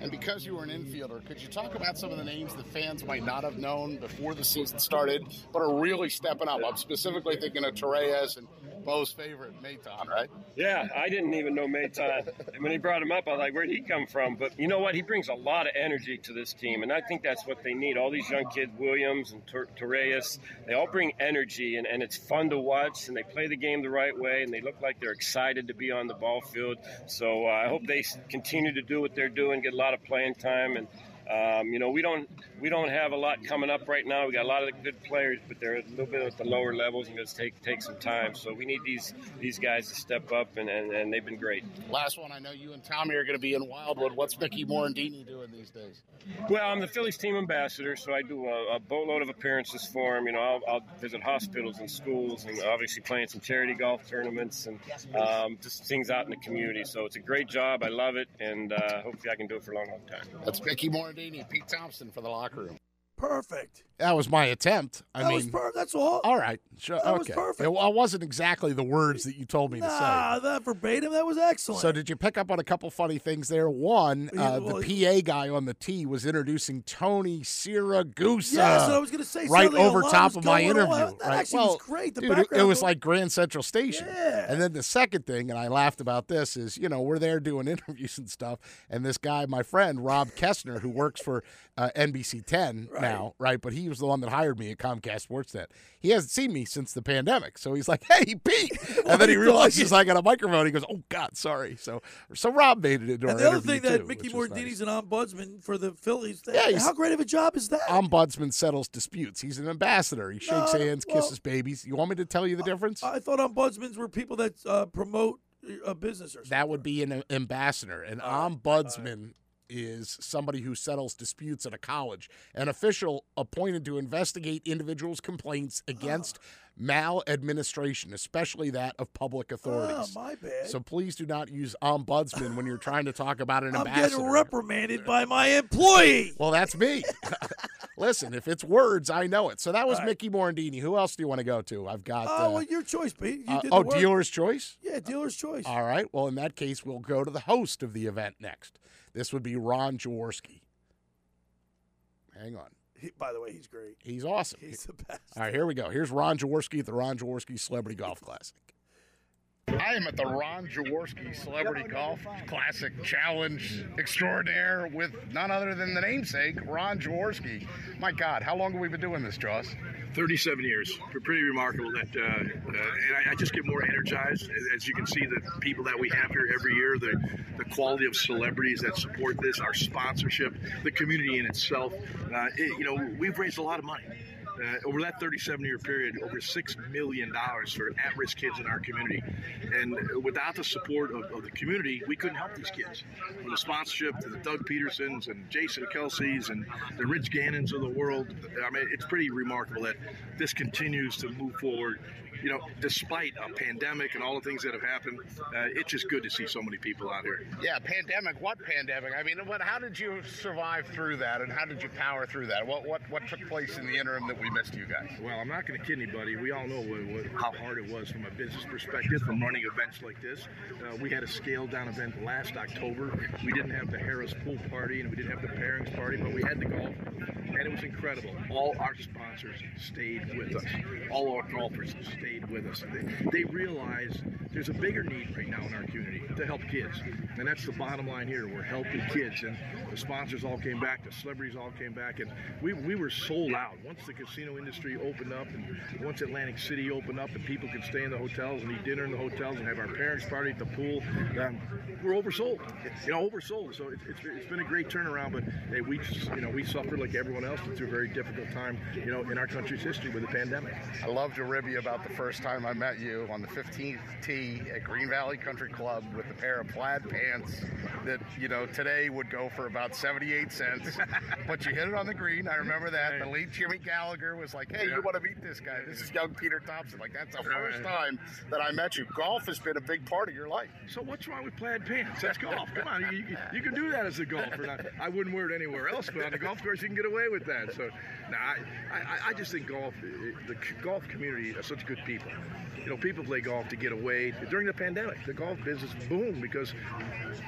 And because you were an infielder, could you talk about some of the names the fans might not have known before the season started, but are really stepping up? I'm specifically thinking of Torres and Bo's favorite, Maton, right? Yeah, I didn't even know Maton. And when he brought him up, I was like, where'd he come from? But you know what? He brings a lot of energy to this team, and I think that's what they need. All these young kids, Williams and Tor- Torres, they all bring energy, and, and it's fun to watch, and they play the game the right way, and they look like they're excited to be on the ball field. So uh, I hope they continue to do what they're doing, get a lot of playing time, and um, you know, we don't we don't have a lot coming up right now. We got a lot of good players, but they're a little bit at the lower levels and it's take take some time. So we need these these guys to step up, and, and, and they've been great. Last one, I know you and Tommy are going to be in Wildwood. What's Mickey Morandini doing these days? Well, I'm the Phillies team ambassador, so I do a, a boatload of appearances for them. You know, I'll, I'll visit hospitals and schools, and obviously playing some charity golf tournaments and um, just things out in the community. So it's a great job. I love it, and uh, hopefully I can do it for a long, long time. That's Mickey Morandini, Pete Thompson for the locker room. perfect. That was my attempt. I That mean, was perfect. That's all. all right, sure, That was perfect. It, it wasn't exactly the words that you told me to say. Nah, that verbatim. That was excellent. So did you pick up on a couple funny things there? One, uh, well, the PA guy on the tee was introducing Tony Siragusa. Yeah, so I was gonna say right over top of my going on. interview. That right? actually well, was great. The dude, it- it was like Grand Central Station. Yeah. And then the second thing, and I laughed about this, is you know we're there doing interviews and stuff, and this guy, my friend Rob Kessner, who works for uh, NBC 10 now, right? But he was the one that hired me at Comcast Sportsnet. He hasn't seen me since the pandemic, so he's like, "Hey, Pete," and then he realizes I got a microphone. He goes, "Oh God, sorry." So, so Rob made it into And our the other thing that too, Mickey was nice. Mordini's an ombudsman for the Phillies. Yeah, how great of a job is that? Ombudsman settles disputes. He's an ambassador. He shakes No, hands, well- kisses babies. You want me to tell you the difference? I thought ombudsmen were people that uh, promote a business or something. that would be an ambassador. An ombudsman is somebody who settles disputes at a college, an official appointed to investigate individuals' complaints against maladministration, especially that of public authorities. Oh, my bad. So please do not use ombudsman when you're trying to talk about an ambassador. I'm ambassador. getting reprimanded by my employee. Well, that's me. Listen, if it's words, I know it. So that was right. Mickey Morandini. Who else do you want to go to? I've got. Oh, uh, well, your choice, Pete. You uh, did oh, dealer's choice. Yeah, dealer's choice. All right. Well, in that case, we'll go to the host of the event next. This would be Ron Jaworski. Hang on. He, by the way, he's great. He's awesome. He's the best. All right, here we go. Here's Ron Jaworski at the Ron Jaworski Celebrity Golf Classic. I am at the Ron Jaworski Celebrity Golf Classic Challenge Extraordinaire with none other than the namesake, Ron Jaworski. My God, how long have we been doing this, Jaws? 37 years. Pretty remarkable that, uh, uh, and I, I just get more energized as- you can see the people that we have here every year, the the quality of celebrities that support this, our sponsorship, the community in itself. Uh, it, you know, we've raised a lot of money. Uh, over that 37 year period, over $6 million for at risk kids in our community. And without the support of, of the community, we couldn't help these kids. From the sponsorship to the Doug Pedersons and Jason Kelce's and the Rich Gannons of the world, I mean, it's pretty remarkable that this continues to move forward. You know, despite a pandemic and all the things that have happened, uh, it's just good to see so many people out here. Yeah, pandemic. What pandemic? I mean, what? How did you survive through that, and how did you power through that? What what what took place in the interim that we missed you guys? Well, I'm not going to kid anybody. We all know what, what, how hard it was from a business perspective from running events like this. Uh, we had a scaled down event last October. We didn't have the Harrah's Pool Party and we didn't have the pairings party, but we had the golf, and it was incredible. All our sponsors stayed with us. All our golfers stayed with us. They, they realize there's a bigger need right now in our community to help kids, and that's the bottom line here. We're helping kids, and the sponsors all came back, the celebrities all came back, and we, we were sold out. Once the casino industry opened up, and once Atlantic City opened up, and people could stay in the hotels and eat dinner in the hotels and have our parents' party at the pool, um, we're oversold. You know, oversold. So it's, it's, it's been a great turnaround, but hey, we just, you know we suffered like everyone else through a very difficult time, you know, in our country's history with the pandemic. I love to rib you about the first time I met you on the 15th tee at Green Valley Country Club with a pair of plaid pants that, you know, today would go for about 78 cents. but you hit it on the green. I remember that. The late Jimmy Gallagher was like, hey, you want to meet this guy? This is young Peter Thompson. Like, that's the first time that I met you. Golf has been a big part of your life. So what's wrong with plaid pants? That's golf. Come on, you, you, can do that as a golfer. Now, I wouldn't wear it anywhere else, but on the golf course you can get away with that. So, nah, I, I, I just think golf, the golf community are such good people. You know, people play golf to get away. During the pandemic, the golf business boomed because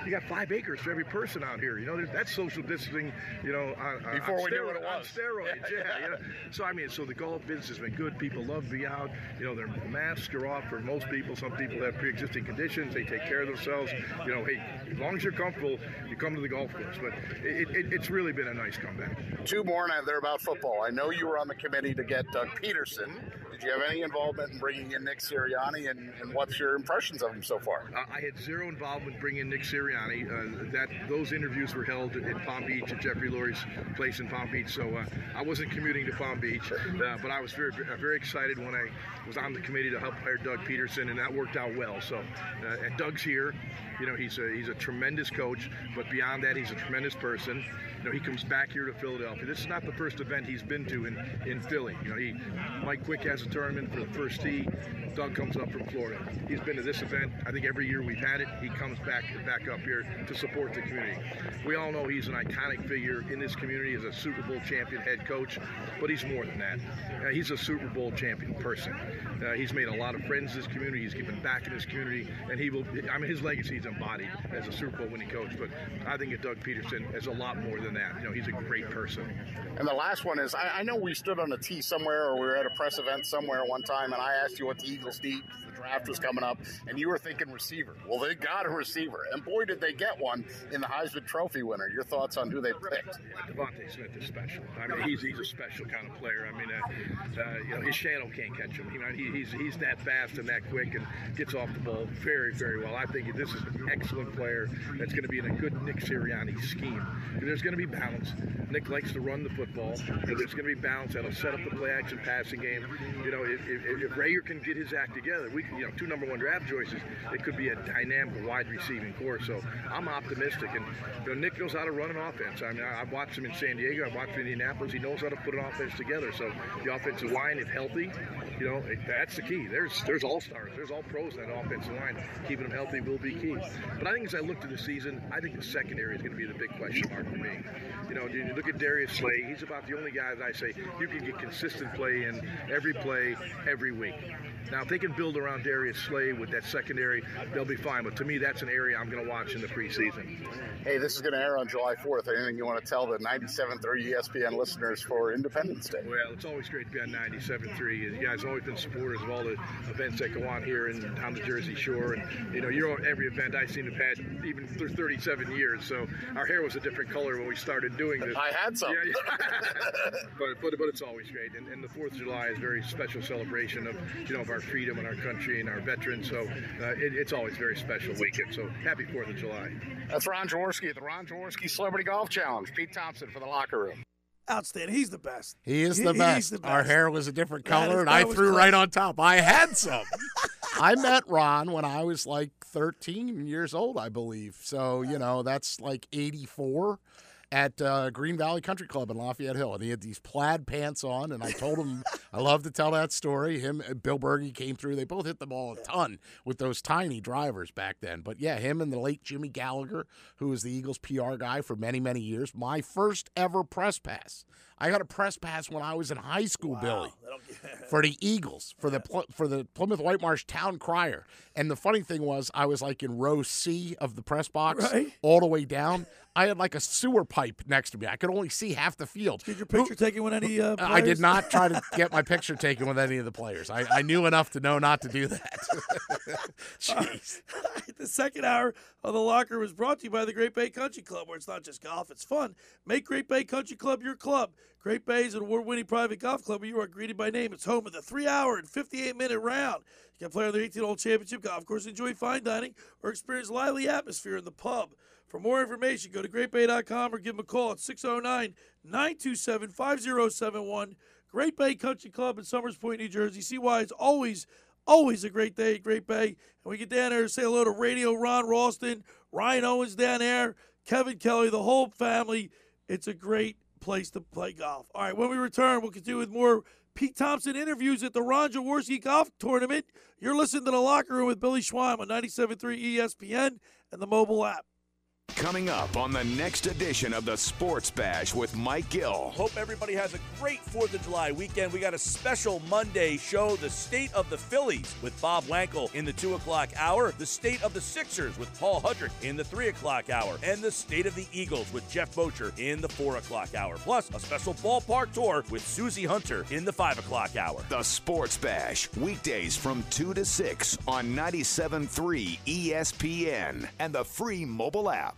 you got five acres for every person out here. You know, that's social distancing. You know, on, on- Before on we knew stero- what it on was. steroids. Yeah, you know. So I mean, so the golf business has been good. People love to be out. You know, their masks are off for most people. Some people have pre-existing conditions. They take care of themselves. You know, hey, as long as you're comfortable, you come to the golf course. But it, it, it's really been a nice comeback. Two more, and they're about football. I know you were on the committee to get Doug Pederson. Did you have any involvement in bringing in Nick Sirianni, and, and what's your impressions of him so far? Uh, I had zero involvement bringing in Nick Sirianni. Uh, that those interviews were held in Palm Beach at Jeffrey Lurie's place in Palm Beach, so uh, I wasn't commuting to Palm Beach. Uh, but I was very very excited when I was on the committee to help hire Doug Pederson, and that worked out well. So, uh, and Doug's here. You know, he's a he's a tremendous coach, but beyond that, he's a tremendous person. You know, he comes back here to Philadelphia. This is not the first event he's been to in, in Philly. You know, he Mike Quick has a tournament for the first tee. Doug comes up from Florida. He's been to this event. I think every year we've had it, he comes back back up here to support the community. We all know he's an iconic figure in this community as a Super Bowl champion head coach, but he's more than that. Uh, he's a Super Bowl champion person. Uh, he's made a lot of friends in this community. He's given back in this community, and he will. I mean, his legacy is embodied as a Super Bowl winning coach. But I think Doug Pederson is a lot more than that. You know, he's a great person. And the last one is I, I know we stood on a tee somewhere or we were at a press event somewhere one time, and I asked you what the Eagles need. The draft was coming up, and you were thinking receiver. Well, they got a receiver, and boy, did they get one in the Heisman Trophy winner. Your thoughts on who they picked? DeVonta Smith is special. I mean, he's he's a special kind of player. I mean, uh, uh, you know, his shadow can't catch him. You know, he, he's he's that fast and that quick and gets off the ball very very well. I think this is an excellent player that's going to be in a good Nick Sirianni scheme. There's going to be balance. Nick likes to run the football, there's going to be balance that'll set up the play action passing game. You know, if, if, if Reagor can get his act together, we you know two number one draft choices. It could be a dynamic wide receiving core. So I'm optimistic, and you know, Nick knows how to run an offense. I mean, I, I've watched him in San Diego. I've watched him in Indianapolis. He knows how to put an offense together. So the offensive line, if healthy, you know, it, that's the key. There's there's all stars. There's all pros in that offensive line. Keeping them healthy will be key. But I think as I look to the season, I think the secondary is going to be the big question mark for me. You know, you look at Darius Slay. He's about the only guy that I say you can get consistent play in every play, every week. Now, if they can build around Darius Slay with that secondary, they'll be fine. But to me, that's an area I'm going to watch in the preseason. Hey, this is going to air on July 4th. Anything you want to tell the 97.3 ESPN listeners for Independence Day? Well, it's always great to be on 97.3. You guys have always been supporters of all the events that go on here and on the Jersey Shore. And, you know, you're on every event I've seen in the past, even for 37 years. So our hair was a different color when we started doing this. I had some. Yeah, yeah. but, but, but it's always great. And, and the 4th of July is a very special celebration of, you know, of our freedom and our country and our veterans. So uh, it, it's always a very special weekend. So happy 4th of July. That's Ron Jaworski at the Ron Jaworski Celebrity Golf Challenge. Pete Thompson for the locker room. Outstanding. He's the best. He is He- the he's best. the Our hair was a different color, is- and I threw close. right on top. I had some. I met Ron when I was like 13 years old, I believe. So, you know, that's like 84 at uh, Green Valley Country Club in Lafayette Hill. And he had these plaid pants on, and I told him I love to tell that story. Him and Bill Bergey came through. They both hit the ball a ton with those tiny drivers back then. But yeah, him and the late Jimmy Gallagher, who was the Eagles PR guy for many, many years. My first ever press pass. I got a press pass when I was in high school, Billy for the Eagles, for the for the Plymouth Whitemarsh Town Crier. And the funny thing was, I was like in row C of the press box, Right. all the way down. I had like a sewer pipe next to me. I could only see half the field. Did your picture taken with any? Uh, I did not try to get my picture taken with any of the players. I, I knew enough to know not to do that. Jeez. the second hour of the locker was brought to you by the Great Bay Country Club, where it's not just golf, it's fun. Make Great Bay Country Club your club. Great Bay is an award winning private golf club where you are greeted by name. It's home of the three hour and 58 minute round. You can play on the 18 hole championship golf course, enjoy fine dining, or experience lively atmosphere in the pub. For more information, go to greatbay.com or give them a call at 609 927 5071. Great Bay Country Club in Somers Point, New Jersey. See why it's always, always a great day at Great Bay. And we get down there say hello to Radio Ron Ralston, Ryan Owens down there, Kevin Kelly, the whole family. It's a great place to play golf. All right, when we return, we'll continue with more Pete Thompson interviews at the Ron Jaworski Golf Tournament. You're listening to The Locker Room with Billy Schweim on 97.3 ESPN and the mobile app. Coming up on the next edition of the Sports Bash with Mike Gill. Hope everybody has a great 4th of July weekend. We got a special Monday show, The State of the Phillies with Bob Wankel in the 2 o'clock hour, The State of the Sixers with Paul Hudrick in the 3 o'clock hour, and The State of the Eagles with Jeff Bocher in the 4 o'clock hour. Plus, a special ballpark tour with Susie Hunter in the 5 o'clock hour. The Sports Bash, weekdays from 2 to 6 on 97.3 ESPN and the free mobile app.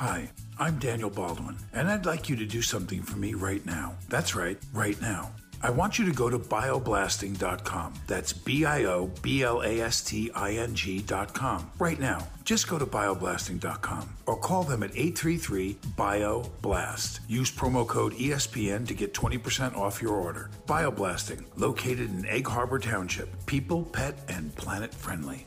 Hi, I'm Daniel Baldwin, and I'd like you to do something for me right now. That's right, right now. I want you to go to bioblasting.com. That's B I O B L A S T I N G.com. Right now. Just go to bioblasting.com or call them at 833 BioBlast. Use promo code ESPN to get 20% off your order. Bioblasting, located in Egg Harbor Township. People, pet, and planet friendly.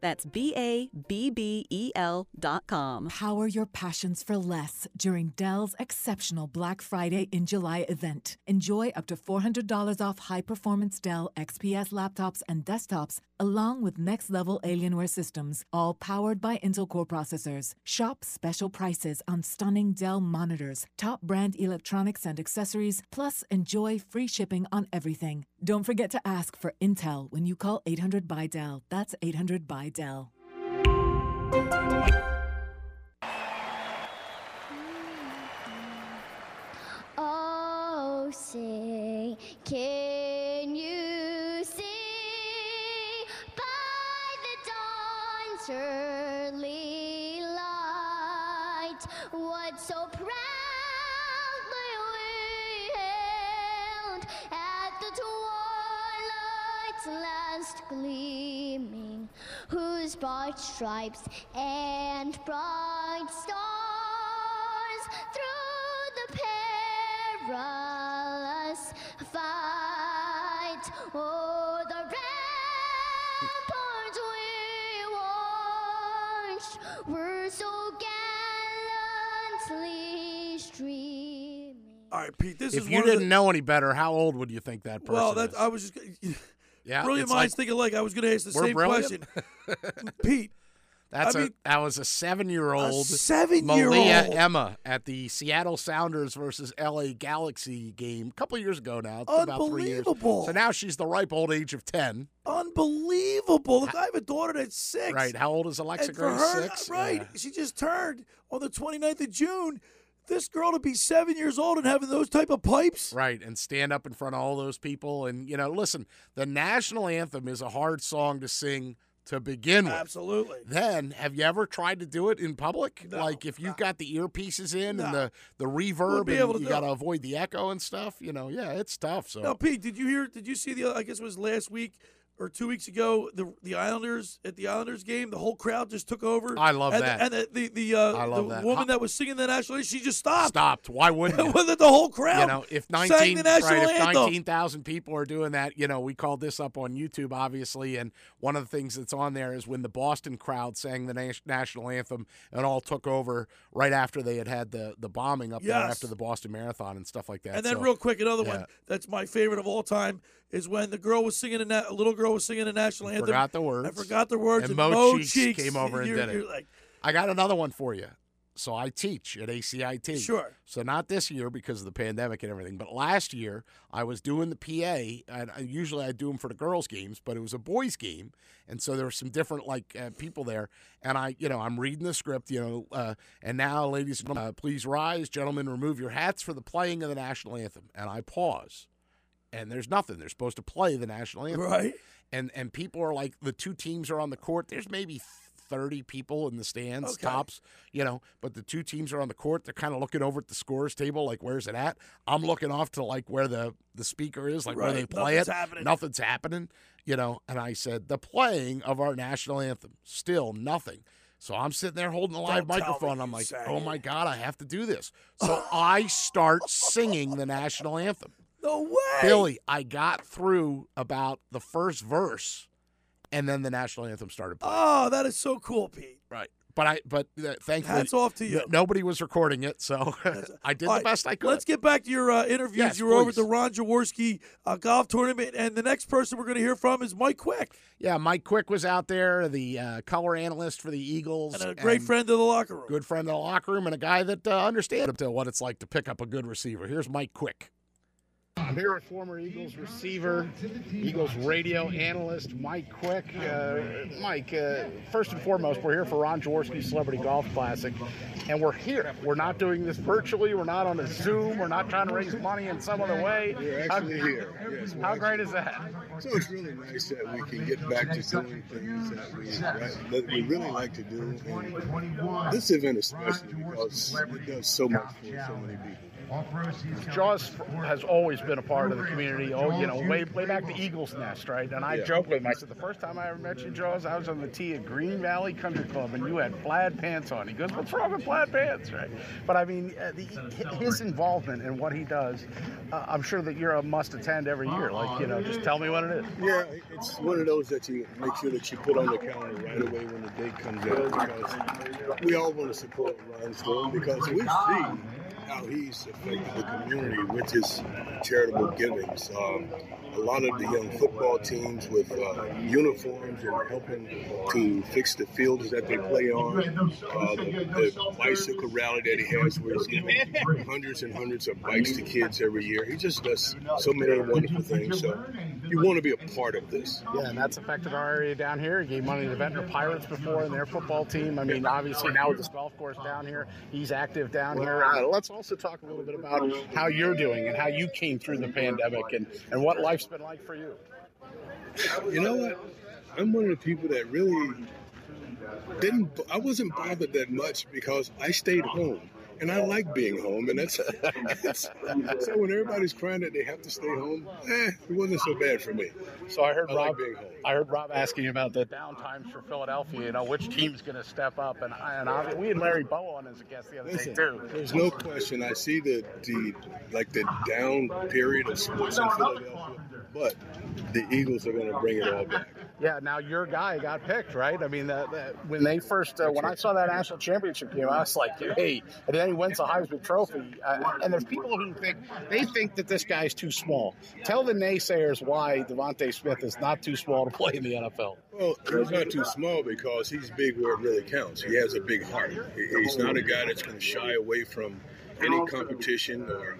That's B A B B E L dot com. Power your passions for less during Dell's exceptional Black Friday in July event. Enjoy up to $400 off high performance Dell XPS laptops and desktops, along with next level Alienware systems, all powered by Intel Core processors. Shop special prices on stunning Dell monitors, top brand electronics and accessories, plus enjoy free shipping on everything. Don't forget to ask for Intel when you call 800 buy Dell. That's 800 buy Dell. Oh, say, can you see by the dawn's early light what so last gleaming, whose bright stripes and bright stars through the perilous fight o'er the ramparts we watched were so gallantly streaming. All right, Pete. This if is you one of the- didn't know any better, how old would you think that person Well, that is? I was just. Yeah, brilliant minds like- think alike. I was going to ask the same brilliant? question, Pete. That's I a mean- that was a seven-year-old seven-year-old. Malea Emma at the Seattle Sounders versus LA Galaxy game a couple years ago now. It's about three years. Unbelievable. So now she's the ripe old age of ten. Unbelievable. Look, I have a daughter that's six. Right. How old is Alexa her, Six. Uh, right. Yeah. She just turned on the 29th of June. This girl to be seven years old and having those type of pipes. Right, and stand up in front of all those people. And, you know, listen, the national anthem is a hard song to sing to begin with. Absolutely. Then, have you ever tried to do it in public? like if you've got the earpieces in and the, the reverb be and you got to avoid the echo and stuff, you know, yeah, it's tough. So Now, Pete, did you hear? Did you see the? I guess it was last week or two weeks ago, the the Islanders at the Islanders game, the whole crowd just took over. I love and, that. And the the, the, uh, the that. woman that was singing the national anthem, she just stopped. Stopped. Why wouldn't the whole crowd. You know, if 19, right, if 19,000 people are doing that, you know, we called this up on YouTube, obviously, and one of the things that's on there is when the Boston crowd sang the nas- national anthem and all took over right after they had had the, the bombing up there after the Boston Marathon and stuff like that. And then, So, real quick, another yeah. one that's my favorite of all time is when the girl was singing a, na- a little girl was singing the national anthem. Forgot the words. I forgot the words. And And, Mo, Mo Cheeks, Cheeks came over and did it. like, I got another one for you. So I teach at ACIT. Sure. So not this year because of the pandemic and everything, but last year I was doing the PA, and I, usually I do them for the girls' games, but it was a boys' game, and so there were some different like uh, people there, and I, you know, I'm reading the script, you know, uh, and now, ladies and gentlemen, uh, please rise, gentlemen, remove your hats for the playing of the national anthem, and I pause, and there's nothing. They're supposed to play the national anthem, Right. And and people are like, the two teams are on the court. There's maybe. 30 people in the stands, Okay. tops, you know, but the two teams are on the court. They're kind of looking over at the scores table, like, where's it at? I'm looking off to, like, where the, the speaker is, like, where they Right. play Nothing's it. happening. Nothing's happening, you know, and I said, the playing of our national anthem, still nothing. So I'm sitting there holding the live Don't microphone. I'm like, oh my God, I have to do this. So I start singing the national anthem. No way. Billy, I got through about the first verse, and then the national anthem started playing. oh, that is so cool, Pete. Right. But I, but uh, thankfully, Hats off to you. nobody was recording it, so I did All the right, best I could. Let's get back to your uh, interviews. Yes, you were over at the Ron Jaworski uh, golf tournament, and the next person we're going to hear from is Mike Quick, Yeah, Mike Quick was out there, the uh, color analyst for the Eagles, and a great friend of the locker room. good friend of the locker room, and a guy that uh, understands what it's like to pick up a good receiver. Here's Mike Quick. I'm here with former Eagles receiver, Eagles radio analyst Mike Quick. Uh, Mike, uh, first and foremost, we're here for Ron Jaworski Celebrity Golf Classic, and we're here. We're not doing this virtually. We're not on a Zoom. We're not trying to raise money in some other way. We're How- actually here. Yes, How actually- great is that? So it's really nice that we can get back to doing things that we, that we really like to do. And this event especially because it does so much for so many people. Jaws has always been a part of the community. Oh, you know, way way back to Eagles Nest, right? And I Yeah. joked with him. I said the first time I ever met you, Jaws, I was on the tee at Green Valley Country Club, and you had plaid pants on. He goes, "What's wrong with plaid pants?" Right? But I mean, uh, the, his involvement in what he does, uh, I'm sure that you're a must attend every year. Like, you know, just tell me what it is. Yeah, it's one of those that you make sure that you put on the calendar right away when the date comes out because we all want to support what Ron's doing because we see how he's affected the community with his charitable givings. Um, a lot of the young football teams with uh, uniforms and helping to fix the fields that they play on. Uh, the, the bicycle rally that he has where he's giving hundreds and hundreds of bikes to kids every year. He just does so many wonderful things. So you want to be a part of this. Yeah, and that's affected our area down here. He gave money to Ventnor Pirates before and their football team. I mean, obviously now with this golf course down here, he's active down here. Uh, let's also talk a little bit about how you're doing and how you came through the pandemic and, and what life's been like for you. You know what? I'm one of the people that really didn't. I wasn't bothered that much because I stayed home. And I like being home, and that's, that's so. When everybody's crying that they have to stay home, eh, it wasn't so bad for me. So I heard I like Rob. being home. I heard Rob asking about the downtimes for Philadelphia. You know, which team's going to step up? And I, and obvi- we had Larry Bowa on as a guest the other Listen, day too. there's no question. I see the the like the down period of sports in Philadelphia, but the Eagles are going to bring it all back. Yeah, now your guy got picked, right? I mean, that, that, when they first, uh, when I saw that national championship game, I was like, hey, and then he wins the Heisman Trophy. Uh, and there's people who think they think that this guy's too small. Tell the naysayers why DeVonta Smith is not too small to play in the NFL. Well, he's not too small because he's big where it really counts. He has a big heart. He's not a guy that's going to shy away from any competition or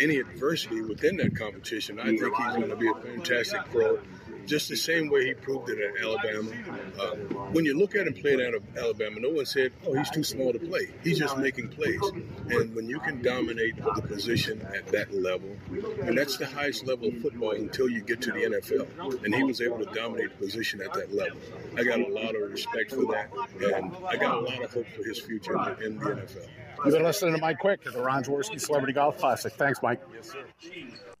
any adversity within that competition. I think he's going to be a fantastic pro. Just the same way he proved it at Alabama. Uh, when you look at him playing out of Alabama, no one said, "Oh, he's too small to play." He's just making plays. And when you can dominate the position at that level, and that's the highest level of football until you get to the NFL, and he was able to dominate the position at that level. I got a lot of respect for that, and I got a lot of hope for his future in the, in the NFL. You've been listening to Mike Quick at the Ron Jaworski Celebrity Golf Classic. Thanks, Mike.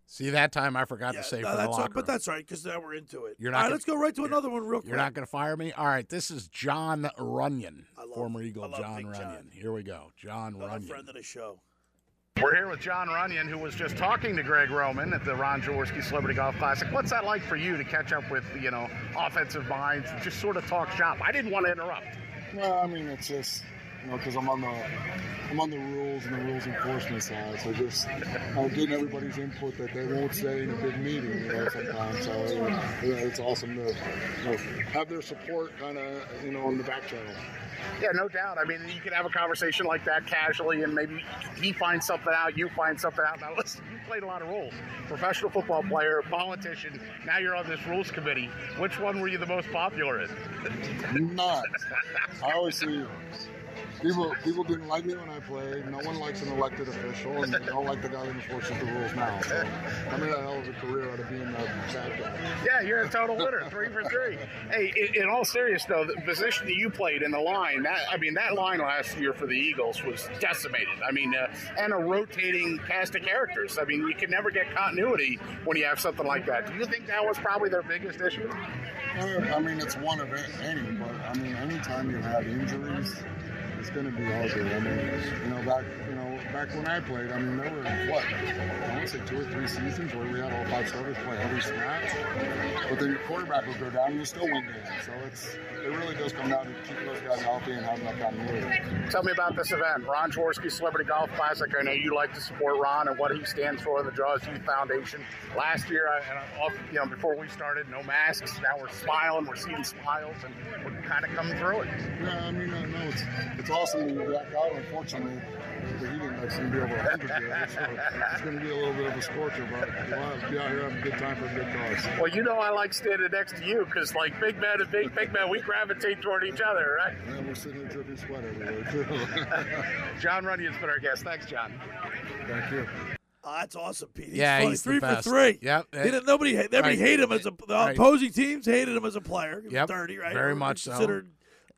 See that time I forgot Yeah, to say no, for the that's locker right, but that's right because now we're into it. You're not right, gonna- let's go right to another one real quick. You're not going to fire me? All right, this is Jon Runyan, love- former Eagle I love John Big Runyan. John. Here we go. John Another Runyan. friend of the show. We're here with Jon Runyan, who was just talking to Greg Roman at the Ron Jaworski Celebrity Golf Classic. What's that like for you to catch up with, you know, offensive minds, just sort of talk shop? I didn't want to interrupt. Well, I mean, it's just you know because I'm on the I'm on the rules and the rules enforcement side, so just uh, getting everybody's input that they won't say in a big meeting, you know, sometimes. So you know, it's awesome to you know, have their support, kind of, you know, on the back channel. Yeah, no doubt. I mean, you could have a conversation like that casually, and maybe he finds something out, you find something out. Now, listen, you played a lot of roles professional football player, politician, now you're on this rules committee. Which one were you the most popular in? Not. I always see people people didn't like me when I played. No one likes an elected official, and they don't like the guy that enforces the rules now. So I made a hell of a career out of being a bad guy. Yeah, you're a total winner, three for three. Hey, in, in all seriousness, though, the position that you played in the line, that I mean, that line last year for the Eagles was decimated. I mean, uh, and a rotating cast of characters. I mean, you can never get continuity when you have something like that. Do you think that was probably their biggest issue? Uh, I mean, it's one of any, but I mean, anytime you have injuries, it's going to be ugly. I mean, you know, back you know back when I played, I mean, there were what I want to say two or three seasons where we had all five starters play every snap, but then your quarterback would go down and you still win games. So it's it really does come down to keeping those guys healthy and having that continuity. Tell me about this event, Ron Jaworski Celebrity Golf Classic. I know you like to support Ron and what he stands for, in the Jaws Youth Foundation. Last year, I, and I, you know, before we started, no masks. Now we're smiling, we're seeing smiles, and we're kind of coming through it. Yeah, I mean, I know it's it's awesome to be back out. Unfortunately, the heat index is going to be over 100 here, so it's going to be a little bit of a scorcher, but uh, we'll have, be out here having a good time for a good cause. Well, you know I like standing next to you because, like, big man and big big men, we gravitate toward each other, right? And we're sitting here dripping sweat everywhere, too. Jon Runyan's been our guest. Thanks, John. Thank you. Oh, that's awesome, Pete. He's Yeah, funny. he's the three best. for three. Yep. He didn't, nobody, ha- nobody Right. hated him as a. The Right. opposing teams hated him as a player. He was Yep. dirty, right? Very Or much so.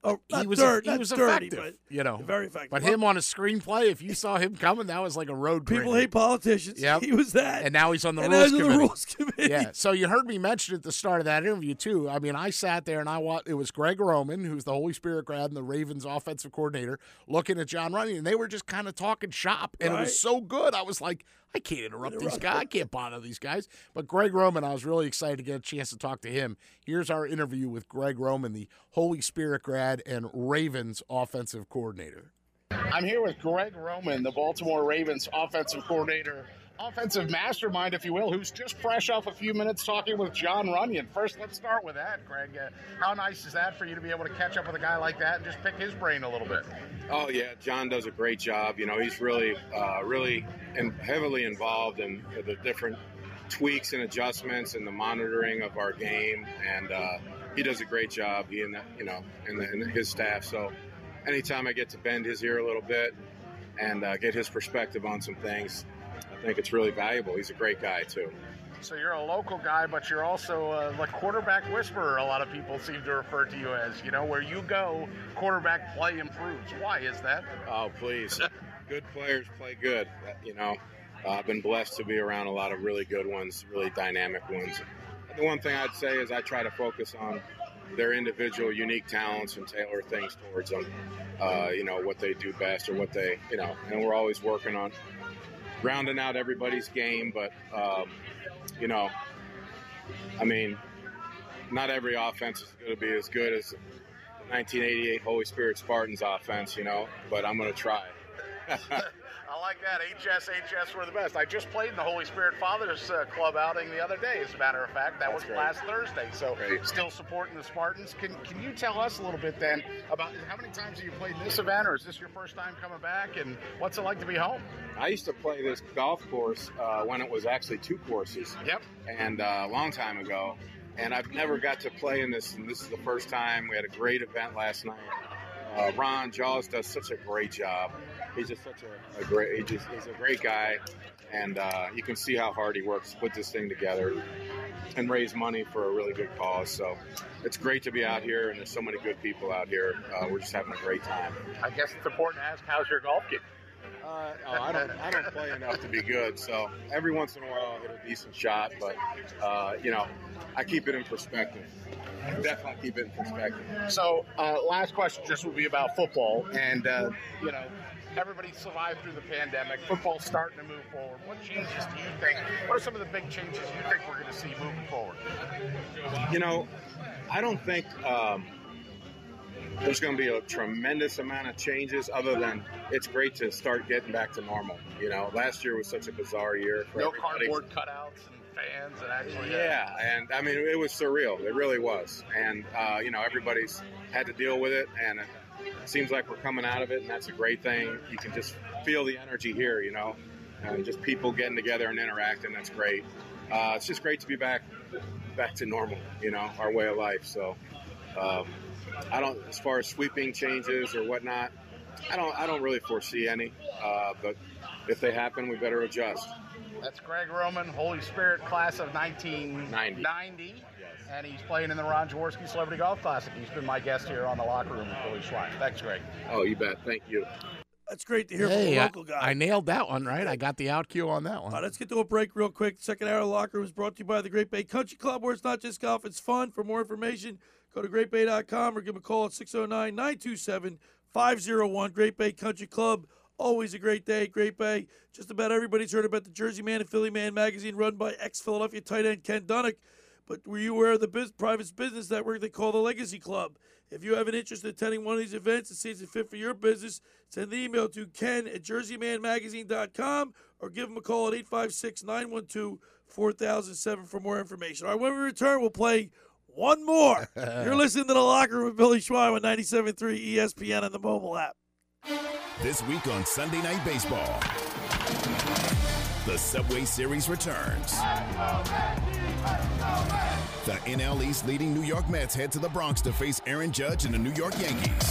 Oh, not he was dirt, he not was dirty, effective, but you know, very effective. But Well, him on a screenplay, if you saw him coming, that was like a road. People grader. hate politicians. Yeah, He was that. and now he's on the rules now he's on committee. the rules committee. Yeah. So you heard me mention at the start of that interview too. I mean, I sat there and I watched. It was Greg Roman, who's the Holy Spirit grad and the Ravens offensive coordinator, looking at Jon Runyan, and they were just kind of talking shop, and it was so good. I was like, I can't interrupt these guys. I can't bother these guys. But Greg Roman, I was really excited to get a chance to talk to him. Here's our interview with Greg Roman, the Holy Spirit grad and Ravens offensive coordinator. I'm here with Greg Roman, the Baltimore Ravens offensive coordinator, offensive mastermind, if you will, who's just fresh off a few minutes talking with Jon Runyan. First, let's start with that, Greg. Uh, how nice is that for you to be able to catch up with a guy like that and just pick his brain a little bit? Oh yeah, John does a great job. You know, he's really, uh, really, and heavily involved in the different tweaks and adjustments and the monitoring of our game, and uh, he does a great job. He and you know, and, the, and his staff. So, anytime I get to bend his ear a little bit and uh, get his perspective on some things, think it's really valuable. He's a great guy too. So you're a local guy, but you're also uh, the quarterback whisperer. A lot of people seem to refer to you as. You know, where you go, quarterback play improves. Why is that? Oh, please. good players play good. You know, uh, I've been blessed to be around a lot of really good ones, really dynamic ones. The one thing I'd say is I try to focus on their individual unique talents and tailor things towards them. Uh, you know, what they do best or what they, you know, and we're always working on rounding out everybody's game. But, um, you know, I mean, not every offense is going to be as good as 1988 Holy Spirit Spartans offense, you know, but I'm going to try. I like that. HS, HS were the best. I just played in the Holy Spirit Fathers uh, Club outing the other day, as a matter of fact. That was great. last Thursday. So Great. still supporting the Spartans. Can, can you tell us a little bit then about how many times have you played in this event, or is this your first time coming back? And what's it like to be home? I used to play this golf course uh, when it was actually two courses. Yep. And uh, a long time ago. And I've never got to play in this, and this is the first time. We had a great event last night. Uh, Ron Jaws does such a great job. He's just such a, a great, he just, he's a great guy, and uh, you can see how hard he works to put this thing together and raise money for a really good cause. So it's great to be out here, and there's so many good people out here. Uh, we're just having a great time. I guess it's important to ask how's your golf game? Uh, oh, I don't. I don't play enough to be good. So every once in a while, I hit a decent shot. But uh, you know, I keep it in perspective. Definitely keep it in perspective. So, uh, last question just will be about football, and uh, you know, everybody survived through the pandemic. Football's starting to move forward. What changes do you think? What are some of the big changes you think we're going to see moving forward? You know, I don't think um, there's going to be a tremendous amount of changes, other than it's great to start getting back to normal. You know, last year was such a bizarre year for No everybody. cardboard cutouts and fans, and actually, Yeah, and I mean, it was surreal. It really was. And, uh, you know, everybody's had to deal with it, and it seems like we're coming out of it, and that's a great thing. You can just feel the energy here, you know, and just people getting together and interacting. That's great. Uh, it's just great to be back, back to normal, you know, our way of life. So, um, I don't, as far as sweeping changes or whatnot, I don't, I don't really foresee any. Uh, but if they happen, we better adjust. That's Greg Roman, Holy Spirit class of 1990. And he's playing in the Ron Jaworski Celebrity Golf Classic. He's been my guest here on the locker room with Billy Schwein. Thanks, Greg. Oh, you bet. Thank you. That's great to hear Hey, from a I- local guy. I nailed that one, right? I got the out cue on that one. All right, let's get to a break real quick. Second hour of locker room is brought to you by the Great Bay Country Club, where it's not just golf, it's fun. For more information, go to greatbay.com or give them a call at 609 927 501. Great Bay Country Club. Always a great day Great Bay. Just about everybody's heard about the Jersey Man and Philly Man magazine run by ex Philadelphia tight end Ken Dunek. But were you aware of the biz- private business network they call the Legacy Club? If you have an interest in attending one of these events and seems to fit for your business, send the email to ken at jerseymanmagazine.com or give them a call at 856 912 4007 for more information. All right, when we return, we'll play one more. You're listening to The Locker Room with Billy Schwein with 97.3 ESPN and the mobile app. This week on Sunday Night Baseball, the Subway Series returns. The NL East leading New York Mets head to the Bronx to face Aaron Judge and the New York Yankees.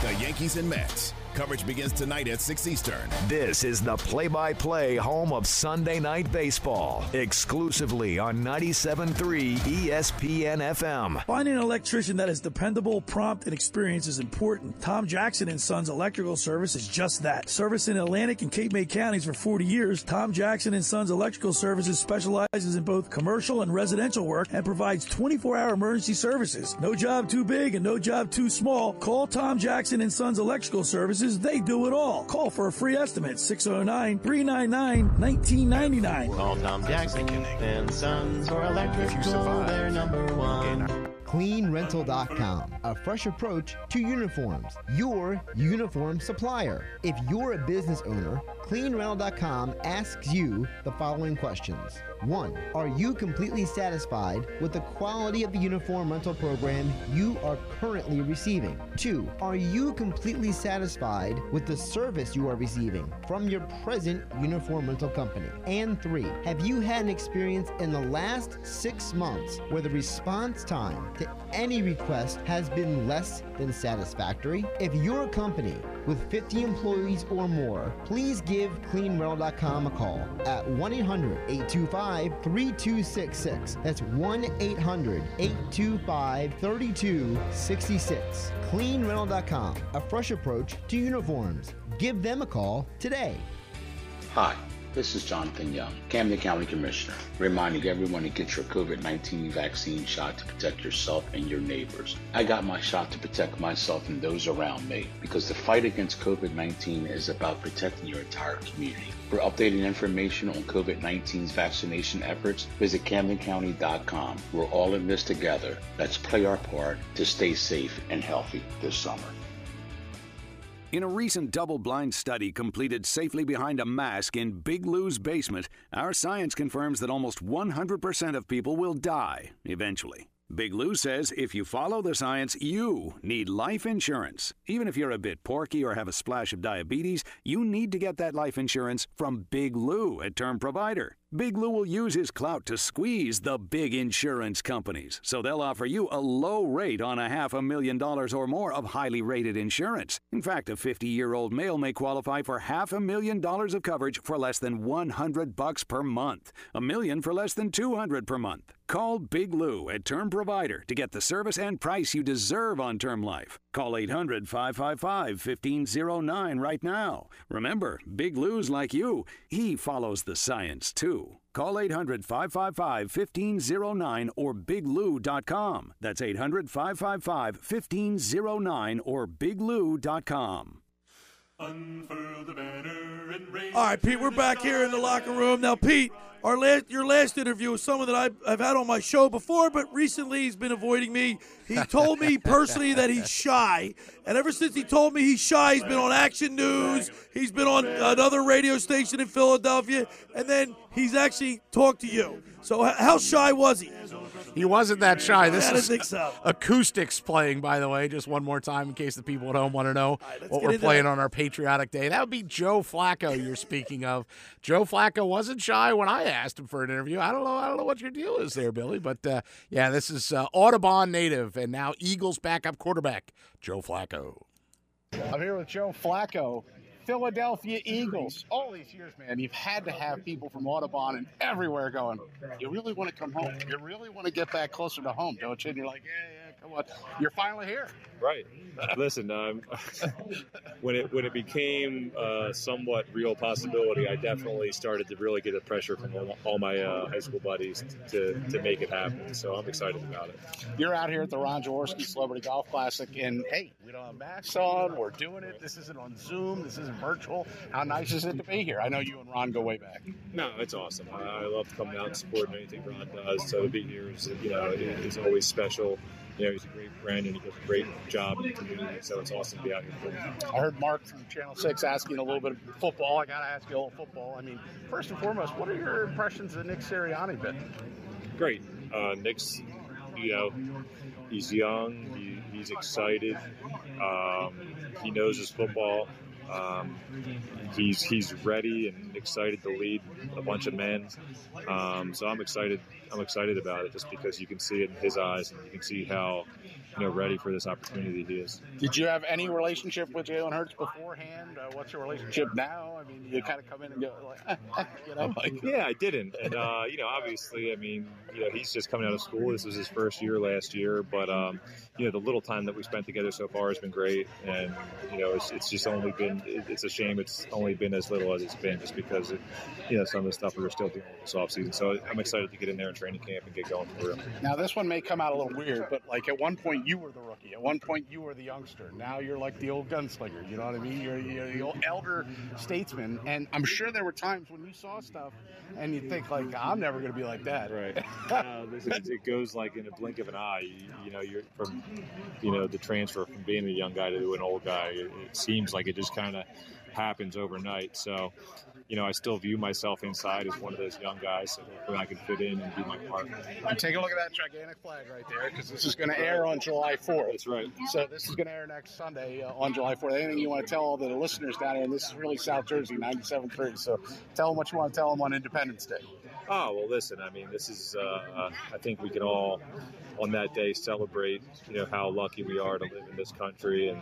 The Yankees and Mets. Coverage begins tonight at 6 Eastern. This is the play by play home of Sunday Night Baseball, exclusively on 97.3 ESPN FM. Finding an electrician that is dependable, prompt, and experienced is important. Tom Jackson and Sons Electrical Service is just that. Service in Atlantic and Cape May counties for 40 years, Tom Jackson and Sons Electrical Services specializes in both commercial and residential work and provides 24-hour emergency services. No job too big and no job too small. Call Tom Jackson and Sons Electrical Services. They do it all. Call for a free estimate 609-399-1999. Call Tom Jackson and Sons for electrical. They're number one. CleanRental.com, a fresh approach to uniforms, your uniform supplier. If you're a business owner, CleanRental.com asks you the following questions. One, are you completely satisfied with the quality of the uniform rental program you are currently receiving? Two, are you completely satisfied with the service you are receiving from your present uniform rental company? And three, have you had an experience in the last six months where the response time to any request has been less than satisfactory? If you're company with 50 employees or more, please give CleanRental.com a call at 1 800 825 3266. That's 1 800 825 3266. CleanRental.com, a fresh approach to uniforms. Give them a call today. Hi, this is Jonathan Young, Camden County Commissioner, reminding everyone to get your COVID 19 vaccine shot to protect yourself and your neighbors. I got my shot to protect myself and those around me because the fight against COVID 19 is about protecting your entire community. For updated information on COVID 19's vaccination efforts, visit CamdenCounty.com. We're all in this together. Let's play our part to stay safe and healthy this summer. In a recent double blind study completed safely behind a mask in Big Lou's basement, our science confirms that almost 100% of people will die eventually. Big Lou says if you follow the science, you need life insurance. Even if you're a bit porky or have a splash of diabetes, you need to get that life insurance from Big Lou at Term Provider. Big Lou will use his clout to squeeze the big insurance companies, so they'll offer you a low rate on a half a million dollars or more of highly rated insurance. In fact, a 50-year-old male may qualify for half a million dollars of coverage for less than 100 bucks per month, a million for less than 200 per month. Call Big Lou at Term Provider to get the service and price you deserve on term life. Call 800 555 1509 right now. Remember, Big Lou's like you, he follows the science too. Call 800 555 1509 or biglou.com. That's 800 555 1509 or biglou.com. Unfurl the banner and raise All right, Pete, we're back here in the locker room. Now, Pete, our last, your last interview was someone that I've, I've had on my show before, but recently he's been avoiding me. He told me personally that he's shy, and ever since he told me he's shy, he's been on Action News, he's been on another radio station in Philadelphia, and then he's actually talked to you. So, how shy was he? He wasn't that shy. This I is think so. Acoustix playing, by the way. Just one more time in case the people at home want to know what we're playing that. on our patriotic day. That would be Joe Flacco you're speaking of. Joe Flacco wasn't shy when I asked him for an interview. I don't know. I don't know what your deal is there, Billy. But uh, yeah, this is uh, Audubon native and now Eagles backup quarterback Joe Flacco. I'm here with Joe Flacco, Philadelphia Eagles. All these years, man, you've had to have people from Audubon and everywhere going, you really want to come home. You really want to get back closer to home, don't you? And you're like, yeah, yeah, on. You're finally here. Right. Listen, um, when it when it became uh, somewhat real possibility, I definitely started to really get the pressure from all, all my uh, high school buddies to, to make it happen. So I'm excited about it. You're out here at the Ron Jaworski Celebrity Golf Classic, and hey, we don't have masks on. We're doing it. This isn't on Zoom. This isn't virtual. How nice is it to be here? I know you and Ron go way back. No, it's awesome. I, I love coming out and supporting anything Ron does. So to be here is you know it's always special. Know, he's a great friend and he does a great job in the community. So it's awesome to be out here. for him. I heard Mark from Channel 6 asking a little bit of football. I got to ask you a little football. I mean, first and foremost, what are your impressions of Nick Sirianni been? great. Uh, Nick's, you know, he's young. He, he's excited. Um, he knows his football. Um, he's he's ready and excited to lead a bunch of men. Um, so I'm excited. I'm excited about it just because you can see it in his eyes and you can see how you know ready for this opportunity he is. Did you have any relationship with Jalen Hurts beforehand? Uh, what's your relationship now? I mean, you kind of come in and go like, you know, like Yeah, I didn't, and uh, you know, obviously, I mean, you know, he's just coming out of school. This was his first year last year, but um, you know, the little time that we spent together so far has been great, and you know, it's, it's just only been. It's a shame it's only been as little as it's been, just because of, you know some of the stuff we were still dealing with this offseason. So I'm excited to get in there in training camp and get going for real. Now, this one may come out a little weird, but like at one point you were the rookie. At one point you were the youngster. Now you're like the old gunslinger. You know what I mean? You're, you're the old elder statesman. And I'm sure there were times when you saw stuff and you think like, I'm never going to be like that. Right. Uh, this is- it goes like in a blink of an eye. You, you know, you're from, you know, the transfer from being a young guy to an old guy. It, it seems like it just kind of happens overnight. So, you know, I still view myself inside as one of those young guys, so hopefully I can fit in and do my part. And take a look at that gigantic flag right there, because this is going to air on July 4th. That's right. So this is going to air next Sunday uh, on July 4th. Anything you want to tell all the listeners down here, And this is really South Jersey, 97.3. So tell them what you want to tell them on Independence Day. Oh well, listen. I mean, this is. Uh, I think we can all, on that day, celebrate. You know how lucky we are to live in this country and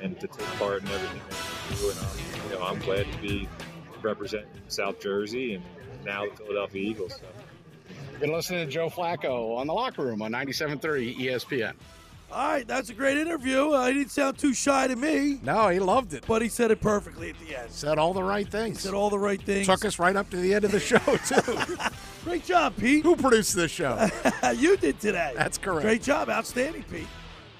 and to take part in everything that we do. And you know, I'm glad to be representing South Jersey and now the Philadelphia Eagles. So. You're been listening to Joe Flacco on the locker room on 97.3 ESPN. All right, that's a great interview. Uh, he didn't sound too shy to me. No, he loved it. But he said it perfectly at the end. Said all the right things. Said all the right things. Took us right up to the end of the show, too. Great job, Pete. Who produced this show? you did today. That's correct. Great job. Outstanding, Pete.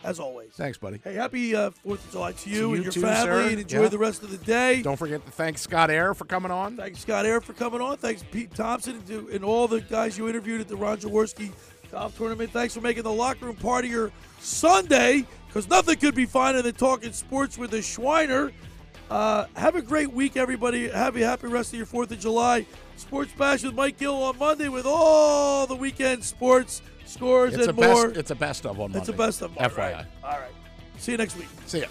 As always. Thanks, buddy. Hey, happy uh, 4th of July to you, To and you your too, family, sir. and enjoy Yeah. the rest of the day. Don't forget to thank Scott Eyre for coming on. Thanks, Scott Eyre, for coming on. Thanks, Pete Thompson, and, to, and all the guys you interviewed at the Ron Jaworski Golf Tournament. Thanks for making the locker room part of your Sunday, because nothing could be finer than talking sports with a Schweiner. Uh, have a great week, everybody. Have a happy rest of your 4th of July. Sports Bash with Mike Gill on Monday with all the weekend sports scores It's and a best. more. It's a best of on Monday. It's a best of. FYI. All right. All right. See you next week. See ya.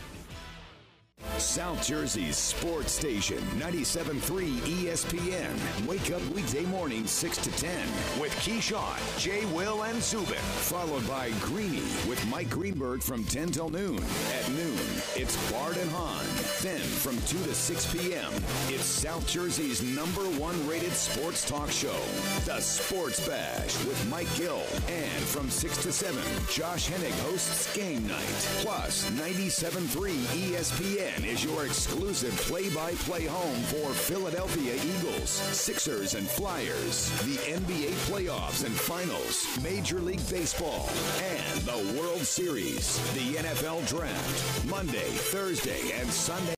South Jersey's sports station, 97.3 ESPN. Wake up weekday morning 6 to 10 with Keyshawn, Jay Will, and Zubin. Followed by Greeny with Mike Greenberg from 10 till noon. At noon, it's Bart and Hahn. Then from 2 to 6 p.m., it's South Jersey's number one rated sports talk show, The Sports Bash with Mike Gill. And from 6 to 7, Josh Hennig hosts Game Night. Plus, 97.3 ESPN is your exclusive play-by-play home for Philadelphia Eagles, Sixers, and Flyers, the NBA playoffs and finals, Major League Baseball, and the World Series, the NFL Draft, Monday, Thursday, and Sunday.